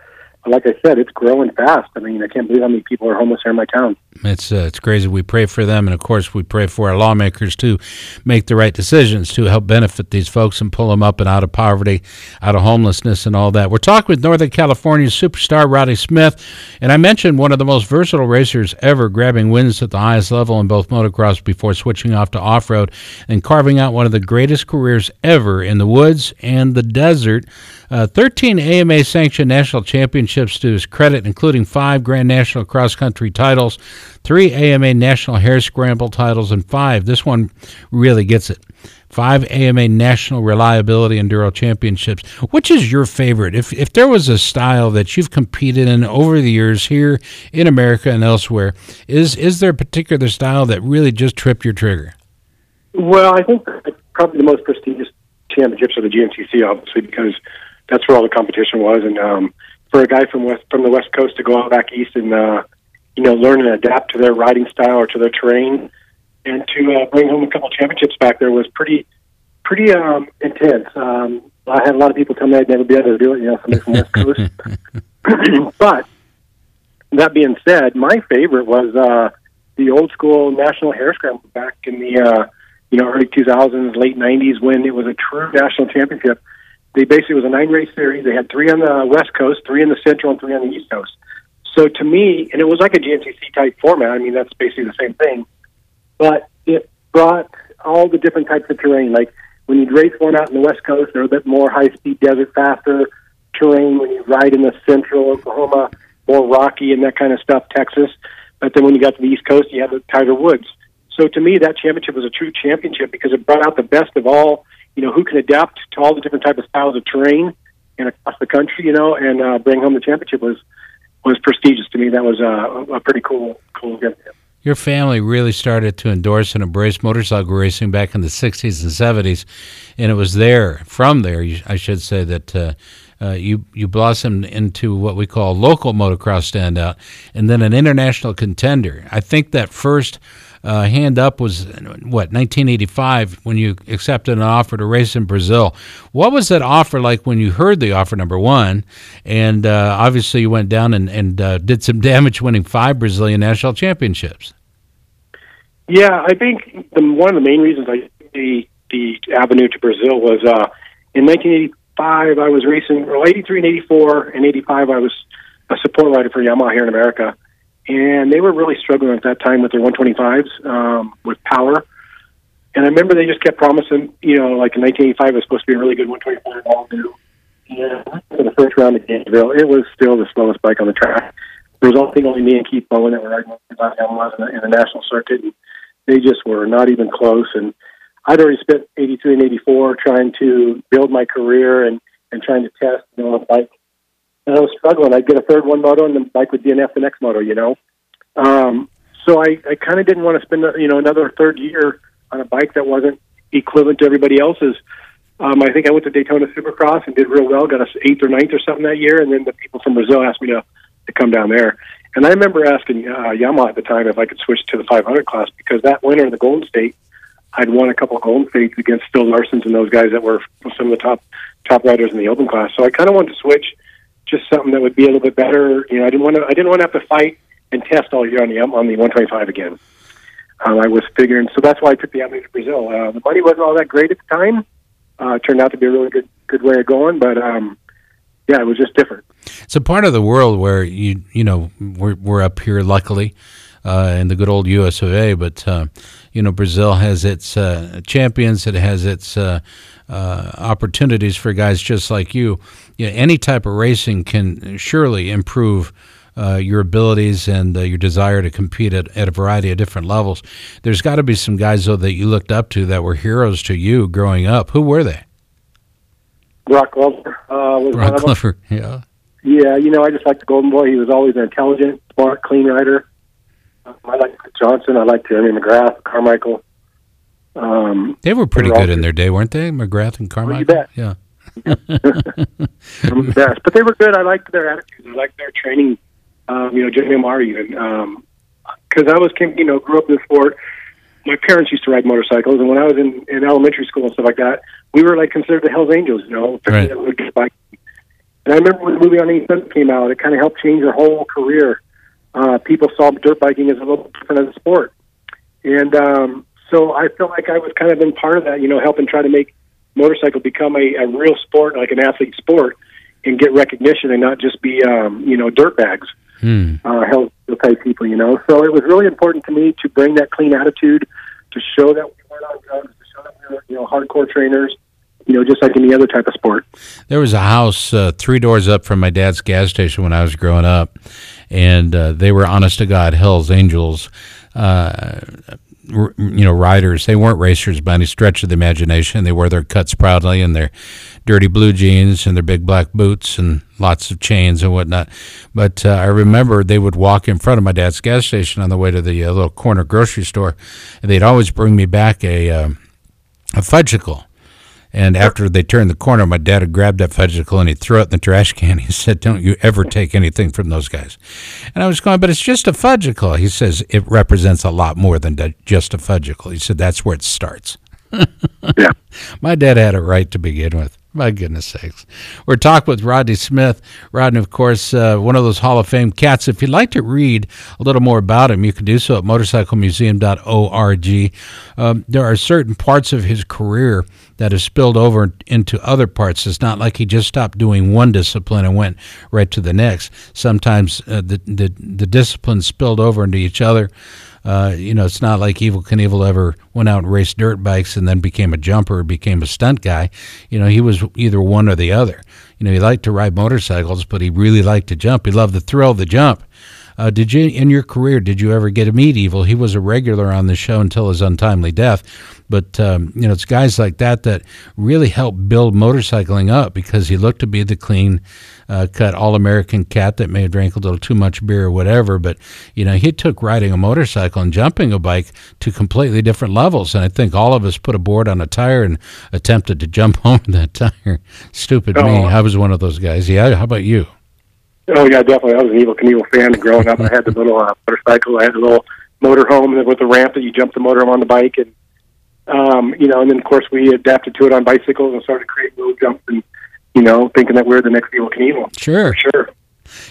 like I said, it's growing fast. I mean, I can't believe how many people are homeless here in my town. It's uh, it's crazy. We pray for them, and of course, we pray for our lawmakers to make the right decisions to help benefit these folks and pull them up and out of poverty, out of homelessness, and all that. We're talking with Northern California superstar Roddy Smith, and I mentioned one of the most versatile racers ever, grabbing wins at the highest level in both motocross before switching off to off road and carving out one of the greatest careers ever in the woods and the desert. Uh, 13 AMA sanctioned national championships to his credit, including five Grand National cross country titles, three AMA National Hare Scramble titles, and five. This one really gets it. Five AMA National Reliability Enduro Championships. Which is your favorite? If if there was a style that you've competed in over the years here in America and elsewhere, is is there a particular style that really just tripped your trigger? Well, I think probably the most prestigious championships are the GNCC, obviously, because that's where all the competition was. And um, for a guy from west from the West Coast to go out back east and uh, you know learn and adapt to their riding style or to their terrain, and to uh, bring home a couple championships back there was pretty pretty um, intense. Um, I had a lot of people tell me I'd never be able to do it. You know, somebody from the West Coast. <laughs> <clears throat> but that being said, my favorite was uh, the old school national hare scramble back in the uh, you know early 2000s, late 90s when it was a true national championship they basically was a nine race series. They had three on the west coast, three in the central, and three on the east coast. So to me, and it was like a GNCC type format. I mean, that's basically the same thing, but it brought all the different types of terrain. Like when you'd race one out in the west coast, there was a bit more high speed desert, faster terrain. When you ride in the central Oklahoma, more rocky and that kind of stuff, Texas. But then when you got to the east coast, you had the tighter woods. So to me, that championship was a true championship because it brought out the best of all you know, who can adapt to all the different type of styles of terrain and across the country, you know, and uh, bring home the championship was was prestigious to me. That was uh, a pretty cool cool event. Your family really started to endorse and embrace motorcycle racing back in the 60s and 70s, and it was there, from there, I should say, that uh, uh, you you blossomed into what we call local motocross standout, and then an international contender. I think that first uh, hand up was what 1985 when you accepted an offer to race in Brazil. What was that offer like when you heard the offer? Number one, and uh, obviously you went down and, and uh, did some <laughs> damage, winning five Brazilian national championships. Yeah, I think the, one of the main reasons I the the avenue to Brazil was uh, in 1985 I was racing, well, 83 and 84 and 85 I was a support rider for Yamaha here in America and they were really struggling at that time with their 125s um, with power. And I remember they just kept promising, you know, like in 1985 it was supposed to be a really good 125 all new. Yeah, for the first round at Gainesville, it was still the slowest bike on the track. Was only me and Keith Bowen that were riding about Yamaha in, the, in the national circuit, and they just were not even close. And I'd already spent 83 and 84 trying to build my career and and trying to test, you know, a bike and I was struggling. I'd get a third one moto, and the bike would DNF the next moto. You know, um, so I, I kind of didn't want to spend you know another third year on a bike that wasn't equivalent to everybody else's. Um, I think I went to Daytona Supercross and did real well, got us eighth or ninth or something that year, and then the people from Brazil asked me to to come down there. And I remember asking uh, Yamaha at the time if I could switch to the 500 class because that winter in the Golden State, I'd won a couple of Golden States against Phil Larsons and those guys that were some of the top top riders in the Open class. So I kind of wanted to switch just something that would be a little bit better. You know, I didn't want to. I didn't want to have to fight and test all year on the on the 125 again. Um, I was figuring, so that's why I took the avenue to Brazil. Uh, the money wasn't all that great at the time. Uh, it turned out to be a really good good way of going, but um, yeah, it was just different. It's a part of the world where you you know we're we're up here, luckily, uh, in the good old U.S. of A. But uh, you know, Brazil has its uh, champions. It has its uh, uh, opportunities for guys just like you. You know, any type of racing can surely improve uh, your abilities and uh, your desire to compete at, at a variety of different levels. There's got to be some guys though that you looked up to that were heroes to you growing up. Who were they? Brock Glover uh, was Brock. Glover. Yeah. Yeah, you know, I just like the Golden Boy. He was always an intelligent, smart, clean rider. Um, I liked Johnson. I liked Jeremy McGrath, Carmichael. Um, They were pretty they were good in their day, weren't they? McGrath and Carmichael. bet. Yeah. Some the best. But they were good. I liked their attitudes. I liked their training. Um, you know, Jimmy Amar even. Because I was, came, you know, grew up in the sport. My parents used to ride motorcycles, and when I was in, in elementary school and stuff like that, we were like considered the Hell's Angels. You know, Right. that would get bike. And I remember when the movie on 87 came out, it kind of helped change their whole career. Uh, people saw dirt biking as a little different as a sport. And um, so I felt like I was kind of been part of that, you know, helping try to make motorcycle become a, a real sport, like an athlete sport, and get recognition and not just be, um, you know, dirt bags, Hmm. uh, hell type people, you know. So it was really important to me to bring that clean attitude, to show that we weren't on drugs, to show that we were, you know, hardcore trainers, you know, just like any other type of sport. There was a house uh, three doors up from my dad's gas station when I was growing up, and uh, they were honest to God Hell's Angels, uh, you know, riders. They weren't racers by any stretch of the imagination. They wore their cuts proudly and their dirty blue jeans and their big black boots and lots of chains and whatnot. But uh, I remember they would walk in front of my dad's gas station on the way to the uh, little corner grocery store, and they'd always bring me back a um, a Fudgsicle. And after they turned the corner, my dad had grabbed that Fudgsicle and he threw it in the trash can. <laughs> He said, "Don't you ever take anything from those guys." And I was going, "But it's just a Fudgsicle." He says, "It represents a lot more than just a Fudgsicle." He said, "That's where it starts." yeah, <laughs> my dad had it right to begin with. My goodness sakes. We're talking with Rodney Smith. Rodney, of course, uh, one of those Hall of Fame cats. If you'd like to read a little more about him, you can do so at motorcyclemuseum.org. Um, there are certain parts of his career that has spilled over into other parts. It's not like he just stopped doing one discipline and went right to the next. Sometimes uh, the, the, the disciplines spilled over into each other. Uh, you know, it's not like Evel Knievel ever went out and raced dirt bikes and then became a jumper or became a stunt guy. You know, he was either one or the other. You know, he liked to ride motorcycles, but he really liked to jump. He loved the thrill of the jump. Uh, did you, in your career, did you ever get meet Evel? He was a regular on the show until his untimely death. But, um, you know, it's guys like that that really helped build motorcycling up because he looked to be the clean uh, cut all American cat that may have drank a little too much beer or whatever. But, you know, he took riding a motorcycle and jumping a bike to completely different levels. And I think all of us put a board on a tire and attempted to jump <laughs> over that tire. Stupid me. Oh. I was one of those guys. Yeah. How about you? Oh yeah, definitely. I was an Evel Knievel fan growing up. I had the little uh, motorcycle. I had a little motor motorhome with a ramp that you jump the motorhome on the bike, and um, you know, and then of course we adapted to it on bicycles and started creating little jumps, and you know, thinking that we're the next Evel Knievel. Sure. Sure.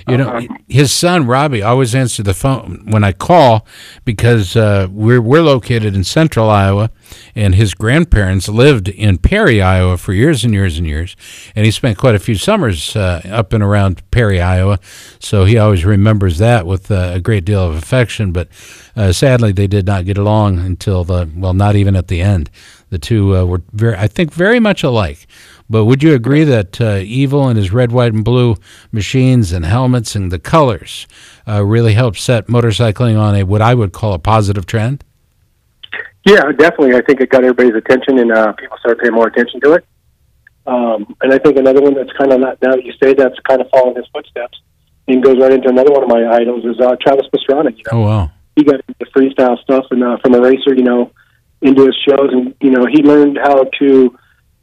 You know, his son Robbie always answers the phone when I call because uh, we're we're located in Central Iowa, and his grandparents lived in Perry, Iowa, for years and years and years, and he spent quite a few summers uh, up and around Perry, Iowa. So he always remembers that with uh, a great deal of affection. But uh, sadly, they did not get along until the well, not even at the end. The two uh, were very, I think, very much alike. But would you agree that uh, Evel and his red, white, and blue machines and helmets and the colors uh, really helped set motorcycling on a what I would call a positive trend? Yeah, definitely. I think it got everybody's attention, and uh, people started paying more attention to it. Um, and I think another one that's kind of not now that you say that's kind of following his footsteps and goes right into another one of my idols is uh, Travis Pastrana. You know, Oh wow! he got into freestyle stuff and uh, from a racer, you know, into his shows, and you know, he learned how to,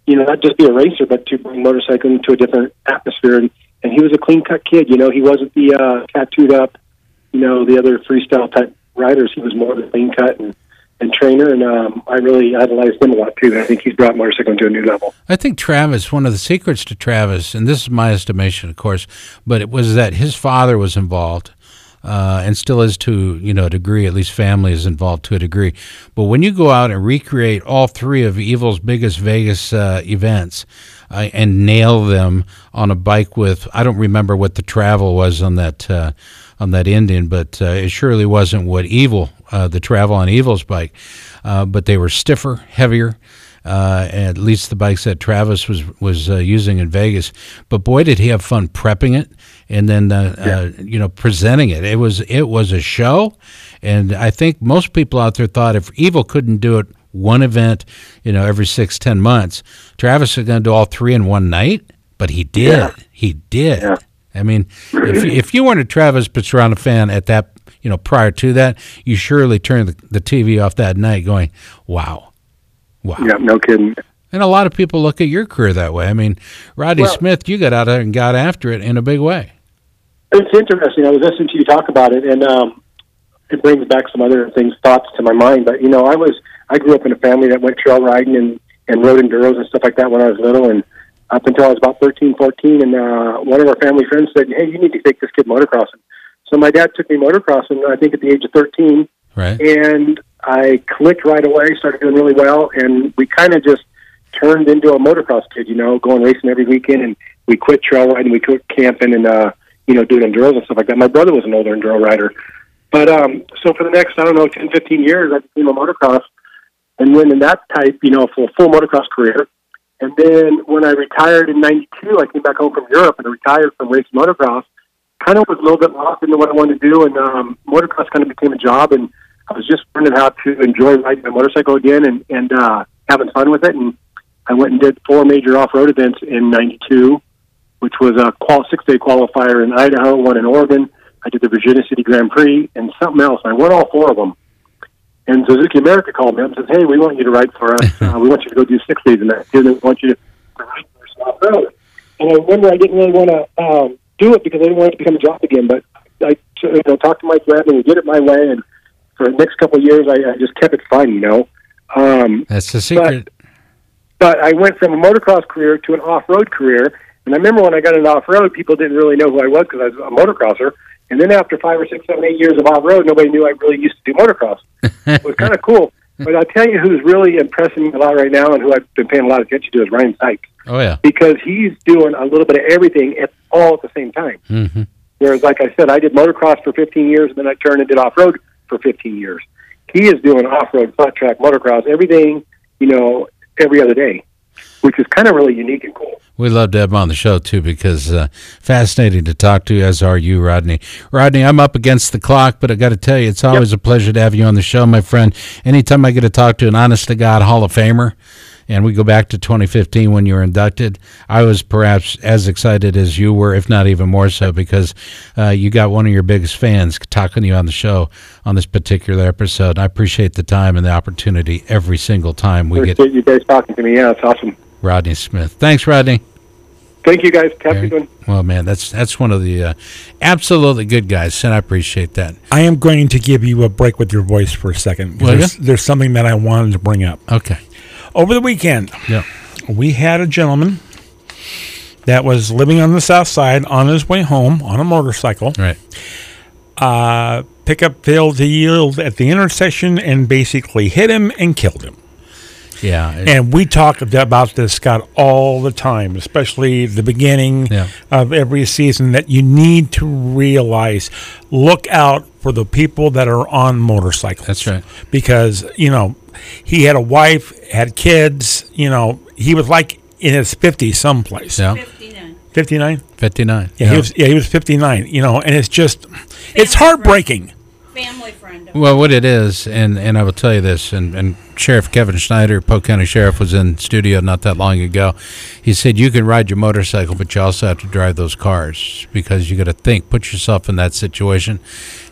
you know, not just be a racer, but to bring motorcycling to a different atmosphere. And, and he was a clean cut kid. You know, he wasn't the uh, tattooed up, you know, the other freestyle type riders. He was more of a clean cut and and trainer, and um, I really idolized him a lot too. I think he's brought motorcycling to a new level. I think Travis, one of the secrets to Travis, and this is my estimation, of course, but it was that his father was involved. Uh, and still is to you know a degree. At least family is involved to a degree. But when you go out and recreate all three of Evel's biggest Vegas uh, events uh, and nail them on a bike with I don't remember what the travel was on that uh, on that Indian, but uh, it surely wasn't what Evel uh, the travel on Evel's bike. But they were stiffer, heavier. Uh, at least the bikes that Travis was was uh, using in Vegas. But boy, did he have fun prepping it and then uh, uh, you know presenting it. It was it was a show, and I think most people out there thought if Evel couldn't do it one event, you know, every six ten months, Travis is going to do all three in one night. But he did. Yeah. He did. I mean, if if you weren't a Travis Pastrana fan at that, you know, prior to that, you surely turned the, the TV off that night, going, "Wow, wow." Yeah, no kidding. And a lot of people look at your career that way. I mean, Roddy Well- Smith, you got out there and got after it in a big way. It's interesting. I was listening to you talk about it, and um, it brings back some other things, thoughts to my mind. But you know, I was I grew up in a family that went trail riding and and rode enduros and stuff like that when I was little, and up until I was about thirteen, fourteen. And uh, one of our family friends said, "Hey, you need to take this kid motocrossing." So my dad took me motocrossing. I think at the age of thirteen, Right. and I clicked right away. Started doing really well, and we kind of just turned into a motocross kid. You know, going racing every weekend, and we quit trail riding, we quit camping, and uh, you know, doing enduros and stuff like that. My brother was an older enduro rider, but um, so for the next I don't know 10, 15 years, I became a motocross, and went in that type, you know, for a full motocross career. And then when I retired in '92, I came back home from Europe and I retired from racing motocross. Kind of was a little bit lost into what I wanted to do, and um, motocross kind of became a job. And I was just learning how to enjoy riding my motorcycle again and and uh, having fun with it. And I went and did four major off-road events in '92, which was a qual- six-day qualifier in Idaho, one in Oregon. I did the Virginia City Grand Prix and something else. I won all four of them. And Suzuki America called me up and says, "Hey, we want you to ride for us. <laughs> Uh, we want you to go do six days in that. And we want you to ride for us off road." And I remember I didn't really want to um, do it because I didn't want it to become a job again. But I, you know, talked to Mike and we did it my way. And for the next couple of years, I, I just kept it fun. You know. Um, That's the secret. but I went from a motocross career to an off-road career. And I remember when I got into off-road, people didn't really know who I was because I was a motocrosser. And then after five or six, seven, eight years of off-road, nobody knew I really used to do motocross. it was kind of <laughs> cool. But I'll tell you who's really impressing me a lot right now and who I've been paying a lot of attention to is Ryan Sipes Oh yeah. because he's doing a little bit of everything at all at the same time. Mm-hmm. Whereas, like I said, I did motocross for 15 years, and then I turned and did off road for 15 years. He is doing off road, flat track, motocross, everything, you know, every other day, which is kind of really unique and cool. We love to have him on the show too because uh, fascinating to talk to, as are you, Rodney. Rodney, I'm up against the clock, but I got to tell you, it's always a pleasure to have you on the show, my friend. Anytime I get to talk to an honest to God Hall of Famer, and we go back to 2015 when you were inducted, I was perhaps as excited as you were, if not even more so, because uh, you got one of your biggest fans talking to you on the show on this particular episode. I appreciate the time and the opportunity every single time we get you guys talking to me. Yeah, it's awesome. Rodney Smith. Thanks, Rodney. Thank you guys. Have a good. Well, man, that's that's one of the uh, absolutely good guys, and I appreciate that. I am going to give you a break with your voice for a second. Will There's, there's something that I wanted to bring up. Okay. Over the weekend, yeah. we had a gentleman that was living on the south side on his way home on a motorcycle. Right. Uh, pickup failed to yield at the intersection and basically hit him and killed him. Yeah. it- And we talk about this, Scott, all the time, especially the beginning Yeah. of every season, that you need to realize look out for the people that are on motorcycles. That's right. Because, you know, he had a wife, had kids, you know, he was like in his 50s someplace. Yeah. 59? 59. Yeah, he was yeah, he was 59, you know, and it's just it's heartbreaking. Family friend. Well, what it is, and, and I will tell you this, and, and Sheriff Kevin Schneider, Polk County Sheriff, was in studio not that long ago. He said you can ride your motorcycle, but you also have to drive those cars because you got to think, put yourself in that situation,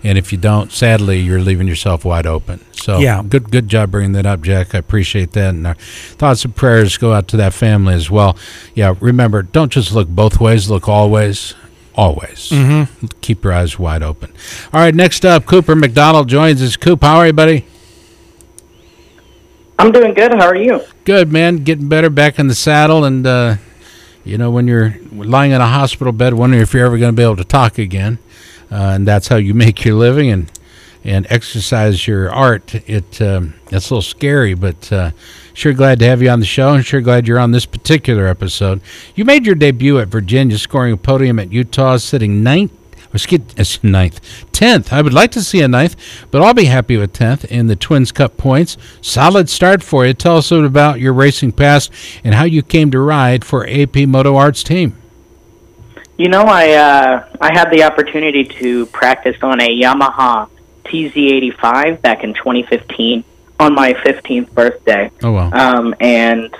and if you don't, sadly, you're leaving yourself wide open. So, Yeah. good good job bringing that up, Jack. I appreciate that, and our thoughts and prayers go out to that family as well. Yeah, remember, don't just look both ways, look always. Always. Mhm. Keep your eyes wide open. All right, next up, Cooper McDonald joins us. Coop, how are you, buddy? I'm doing good. How are you? Good, man. Getting better, back in the saddle, and uh, you know when you're lying in a hospital bed, wondering if you're ever going to be able to talk again, uh, and that's how you <laughs> make your living and and exercise your art. It um, it's a little scary, but uh, sure glad to have you on the show, and sure glad you're on this particular episode. You made your debut at Virginia, scoring a podium at Utah, sitting ninth. Ninth, tenth. I would like to see a ninth, but I'll be happy with tenth in the Twins Cup points. Solid start for you. Tell us about your racing past and how you came to ride for AP Moto Arts team. You know, I uh, I had the opportunity to practice on a Yamaha TZ85 back in 2015 on my 15th birthday. Oh wow! Um, and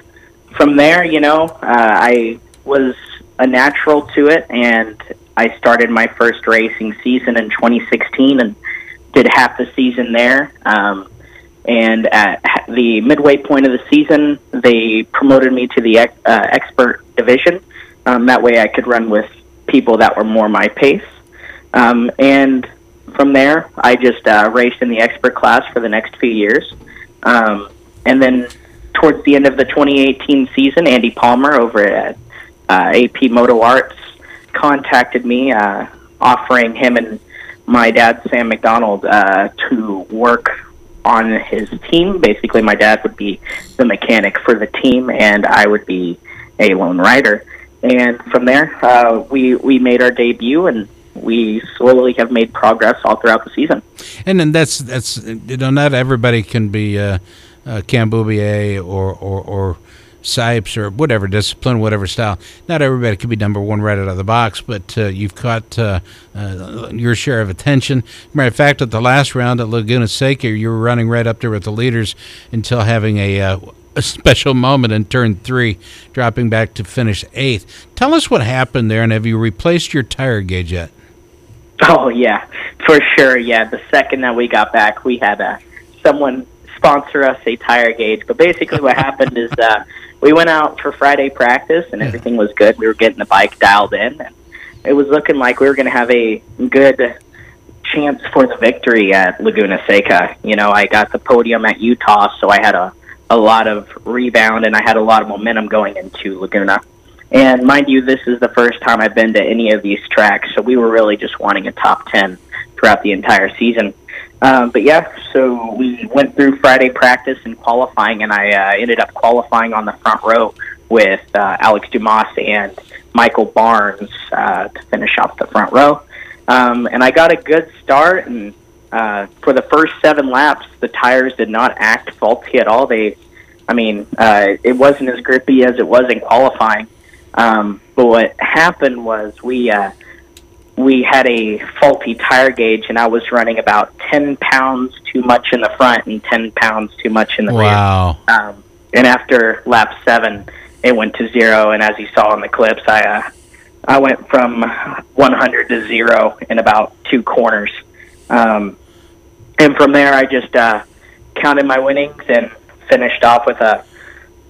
from there, you know, uh, I was a natural to it, and I started my first racing season in 2016 and did half the season there. Um, and at the midway point of the season, they promoted me to the ex- uh, expert division. Um, that way, I could run with people that were more my pace. Um, and from there, I just uh, raced in the expert class for the next few years. Um, and then towards the end of the 2018 season, Andy Palmer over at uh, AP Moto Arts contacted me, uh, offering him and my dad, Sam McDonald, uh, to work on his team. Basically, my dad would be the mechanic for the team, and I would be a lone rider. And from there, uh, we we made our debut, and we slowly have made progress all throughout the season. And then that's that's you know not everybody can be uh, uh, Cam Beaubier or or or Sipes or whatever discipline, whatever style. Not everybody could be number one right out of the box, but uh, you've caught uh, uh, your share of attention. Matter of fact, at the last round at Laguna Seca, you were running right up there with the leaders until having a, uh, a special moment in turn three, dropping back to finish eighth. Tell us what happened there, and have you replaced your tire gauge yet? <laughs> Oh yeah, for sure. Yeah, the second that we got back, we had uh, someone sponsor us a tire gauge. But basically, what happened is uh, we went out for Friday practice, and everything was good. We were getting the bike dialed in, and it was looking like we were going to have a good chance for the victory at Laguna Seca. You know, I got the podium at Utah, so I had a a lot of rebound, and I had a lot of momentum going into Laguna. And mind you, this is the first time I've been to any of these tracks, so we were really just wanting a top 10 throughout the entire season. Um, but yeah, so we went through Friday practice and qualifying, and I uh, ended up qualifying on the front row with uh, Alex Dumas and Michael Barnes uh, to finish off the front row. Um, and I got a good start, and uh, for the first seven laps, the tires did not act faulty at all. They, I mean, uh, it wasn't as grippy as it was in qualifying. Um, but what happened was we uh, we had a faulty tire gauge, and I was running about ten pounds too much in the front and ten pounds too much in the Wow. rear. Um, and after lap seven, it went to zero. And as you saw in the clips, I uh, I went from 100 to zero in about two corners. Um, and from there, I just uh, counted my winnings and finished off with a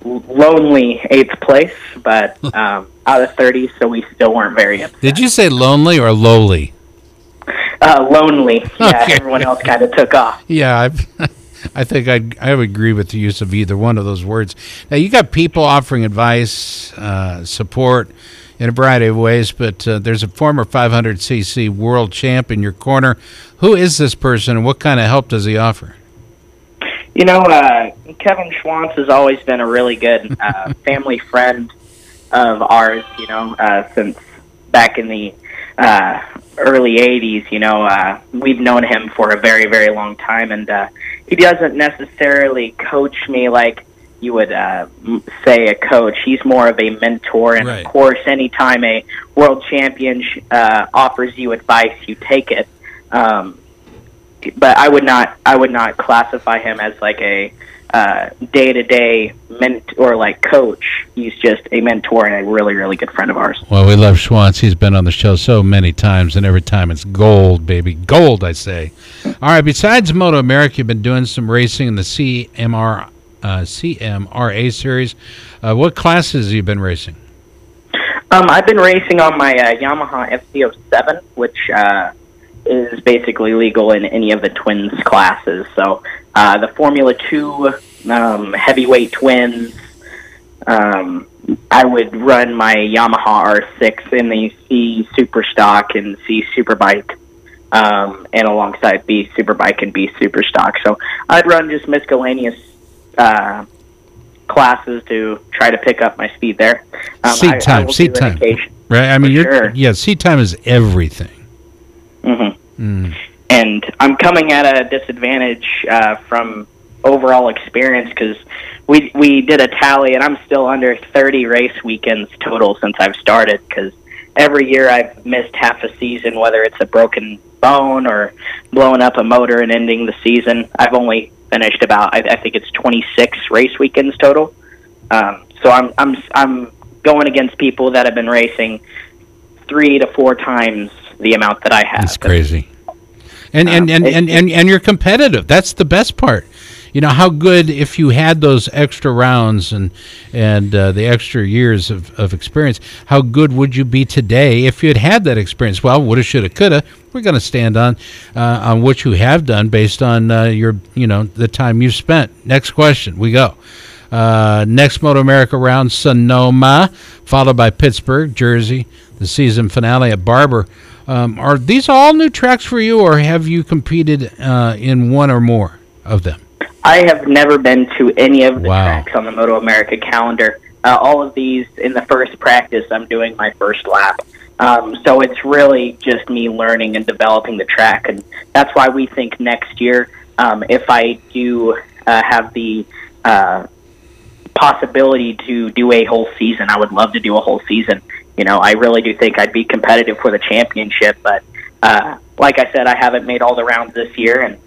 lonely eighth place, but <laughs> um, out of 30, so we still weren't very upset. Did you say lonely or lowly? Uh, lonely. Yeah, Okay. everyone else kind of took off. <laughs> Yeah, I've, <laughs> I think I'd, I would agree with the use of either one of those words. Now, you got people offering advice, uh, support in a variety of ways, but uh, there's a former 500cc world champ in your corner. Who is this person, and what kind of help does he offer? You know, uh, Kevin Schwantz has always been a really good uh, <laughs> family friend of ours, you know, uh, since back in the uh, early 80s. You know, uh, we've known him for a very, very long time, and uh, he doesn't necessarily coach me like you would uh, say a coach. He's more of a mentor, and Right. of course, anytime a world champion uh, offers you advice, you take it. Um, but I would not I would not classify him as like a day to day ment or like coach. He's just a mentor and a really really good friend of ours. Well, we love Schwantz. He's been on the show so many times, and every time it's gold, baby. Gold, I say. All right, besides Moto America, you've been doing some racing in the CMR, uh, CMRA series. Uh, what classes have you been racing? Um, I've been racing on my uh, Yamaha FZ07, which uh, is basically legal in any of the twins classes. So uh, the Formula Two um, heavyweight twins. Um, I would run my Yamaha R6 in the C Superstock and C Superbike, um, and alongside B Superbike and B Superstock. So I'd run just miscellaneous uh, classes to try to pick up my speed there. Um, I- I seat time, will seat time. Right? I mean, you're sure. yeah. Seat time is everything. Mm-hmm. Mm. and I'm coming at a disadvantage uh, from overall experience because we we did a tally and I'm still under 30 race weekends total since I've started because every year I've missed half a season whether it's a broken bone or blowing up a motor and ending the season I've only finished about I, I think it's 26 race weekends total um, so I'm I'm I'm going against people that have been racing three to four times the amount that I have It's crazy. And and, and, it- and, and and you're competitive. That's the best part. You know how good if you had those extra rounds and and uh, the extra years of, of experience. How good would you be today if you had had that experience? Well, woulda, shoulda, coulda. We're going to stand on uh, on what you have done based on uh, your you know the time you've spent. Next question. We go. Uh, next Moto America round, Sonoma, followed by Pittsburgh, Jersey, the season finale at Barber. Um, are these all new tracks for you, or have you competed uh, in one or more of them? I have never been to any of the Wow. tracks on the Moto America calendar. Uh, all of these in the first practice, I'm doing my first lap. Um, so it's really just me learning and developing the track, and that's why we think next year, um, if I do uh, have the uh, possibility to do a whole season, I would love to do a whole season. You know, I really do think I'd be competitive for the championship, but uh, like I said, I haven't made all the rounds this year, and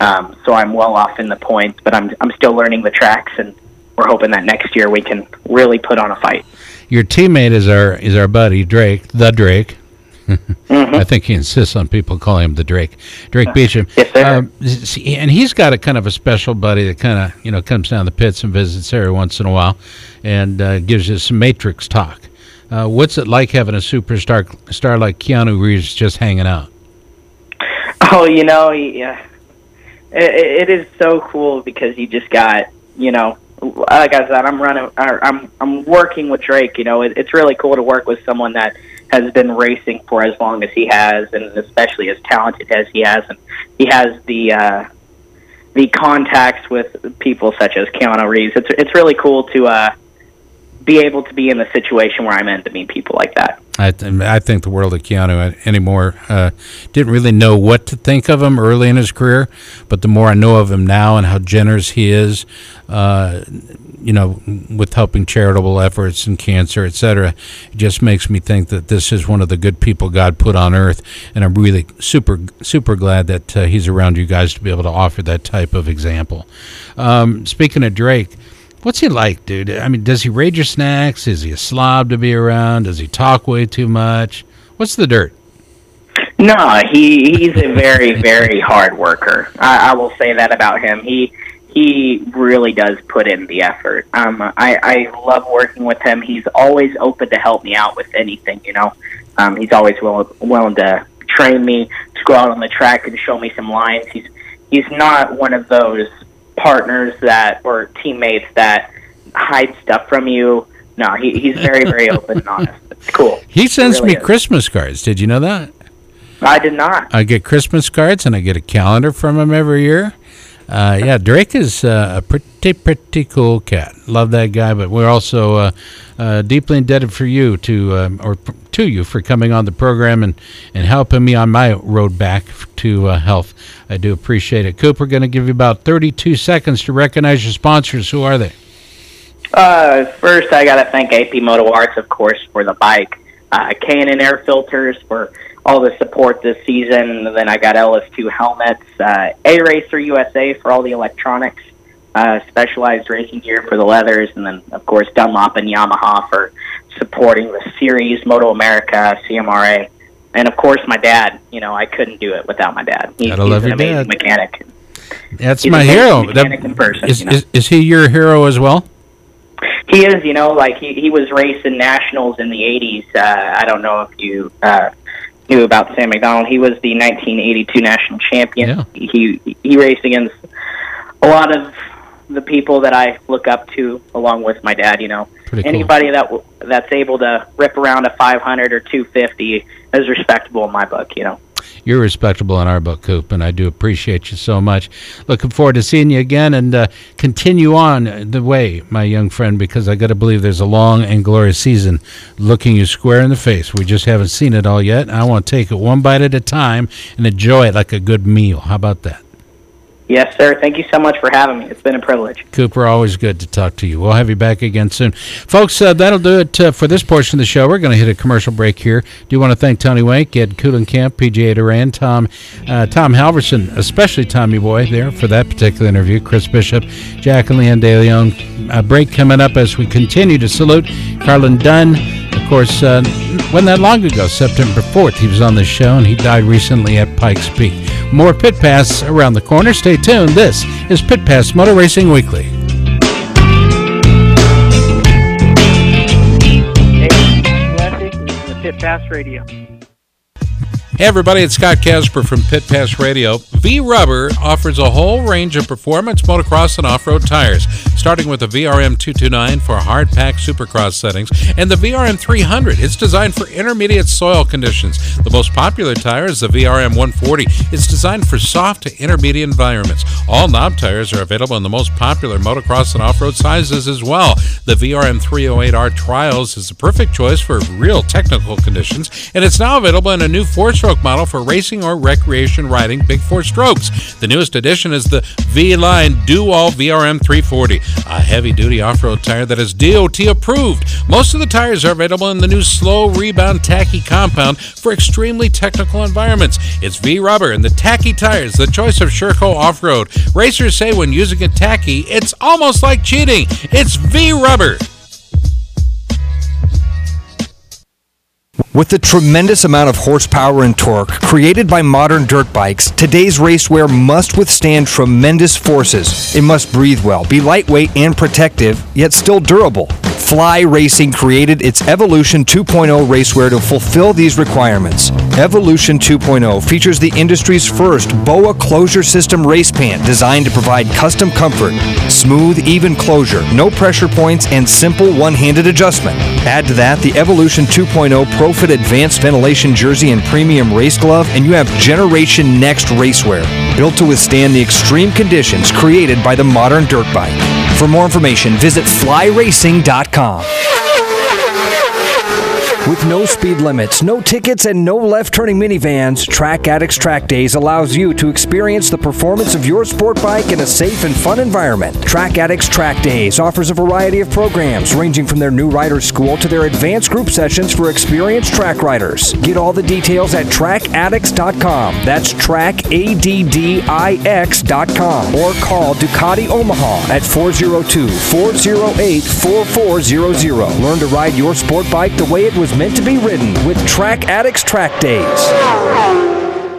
um, so I'm well off in the points. But I'm I'm still learning the tracks, and we're hoping that next year we can really put on a fight. Your teammate is our is our buddy Drake, the Drake. <laughs> I think he insists on people calling him the Drake, Drake Beecham. Yes, sir. Um, and he's got a kind of a special buddy that kind of you know comes down the pits and visits every once in a while, and uh, gives you some Matrix talk. Uh, what's it like having a superstar star like Keanu Reeves just hanging out? Oh, you know, yeah, it, it is so cool because you just got, you know, like I said, I'm running, I'm I'm working with Drake. You know, it, it's really cool to work with someone that has been racing for as long as he has, and especially as talented as he has, and he has the uh, the contacts with people such as Keanu Reeves. It's it's really cool to uh, be able to be in the situation where I'm in to meet people like that. I, th- I think the world of Keanu anymore. Uh, didn't really know what to think of him early in his career, but the more I know of him now and how generous he is, uh, you know, with helping charitable efforts and cancer, et cetera, it just makes me think that this is one of the good people God put on earth, and I'm really super super glad that uh, he's around you guys to be able to offer that type of example. Um, speaking of Drake. What's he like, dude? I mean, does he raid your snacks? Is he a slob to be around? Does he talk way too much? What's the dirt? No, he he's a very <laughs> very hard worker. I, I will say that about him. He he really does put in the effort. Um, I I love working with him. He's always open to help me out with anything. You know, um, he's always willing willing to train me to go out on the track and show me some lines. He's he's not one of those partners that or teammates that hide stuff from you. No, he, he's very very <laughs> open and honest. It's cool. He sends really me is. Christmas cards. Did you know that? I did not. I get Christmas cards and I get a calendar from him every year. Uh, yeah, Drake is uh, a pretty, pretty cool cat. Love that guy, but we're also uh, uh, deeply indebted for you to, um, or to you for coming on the program and, and helping me on my road back to uh, health. I do appreciate it. Coop, we're going to give you about 32 seconds to recognize your sponsors. Who are they? Uh, first, I got to thank AP Moto Arts, of course, for the bike. K&N Air Filters for all the support this season. And then I got LS2 helmets. Uh, A Racer USA for all the electronics. Uh, specialized racing gear for the leathers. And then, of course, Dunlop and Yamaha for supporting the series, Moto America, CMRA. And, of course, my dad. You know, I couldn't do it without my dad. He's, Gotta he's love an your amazing dad. mechanic. That's He's my hero. mechanic That- in person, is, you know? is, is he your hero as well? He is, you know, like he he was racing nationals in the '80s. Uh, I don't know if you uh, knew about Sam McDonald. He was the 1982 national champion. He he raced against a lot of the people that I look up to, along with my dad. You know, Pretty cool. anybody that w- that's able to rip around a 500 or 250 is respectable in my book. You know. You're respectable in our book, Coop, and I do appreciate you so much. Looking forward to seeing you again and uh, continue on the way, my young friend, because I got to believe there's a long and glorious season looking you square in the face. We just haven't seen it all yet. I want to take it one bite at a time and enjoy it like a good meal. How about that? Yes, sir. Thank you so much for having me. It's been a privilege. Cooper, always good to talk to you. We'll have you back again soon. Folks, uh, that'll do it uh, for this portion of the show. We're going to hit a commercial break here. Do want to thank Tony Wake, Ed Kuhlenkamp, PGA Duran, Tom uh, Tom Halverson, especially Tommy Boy there for that particular interview, Chris Bishop, Jack and Leanne De Leon. A break coming up as we continue to salute Carlin Dunne. Of course, uh, wasn't that long ago, September 4th, he was on the show and he died recently at Pikes Peak. More Pit Pass around the corner. Stay tuned. This is Pit Pass Motor Racing Weekly. Pit Pass Radio. Hey everybody, it's Scott Casper from Pit Pass Radio. V Rubber offers a whole range of performance motocross and off-road tires, starting with the VRM 229 for hard pack supercross settings and the VRM 300. It's designed for intermediate soil conditions. The most popular tire is the VRM 140. It's designed for soft to intermediate environments. All knob tires are available in the most popular motocross and off-road sizes as well. The VRM 308R Trials is the perfect choice for real technical conditions, and it's now available in a new four-stroke model for racing or recreation riding big four strokes. The newest addition is the V Line Do All VRM 340, a heavy duty off road tire that is DOT approved. Most of the tires are available in the new slow rebound tacky compound for extremely technical environments. It's V rubber and the tacky tires, the choice of Sherco off road. Racers say when using a tacky, it's almost like cheating. It's V rubber. With the tremendous amount of horsepower and torque created by modern dirt bikes, today's racewear must withstand tremendous forces. It must breathe well, be lightweight and protective, yet still durable. Fly Racing created its Evolution 2.0 racewear to fulfill these requirements. Evolution 2.0 features the industry's first BOA closure system race pant designed to provide custom comfort, smooth, even closure, no pressure points, and simple one-handed adjustment. Add to that the Evolution 2.0 Advanced Ventilation Jersey and Premium Race Glove, and you have Generation Next racewear, built to withstand the extreme conditions created by the modern dirt bike. For more information, visit flyracing.com. With no speed limits, no tickets, and no left turning minivans, Track Addicts Track Days allows you to experience the performance of your sport bike in a safe and fun environment. Track Addicts Track Days offers a variety of programs ranging from their new riders school to their advanced group sessions for experienced track riders. Get all the details at trackaddicts.com. That's trackaddicts.com or call Ducati Omaha at 402 408 4400. Learn to ride your sport bike the way it was meant to be ridden with Track Addicts Track Days.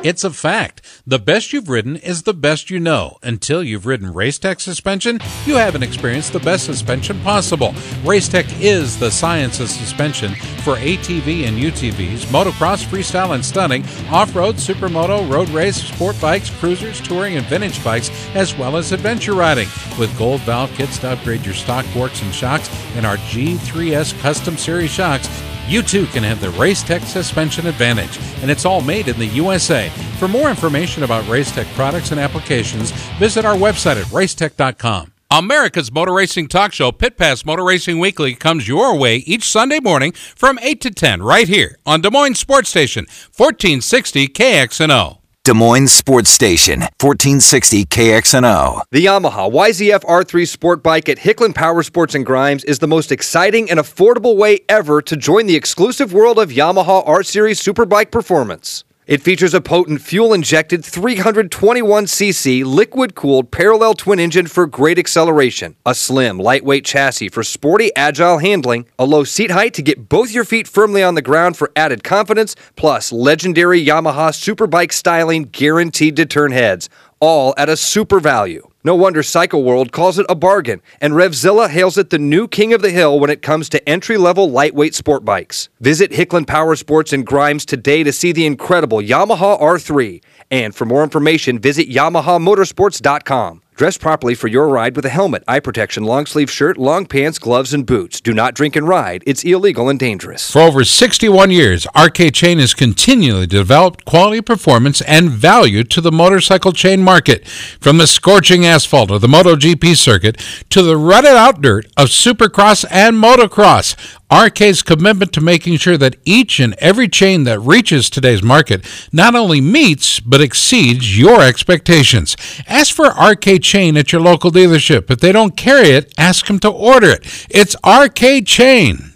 It's a fact. The best you've ridden is the best you know. Until you've ridden Racetech suspension, you haven't experienced the best suspension possible. Racetech is the science of suspension for ATV and UTVs, motocross, freestyle, and stunning, off-road, supermoto, road race, sport bikes, cruisers, touring, and vintage bikes, as well as adventure riding. With gold valve kits to upgrade your stock forks and shocks and our G3S Custom Series shocks, you too can have the Racetech suspension advantage, and it's all made in the USA. For more information about Racetech products and applications, visit our website at racetech.com. America's Motor Racing Talk Show, Pit Pass Motor Racing Weekly, comes your way each Sunday morning from 8 to 10 right here on Des Moines Sports Station, 1460 KXNO. Des Moines Sports Station, 1460 KXNO. The Yamaha YZF R3 Sport Bike at Hicklin Power Sports and Grimes is the most exciting and affordable way ever to join the exclusive world of Yamaha R Series Superbike performance. It features a potent fuel injected 321cc liquid cooled parallel twin engine for great acceleration, a slim, lightweight chassis for sporty, agile handling, a low seat height to get both your feet firmly on the ground for added confidence, plus legendary Yamaha Superbike styling guaranteed to turn heads, all at a super value. No wonder Cycle World calls it a bargain, and Revzilla hails it the new king of the hill when it comes to entry level lightweight sport bikes. Visit Hicklin Power Sports and Grimes today to see the incredible Yamaha R3. And for more information, visit YamahaMotorsports.com. Dress properly for your ride with a helmet, eye protection, long sleeve shirt, long pants, gloves, and boots. Do not drink and ride. It's illegal and dangerous. For over 61 years, RK Chain has continually developed quality performance and value to the motorcycle chain market. From the scorching asphalt of the MotoGP circuit to the rutted out dirt of supercross and motocross, RK's commitment to making sure that each and every chain that reaches today's market not only meets but exceeds your expectations. Ask for RK Chain at your local dealership. If they don't carry it, ask them to order it. It's RK Chain.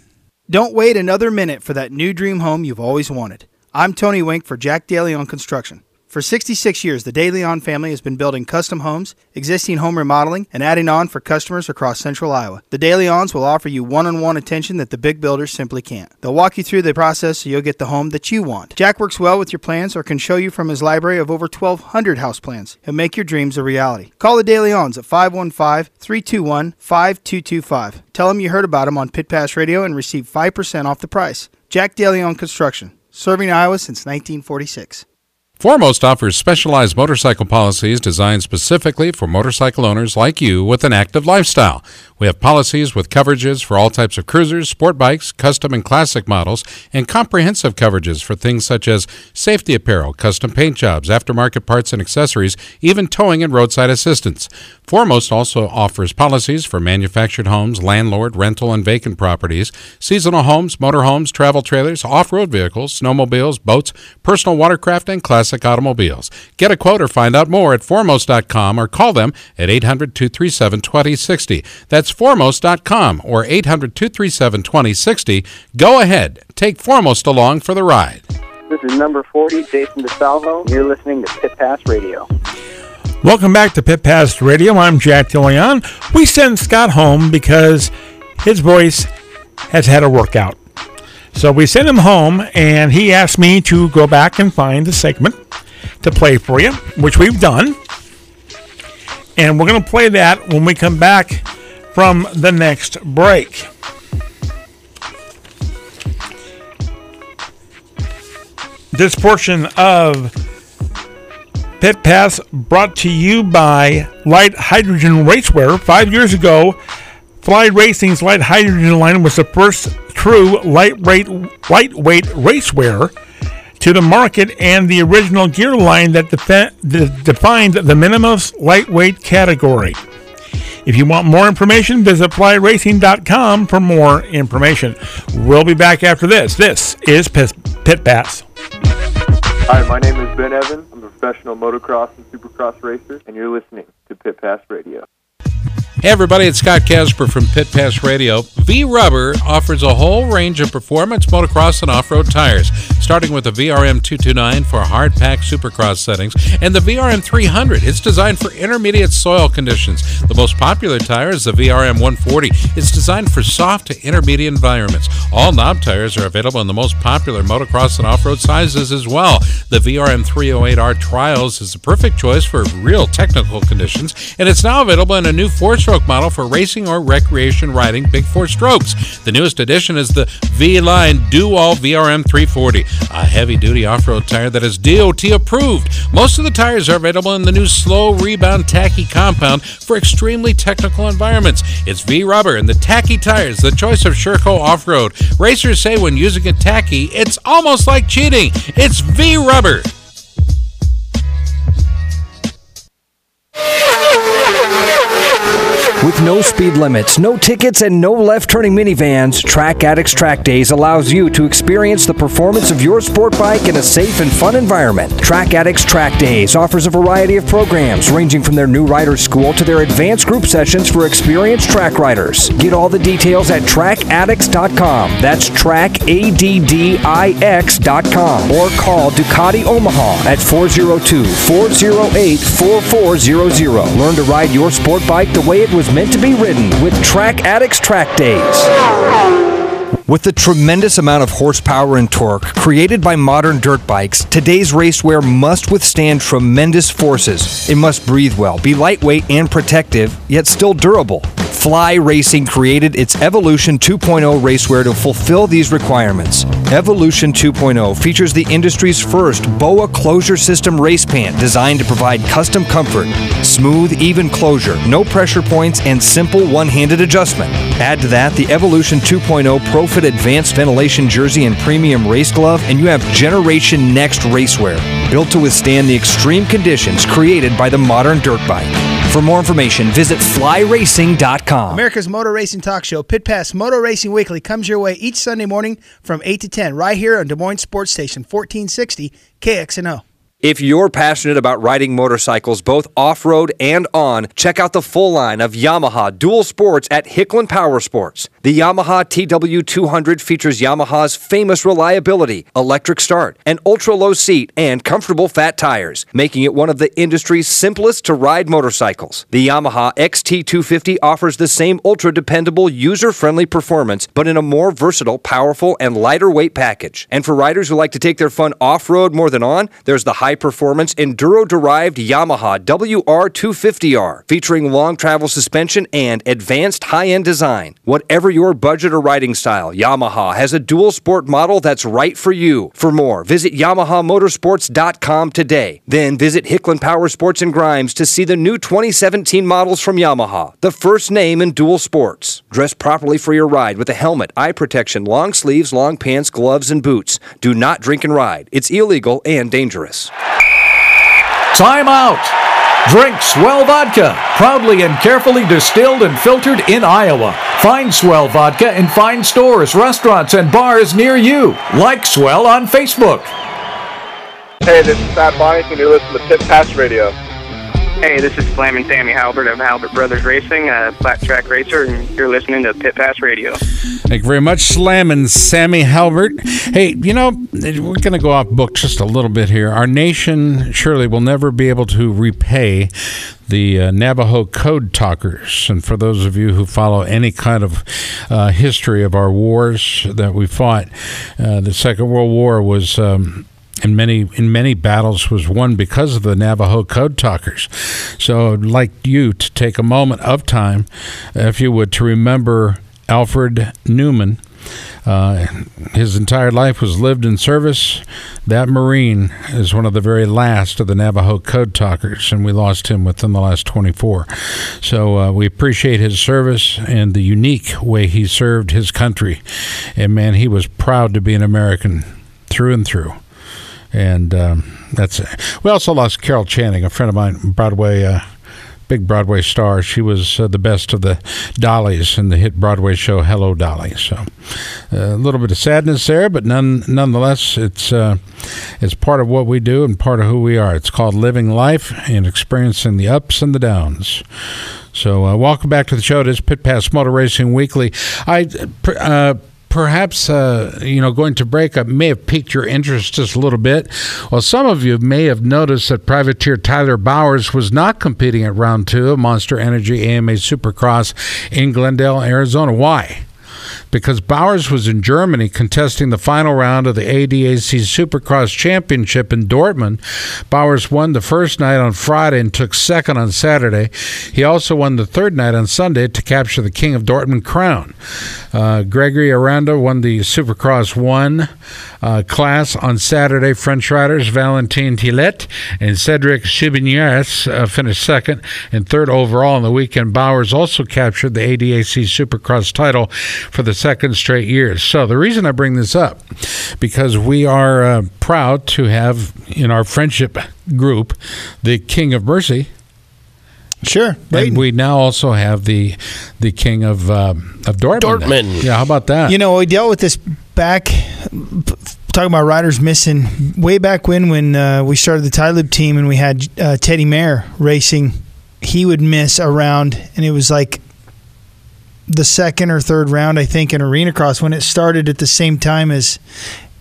Don't wait another minute for that new dream home you've always wanted. I'm Tony Wink for Jack Daly on Construction. For 66 years, the De Leon family has been building custom homes, existing home remodeling, and adding on for customers across central Iowa. The De Leons will offer you one on one attention that the big builders simply can't. They'll walk you through the process so you'll get the home that you want. Jack works well with your plans or can show you from his library of over 1,200 house plans. He'll make your dreams a reality. Call the De Leons at 515 321 5225. Tell them you heard about them on Pit Pass Radio and receive 5% off the price. Jack Daly on Construction, serving Iowa since 1946. Foremost offers specialized motorcycle policies designed specifically for motorcycle owners like you with an active lifestyle. We have policies with coverages for all types of cruisers, sport bikes, custom and classic models, and comprehensive coverages for things such as safety apparel, custom paint jobs, aftermarket parts and accessories, even towing and roadside assistance. Foremost also offers policies for manufactured homes, landlord, rental, and vacant properties, seasonal homes, motorhomes, travel trailers, off-road vehicles, snowmobiles, boats, personal watercraft, and classic classic automobiles. Get a quote or find out more at foremost.com or call them at 800 237 2060. That's foremost.com or 800 237 2060. Go ahead, take Foremost along for the ride. This is number 40, Jason DeSalvo. You're listening to Pit Pass Radio. Welcome back to Pit Pass Radio. I'm Jack De Leon. We send Scott home because his voice has had a workout. So we sent him home, and he asked me to go back and find the segment to play for you, which we've done. And we're going to play that when we come back from the next break. This portion of Pit Pass brought to you by Lite Hydrogen Racewear. Five years ago, Fly Racing's Lite Hydrogen line was the first true lightweight, lightweight racewear to the market and the original gear line that defi- defined the minimalist lightweight category. If you want more information, visit flyracing.com for more information. We'll be back after this. This is Pit, Pit Pass. Hi, my name is Ben Evans. I'm a professional motocross and supercross racer, and you're listening to Pit Pass Radio. Hey everybody, it's Scott Casper from Pit Pass Radio. V Rubber offers a whole range of performance motocross and off-road tires, starting with the VRM 229 for hard pack supercross settings and the VRM 300. It's designed for intermediate soil conditions. The most popular tire is the VRM 140. It's designed for soft to intermediate environments. All knob tires are available in the most popular motocross and off-road sizes as well. The VRM 308R Trials is the perfect choice for real technical conditions, and it's now available in a new four-stroke model for racing or recreation riding big four strokes. The newest addition is the V Line Do All VRM 340, a heavy duty off road tire that is DOT approved. Most of the tires are available in the new slow rebound tacky compound for extremely technical environments. It's V rubber and the tacky tires, the choice of Sherco off road. Racers say when using a tacky, it's almost like cheating. It's V With no speed limits, no tickets, and no left turning minivans, Track Addicts Track Days allows you to experience the performance of your sport bike in a safe and fun environment. Track Addicts Track Days offers a variety of programs ranging from their new riders school to their advanced group sessions for experienced track riders. Get all the details at trackaddicts.com. That's trackaddicts.com or call Ducati Omaha at 402 408 4400. Learn to ride your sport bike the way it was meant to be ridden with Track Addicts Track Days. With the tremendous amount of horsepower and torque created by modern dirt bikes, today's racewear must withstand tremendous forces. It must breathe well, be lightweight and protective, yet still durable. Fly Racing created its Evolution 2.0 racewear to fulfill these requirements. Evolution 2.0 features the industry's first BOA closure system race pant designed to provide custom comfort, smooth, even closure, no pressure points, and simple one handed adjustment. Add to that the Evolution 2.0 ProFit Advanced Ventilation Jersey and Premium Race Glove, and you have Generation Next racewear, built to withstand the extreme conditions created by the modern dirt bike. For more information, visit flyracing.com. America's Motor Racing Talk Show, Pit Pass Motor Racing Weekly, comes your way each Sunday morning from 8 to 10, right here on Des Moines Sports Station, 1460 KXNO. If you're passionate about riding motorcycles both off road and on, check out the full line of Yamaha dual sports at Hicklin Power Sports. The Yamaha TW200 features Yamaha's famous reliability, electric start, an ultra low seat, and comfortable fat tires, making it one of the industry's simplest to ride motorcycles. The Yamaha XT250 offers the same ultra dependable, user friendly performance, but in a more versatile, powerful, and lighter weight package. And for riders who like to take their fun off road more than on, there's the high performance enduro derived Yamaha WR250R, featuring long travel suspension and advanced high end design. Whatever your budget or riding style, Yamaha has a dual sport model that's right for you. For more, visit YamahaMotorsports.com today. Then visit Hicklin Power Sports and Grimes to see the new 2017 models from Yamaha, the first name in dual sports. Dress properly for your ride with a helmet, eye protection, long sleeves, long pants, gloves, and boots. Do not drink and ride. It's illegal and dangerous. Time out! Drink Swell Vodka, proudly and carefully distilled and filtered in Iowa. Find Swell Vodka in fine stores, restaurants, and bars near you. Like Swell on Facebook. Hey, this is Pat Bonnie, and you're listening to Pit Pass Radio. Hey, this is Flamin' Sammy Halbert of Halbert Brothers Racing, a flat track racer, and you're listening to Pit Pass Radio. Thank you very much, Slam and Sammy Halbert. Hey, you know, we're going to go off book just a little bit here. Our nation surely will never be able to repay the uh, Navajo code talkers. And for those of you who follow any kind of uh, history of our wars that we fought, uh, the Second World War was. Um, in many in many battles was won because of the Navajo code talkers. So I'd like you to take a moment of time, if you would, to remember Alfred Newman. Uh, his entire life was lived in service. That Marine is one of the very last of the Navajo code talkers, and we lost him within the last 24. So uh, we appreciate his service and the unique way he served his country. And man, he was proud to be an American through and through and um, that's. We also lost Carol Channing, a friend of mine, Broadway, uh, big Broadway star. She was uh, the best of the Dollies in the hit Broadway show Hello Dolly. So uh, a little bit of sadness there, but none, nonetheless, it's uh, it's part of what we do and part of who we are. It's called living life and experiencing the ups and the downs. So, uh, welcome back to the show. It is Pit Pass Motor Racing Weekly. I uh, perhaps uh, you know going to break up may have piqued your interest just a little bit. Well, some of you may have noticed that privateer Tyler Bowers was not competing at round two of Monster Energy AMA Supercross in Glendale, Arizona. Why? Because Bowers was in Germany contesting the final round of the ADAC Supercross Championship in Dortmund. Bowers won the first night on Friday and took second on Saturday. He also won the third night on Sunday to capture the King of Dortmund crown. Uh, Gregory Aranda won the Supercross 1 uh, class on Saturday. French riders Valentin Teillet and Cedric Chibignares uh, finished second and third overall on the weekend. Bowers also captured the ADAC Supercross title for the second straight year. So the reason I bring this up because we are uh, proud to have in our friendship group the King of Bercy. Sure, and we now also have the the king of um, of Dortmund. Dortmund. Yeah, how about that? You know, we dealt with this back talking about riders missing way back when when uh, we started the Tylib team and we had uh, Teddy Mayer racing. He would miss around, and it was like the second or third round, I think, in Arena Cross when it started at the same time as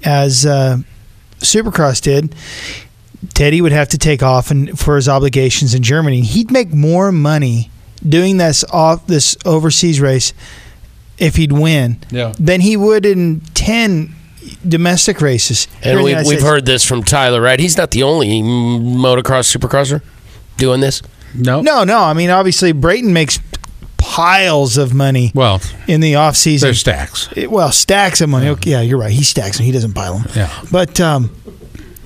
as uh, Supercross did. Teddy would have to take off and for his obligations in Germany. He'd make more money doing this off this overseas race if he'd win Yeah. than he would in ten domestic races. And we, United we've States. heard this from Tyler, right? He's not the only motocross supercrosser doing this. No, No, no. I mean, obviously, Brayton makes piles of money. Well, in the off season, They're stacks. It- well, stacks of money. Okay, yeah, you're right. He stacks them. He doesn't pile them. Yeah. But um,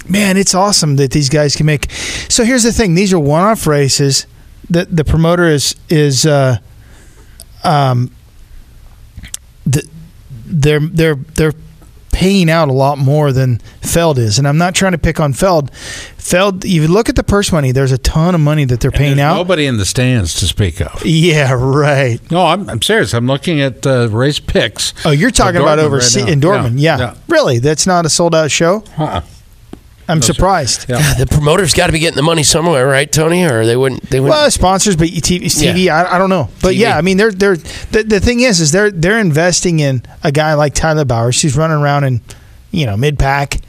man, it's awesome that these guys can make. So here's the thing: these are one-off races. The the promoter is is uh, um, the, they're they're they're paying out a lot more than Feld is, and I'm not trying to pick on Feld. Feld, you look at the purse money. There's a ton of money that they're paying out. Nobody in the stands to speak of. Yeah, right. No, I'm, I'm serious. I'm looking at uh, race picks. Oh, you're talking about Dortmund over right in Dortmund. Yeah. really. That's not a sold out show. Uh-uh. I'm surprised. God, the promoter's got to be getting the money somewhere, right, Tony? Or they wouldn't. They wouldn't. Well, sponsors, but TV, TV I, I don't know. But TV. yeah, I mean, they're they're the, the thing is, is they're they're investing in a guy like Tyler Bowers, who's running around in, you know, mid pack,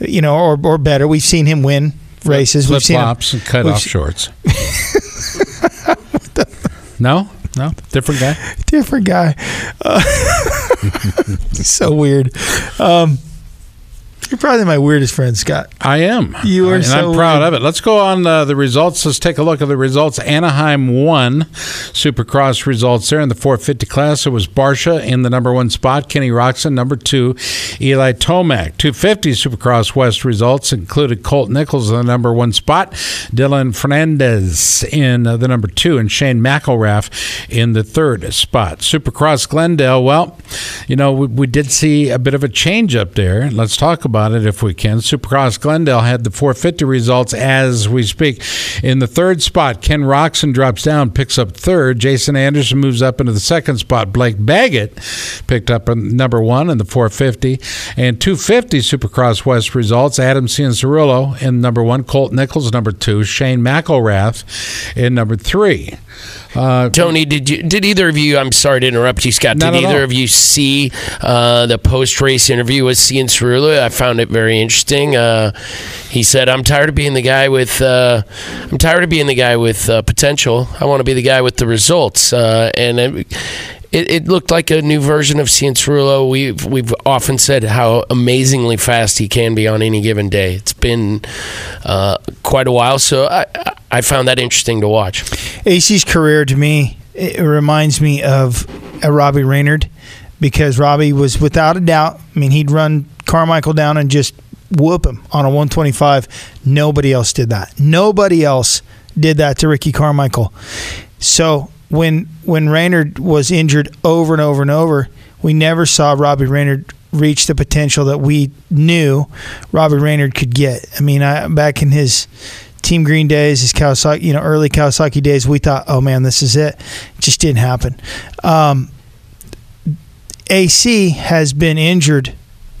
you know, or or better. We've seen him win races. Flip We've seen him- flops and cut we've off se- shorts. <laughs> no, no, different guy. different guy. Uh, <laughs> so weird. Um, you're probably my weirdest friend, Scott. I am. You are and so I'm proud weird. of it. Let's go on uh, the results. Let's take a look at the results. Anaheim won Supercross results there in the 450 class. It was Barcia in the number one spot, Kenny Roczen number two, Eli Tomac. 250 Supercross West results included Colt Nichols in the number one spot, Dylan Ferrandis in uh, the number two, and Shane McElrath in the third spot. Supercross Glendale, well, you know, we, we did see a bit of a change up there. Let's talk about it if we can. Supercross Glendale had the 450 results as we speak. In the third spot, Ken Roczen drops down, picks up third. Jason Anderson moves up into the second spot. Blake Baggett picked up number one in the 450. And 250 Supercross West results, Adam Cianciarulo in number one, Colt Nichols number two, Shane McElrath in number three. Uh, Tony, did you? Did either of you? I'm sorry to interrupt you, Scott. Did either all. of you see uh, the post race interview with Cianciarulo? I found it very interesting. Uh, he said, "I'm tired of being the guy with. Uh, I'm tired of being the guy with uh, potential. I want to be the guy with the results." Uh, and it, it, it looked like a new version of Cianciarulo. We've we've often said how amazingly fast he can be on any given day. It's been uh, quite a while, so I I found that interesting to watch. AC's career to me it reminds me of a Robbie Reynard because Robbie was without a doubt. I mean, he'd run Carmichael down and just whoop him on a 125. Nobody else did that. Nobody else did that to Ricky Carmichael. So when when Reynard was injured over and over and over, we never saw Robbie Reynard reach the potential that we knew Robbie Reynard could get. I mean, I, back in his Team Green days, his Kawasaki, you know, early Kawasaki days, we thought, oh man, this is it. It just didn't happen. Um, AC has been injured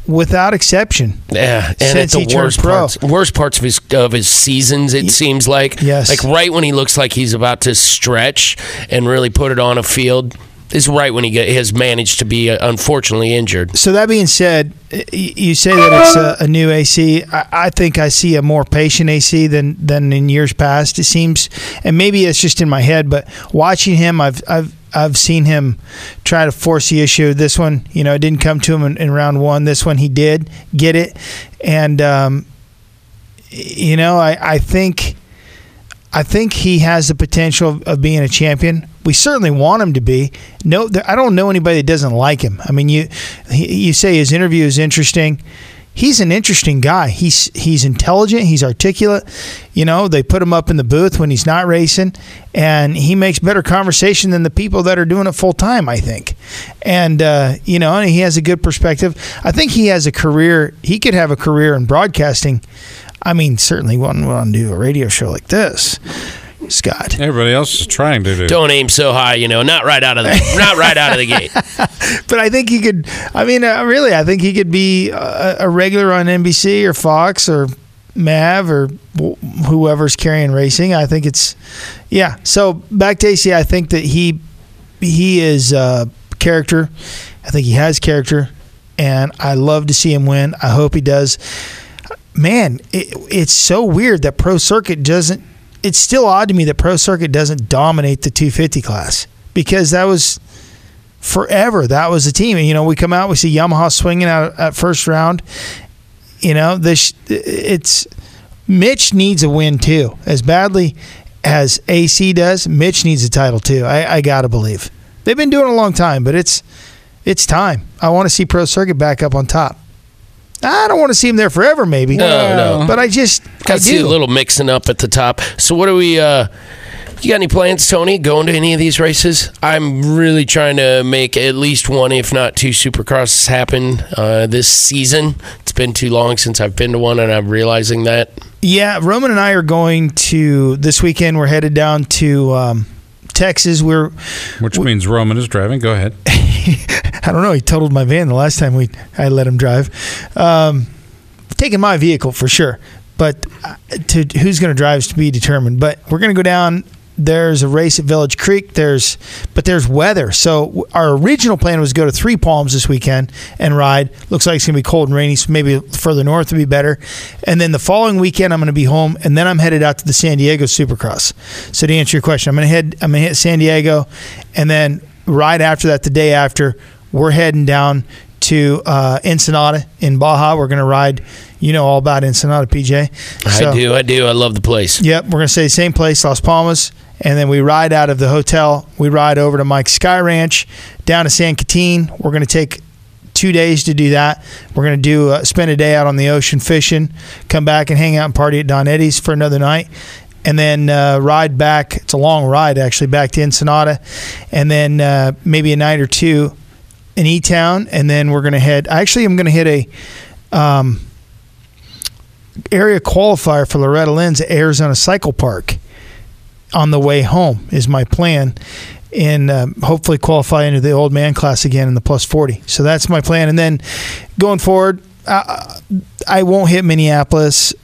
without exception. Yeah, and Since at he the worst parts, worst parts of his of his seasons, it seems like. Yes. like right when he looks like he's about to stretch and really put it on a field is right when he get, has managed to be uh, unfortunately injured. So that being said, you say that it's a, a new AC. I, I think I see a more patient AC than than in years past. It seems, and maybe it's just in my head, but watching him, I've I've I've seen him try to force the issue. This one, you know, it didn't come to him in, in round one. This one, he did get it, and um, you know, I I think. I think he has the potential of, being a champion. We certainly want him to be. No, I don't know anybody that doesn't like him. I mean, you you say his interview is interesting. He's an interesting guy. He's he's intelligent. He's articulate. You know, they put him up in the booth when he's not racing, and he makes better conversation than the people that are doing it full time. I think, and uh, you know, he has a good perspective. I think he has a career. He could have a career in broadcasting. I mean, certainly wouldn't want to do a radio show like this, Scott. Everybody else is trying to do. Don't aim so high, you know. Not right out of the not right out of the <laughs> gate. but I think he could. I mean, uh, really, I think he could be a, a regular on NBC or Fox or Mav or wh- whoever's carrying racing. I think it's yeah. So back to AC, I think that he he is uh, character. I think he has character, and I love to see him win. I hope he does. Man, it, it's so weird that Pro Circuit doesn't. It's still odd to me that Pro Circuit doesn't dominate the 250 class because that was forever. That was the team. And, you know, we come out, we see Yamaha swinging out at first round. You know, this it's Mitch needs a win too. As badly as AC does, Mitch needs a title too. I, I gotta believe. They've been doing a long time, but it's it's time. I want to see Pro Circuit back up on top. I don't want to see him there forever, maybe. No, no. But I just I I see do. a little mixing up at the top. So what are we? uh You got any plans, Tony? Going to any of these races? I'm really trying to make at least one, if not two, Supercrosses happen uh, this season. It's been too long since I've been to one, and I'm realizing that. Yeah, Roman and I are going to this weekend. We're headed down to um, Texas. We're Which means Roman is driving. Go ahead. <laughs> I don't know. He totaled my van the last time we I let him drive. Um, taking my vehicle for sure, but uh, to who's going to drive is to be determined. But we're going to go down. There's a race at Village Creek. There's but there's weather. So our original plan was to go to Three Palms this weekend and ride. Looks like it's going to be cold and rainy, so maybe further north would be better. And then the following weekend, I'm going to be home, and then I'm headed out to the San Diego Supercross. So to answer your question, I'm going to head. I'm to hit San Diego, and then right after that, the day after, we're heading down to uh, Ensenada in Baja. We're going to ride. You know all about Ensenada, PJ. I do, I do. I love the place. Yep, we're going to stay the same place, Las Palmas, and then we ride out of the hotel. We ride over to Mike's Sky Ranch, down to San Catine. We're going to take two days to do that. We're going to do uh, spend a day out on the ocean fishing, come back and hang out and party at Don Eddie's for another night. And then uh, ride back. It's a long ride, actually, back to Ensenada. And then uh, maybe a night or two in E Town. And then we're going to head. Actually, I'm going to hit a um, area qualifier for Loretta Lynn's Arizona Cycle Park on the way home is my plan and um, hopefully qualify into the old man class again in the plus 40 so that's my plan and then going forward uh, i won't hit minneapolis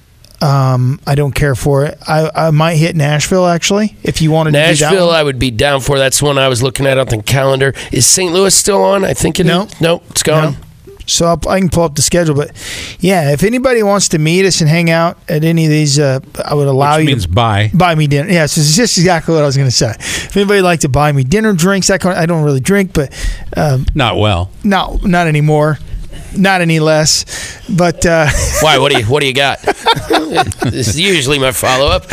um, I don't care for it. I, I might hit Nashville actually. If you wanted to do that Nashville. I would be down for. That's one I was looking at on the calendar. Is St. Louis still on? I think it No. is. Nope, it's gone. So I'll, I can pull up the schedule, but yeah, if anybody wants to meet us and hang out at any of these, uh, I would allow Which you means to buy. buy me dinner. Yeah, so it's just exactly what I was going to say. If anybody would like to buy me dinner, drinks, that kind of, I don't really drink, but um, Not well. not not anymore, not any less. But uh, <laughs> Why? What do you What do you got? <laughs> this is usually my follow up.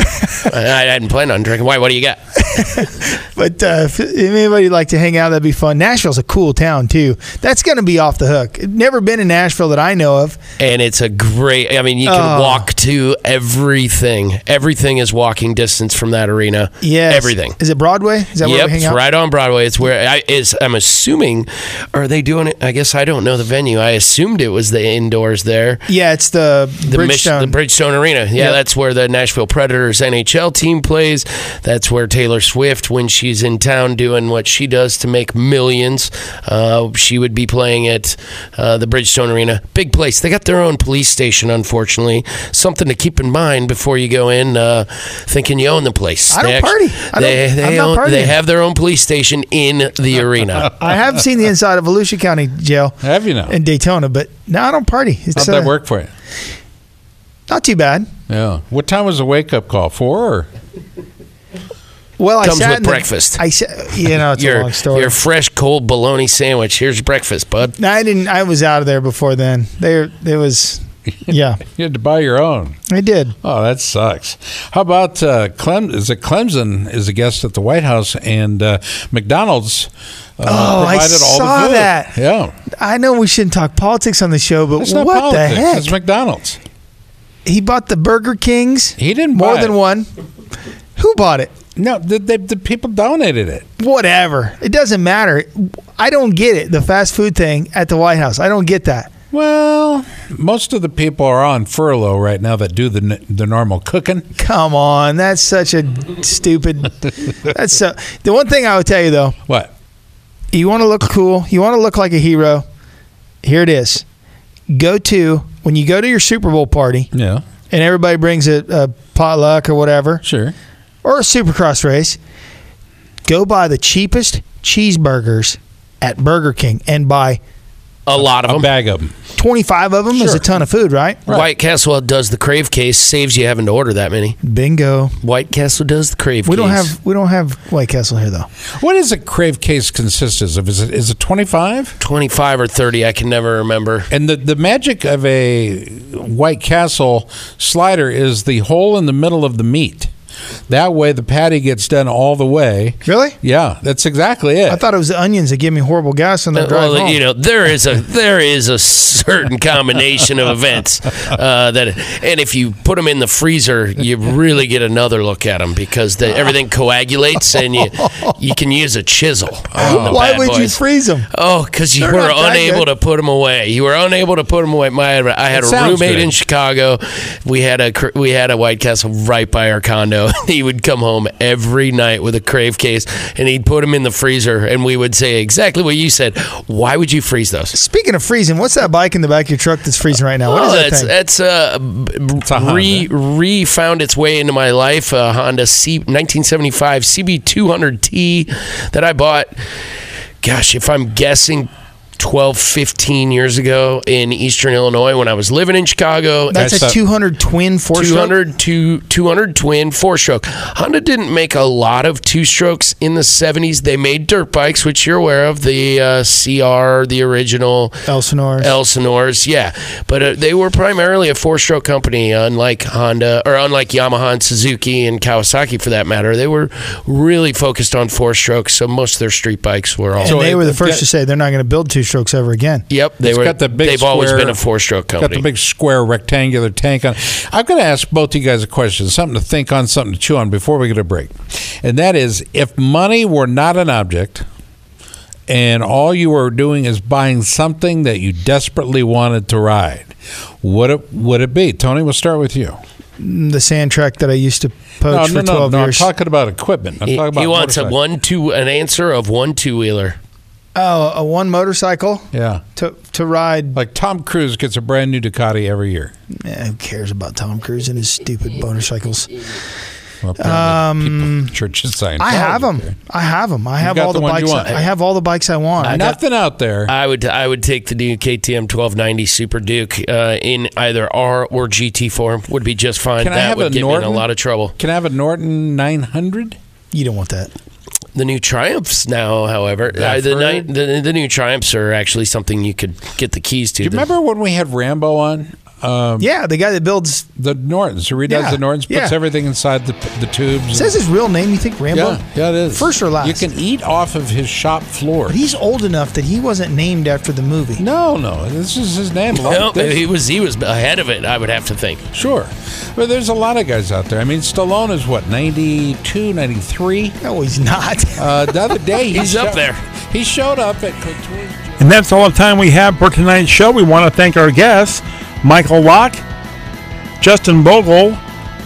I, hadn't planned on drinking. Why? What do you got? <laughs> but uh, if anybody would like to hang out, that'd be fun. Nashville's a cool town too. That's going to be off the hook. Never been in Nashville that I know of. And it's a great. I mean, you can Oh. walk to everything. Everything is walking distance from that arena. Yeah, everything. Is it Broadway? Is that where yep, we hang it's out? right on Broadway. It's where I is. I'm assuming. Are they doing it? I guess I don't know the venue. I assumed it was the indoors there. Yeah, it's the, the Mich- Bridgestone. the Bridgestone Arena. Yeah, Yep. that's where the Nashville Predators NHL team plays. That's where Taylor Swift, when she's in town doing what she does to make millions, uh, she would be playing at uh, the Bridgestone Arena. Big place. They got their own police station, unfortunately. Something to keep in mind before you go in, uh, thinking you own the place. I don't They party. I they don't- they, own, they have their own police station in the arena. <laughs> I have seen the inside of Volusia County Jail. Have you now? In Daytona, but no, I don't party. It's How'd that uh, work for you? Not too bad. Yeah. What time was the wake up call? Four or? Well, I Comes sat with in the- breakfast. I said, you know, it's your, a long story. Your fresh cold bologna sandwich. Here's breakfast, bud. No, I didn't. I was out of there before then. There, there was. <laughs> Yeah, You had to buy your own. I did. Oh, that sucks. How about uh, Clem? Is it Clemson is a guest at the White House and uh, McDonald's? Uh, Oh, I provided all the saw that. Yeah, I know we shouldn't talk politics on the show, but what politics. the heck? It's McDonald's. he bought the Burger Kings. He didn't more than it. one. Who bought it? No, the, the, the people donated it. Whatever. It doesn't matter. I don't get it. The fast food thing at the White House. I don't get that. Well, most of the people are on furlough right now that do the the normal cooking. Come on, that's such a stupid. <laughs> That's so. The one thing I would tell you though, What? You want to look cool, you want to look like a hero. Here it is. Go to when you go to your Super Bowl party, Yeah, and everybody brings a, a potluck or whatever, sure. or a Supercross race. Go buy the cheapest cheeseburgers at Burger King and buy A lot of them. A them. bag of them. twenty five of them. Is Sure. a ton of food, right? White Castle does the crave case, saves you having to order that many. Bingo. White Castle does the crave We case. don't have we don't have White Castle here though. What does a crave case consist of? Is it is it twenty five? 25 or 30, I can never remember. And the, the magic of a White Castle slider is the hole in the middle of the meat. That way, the patty gets done all the way. Really? Yeah, that's exactly it. I thought it was the onions that give me horrible gas on the drive well, home. you know, there is a there is a certain combination of events uh, that, and if you put them in the freezer, you really get another look at them because the, everything coagulates and you you can use a chisel. on the Why bad would you freeze them? Oh, because you They're were unable to put them away. You were unable to put them away. My, I had It a roommate good. in Chicago. We had a we had a White Castle right by our condo. <laughs> he would come home every night with a crave case, and he'd put them in the freezer, and we would say exactly what you said. Why would you freeze those? Speaking of freezing, what's that bike in the back of your truck that's freezing right now? What is Oh, that that's thing? that's uh, b- re re found its way into my life. A Honda C 1975 CB200T that I bought. Gosh, if I'm guessing. 12, 15 years ago in Eastern Illinois when I was living in Chicago. That's a 200 twin four stroke. 200, two, 200 twin four stroke. Honda didn't make a lot of two strokes in the 70s. They made dirt bikes, which you're aware of the uh, CR, the original Elsinore. Elsinores, yeah. But uh, they were primarily a four stroke company, unlike Honda, or unlike Yamaha and Suzuki and Kawasaki for that matter. They were really focused on four strokes, so most of their street bikes were all. And they were the first to say they're not going to build two strokes ever again. Yep, they It's were. got the big they've always been a four stroke company. Got the big square rectangular tank on. I'm going to ask both you guys a question, something to think on, something to chew on before we get a break. And that is if money were not an object and all you were doing is buying something that you desperately wanted to ride, what it, would it be? Tony, we'll start with you. The sand track that I used to No, poach no, for no, 12 no. I'm years. talking about equipment. I'm he, talking about he wants a one two an answer of one two wheeler. Oh, a one motorcycle Yeah. to to ride. Like Tom Cruise gets a brand new Ducati every year. Eh, who cares about Tom Cruise and his stupid motorcycles? Well, apparently Um, people, Church of Scientology. I have them. there. I have them. I have got all the the, bikes. want. I have all the bikes I want. I got- Nothing out there. I would I would take the new KTM 1290 Super Duke uh, in either R or GT form would be just fine. Can I that have would a get me in a lot of trouble. Can I have a Norton 900? you don't want that. The new Triumphs now, however, uh, the, the the new Triumphs are actually something you could get the keys to. Do you remember when we had Rambo on? Um, Yeah, the guy that builds the Nortons, who redoes Yeah, the Nortons, puts yeah. everything inside the the tubes. says his real name. You think Rambo? yeah, yeah, it is. First or last? You can eat off of his shop floor. But he's old enough that he wasn't named after the movie. No, no, this is his name. Well, This- he was he was ahead of it. I would have to think. Sure. But there's a lot of guys out there. I mean, Stallone is what, 92, 93? No, he's not. Uh, the other day, <laughs> he He's up there. He showed up at Couture's And that's all the time we have for tonight's show. We want to thank our guests Michael Lock, Justin Bogle,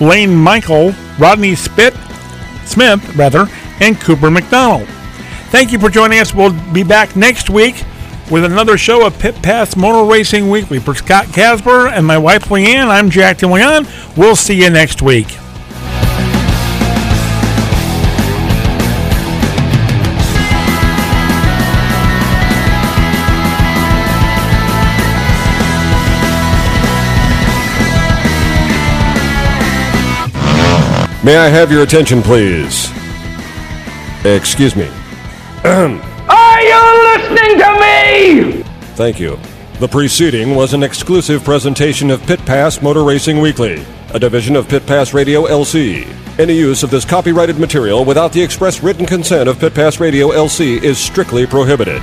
Layne Michael, Rodney Spit, Smith, rather, and Cooper McDonald. Thank you for joining us. We'll be back next week with another show of Pit Pass Motor Racing Weekly. For Scott Casper and my wife Leanne, I'm Jack De Leon. We'll see you next week. May I have your attention, please? Excuse me. <clears throat> Are you listening to me? Thank you. The preceding was an exclusive presentation of Pit Pass Motor Racing Weekly, a division of Pit Pass Radio LC. Any use of this copyrighted material without the express written consent of Pit Pass Radio LC is strictly prohibited.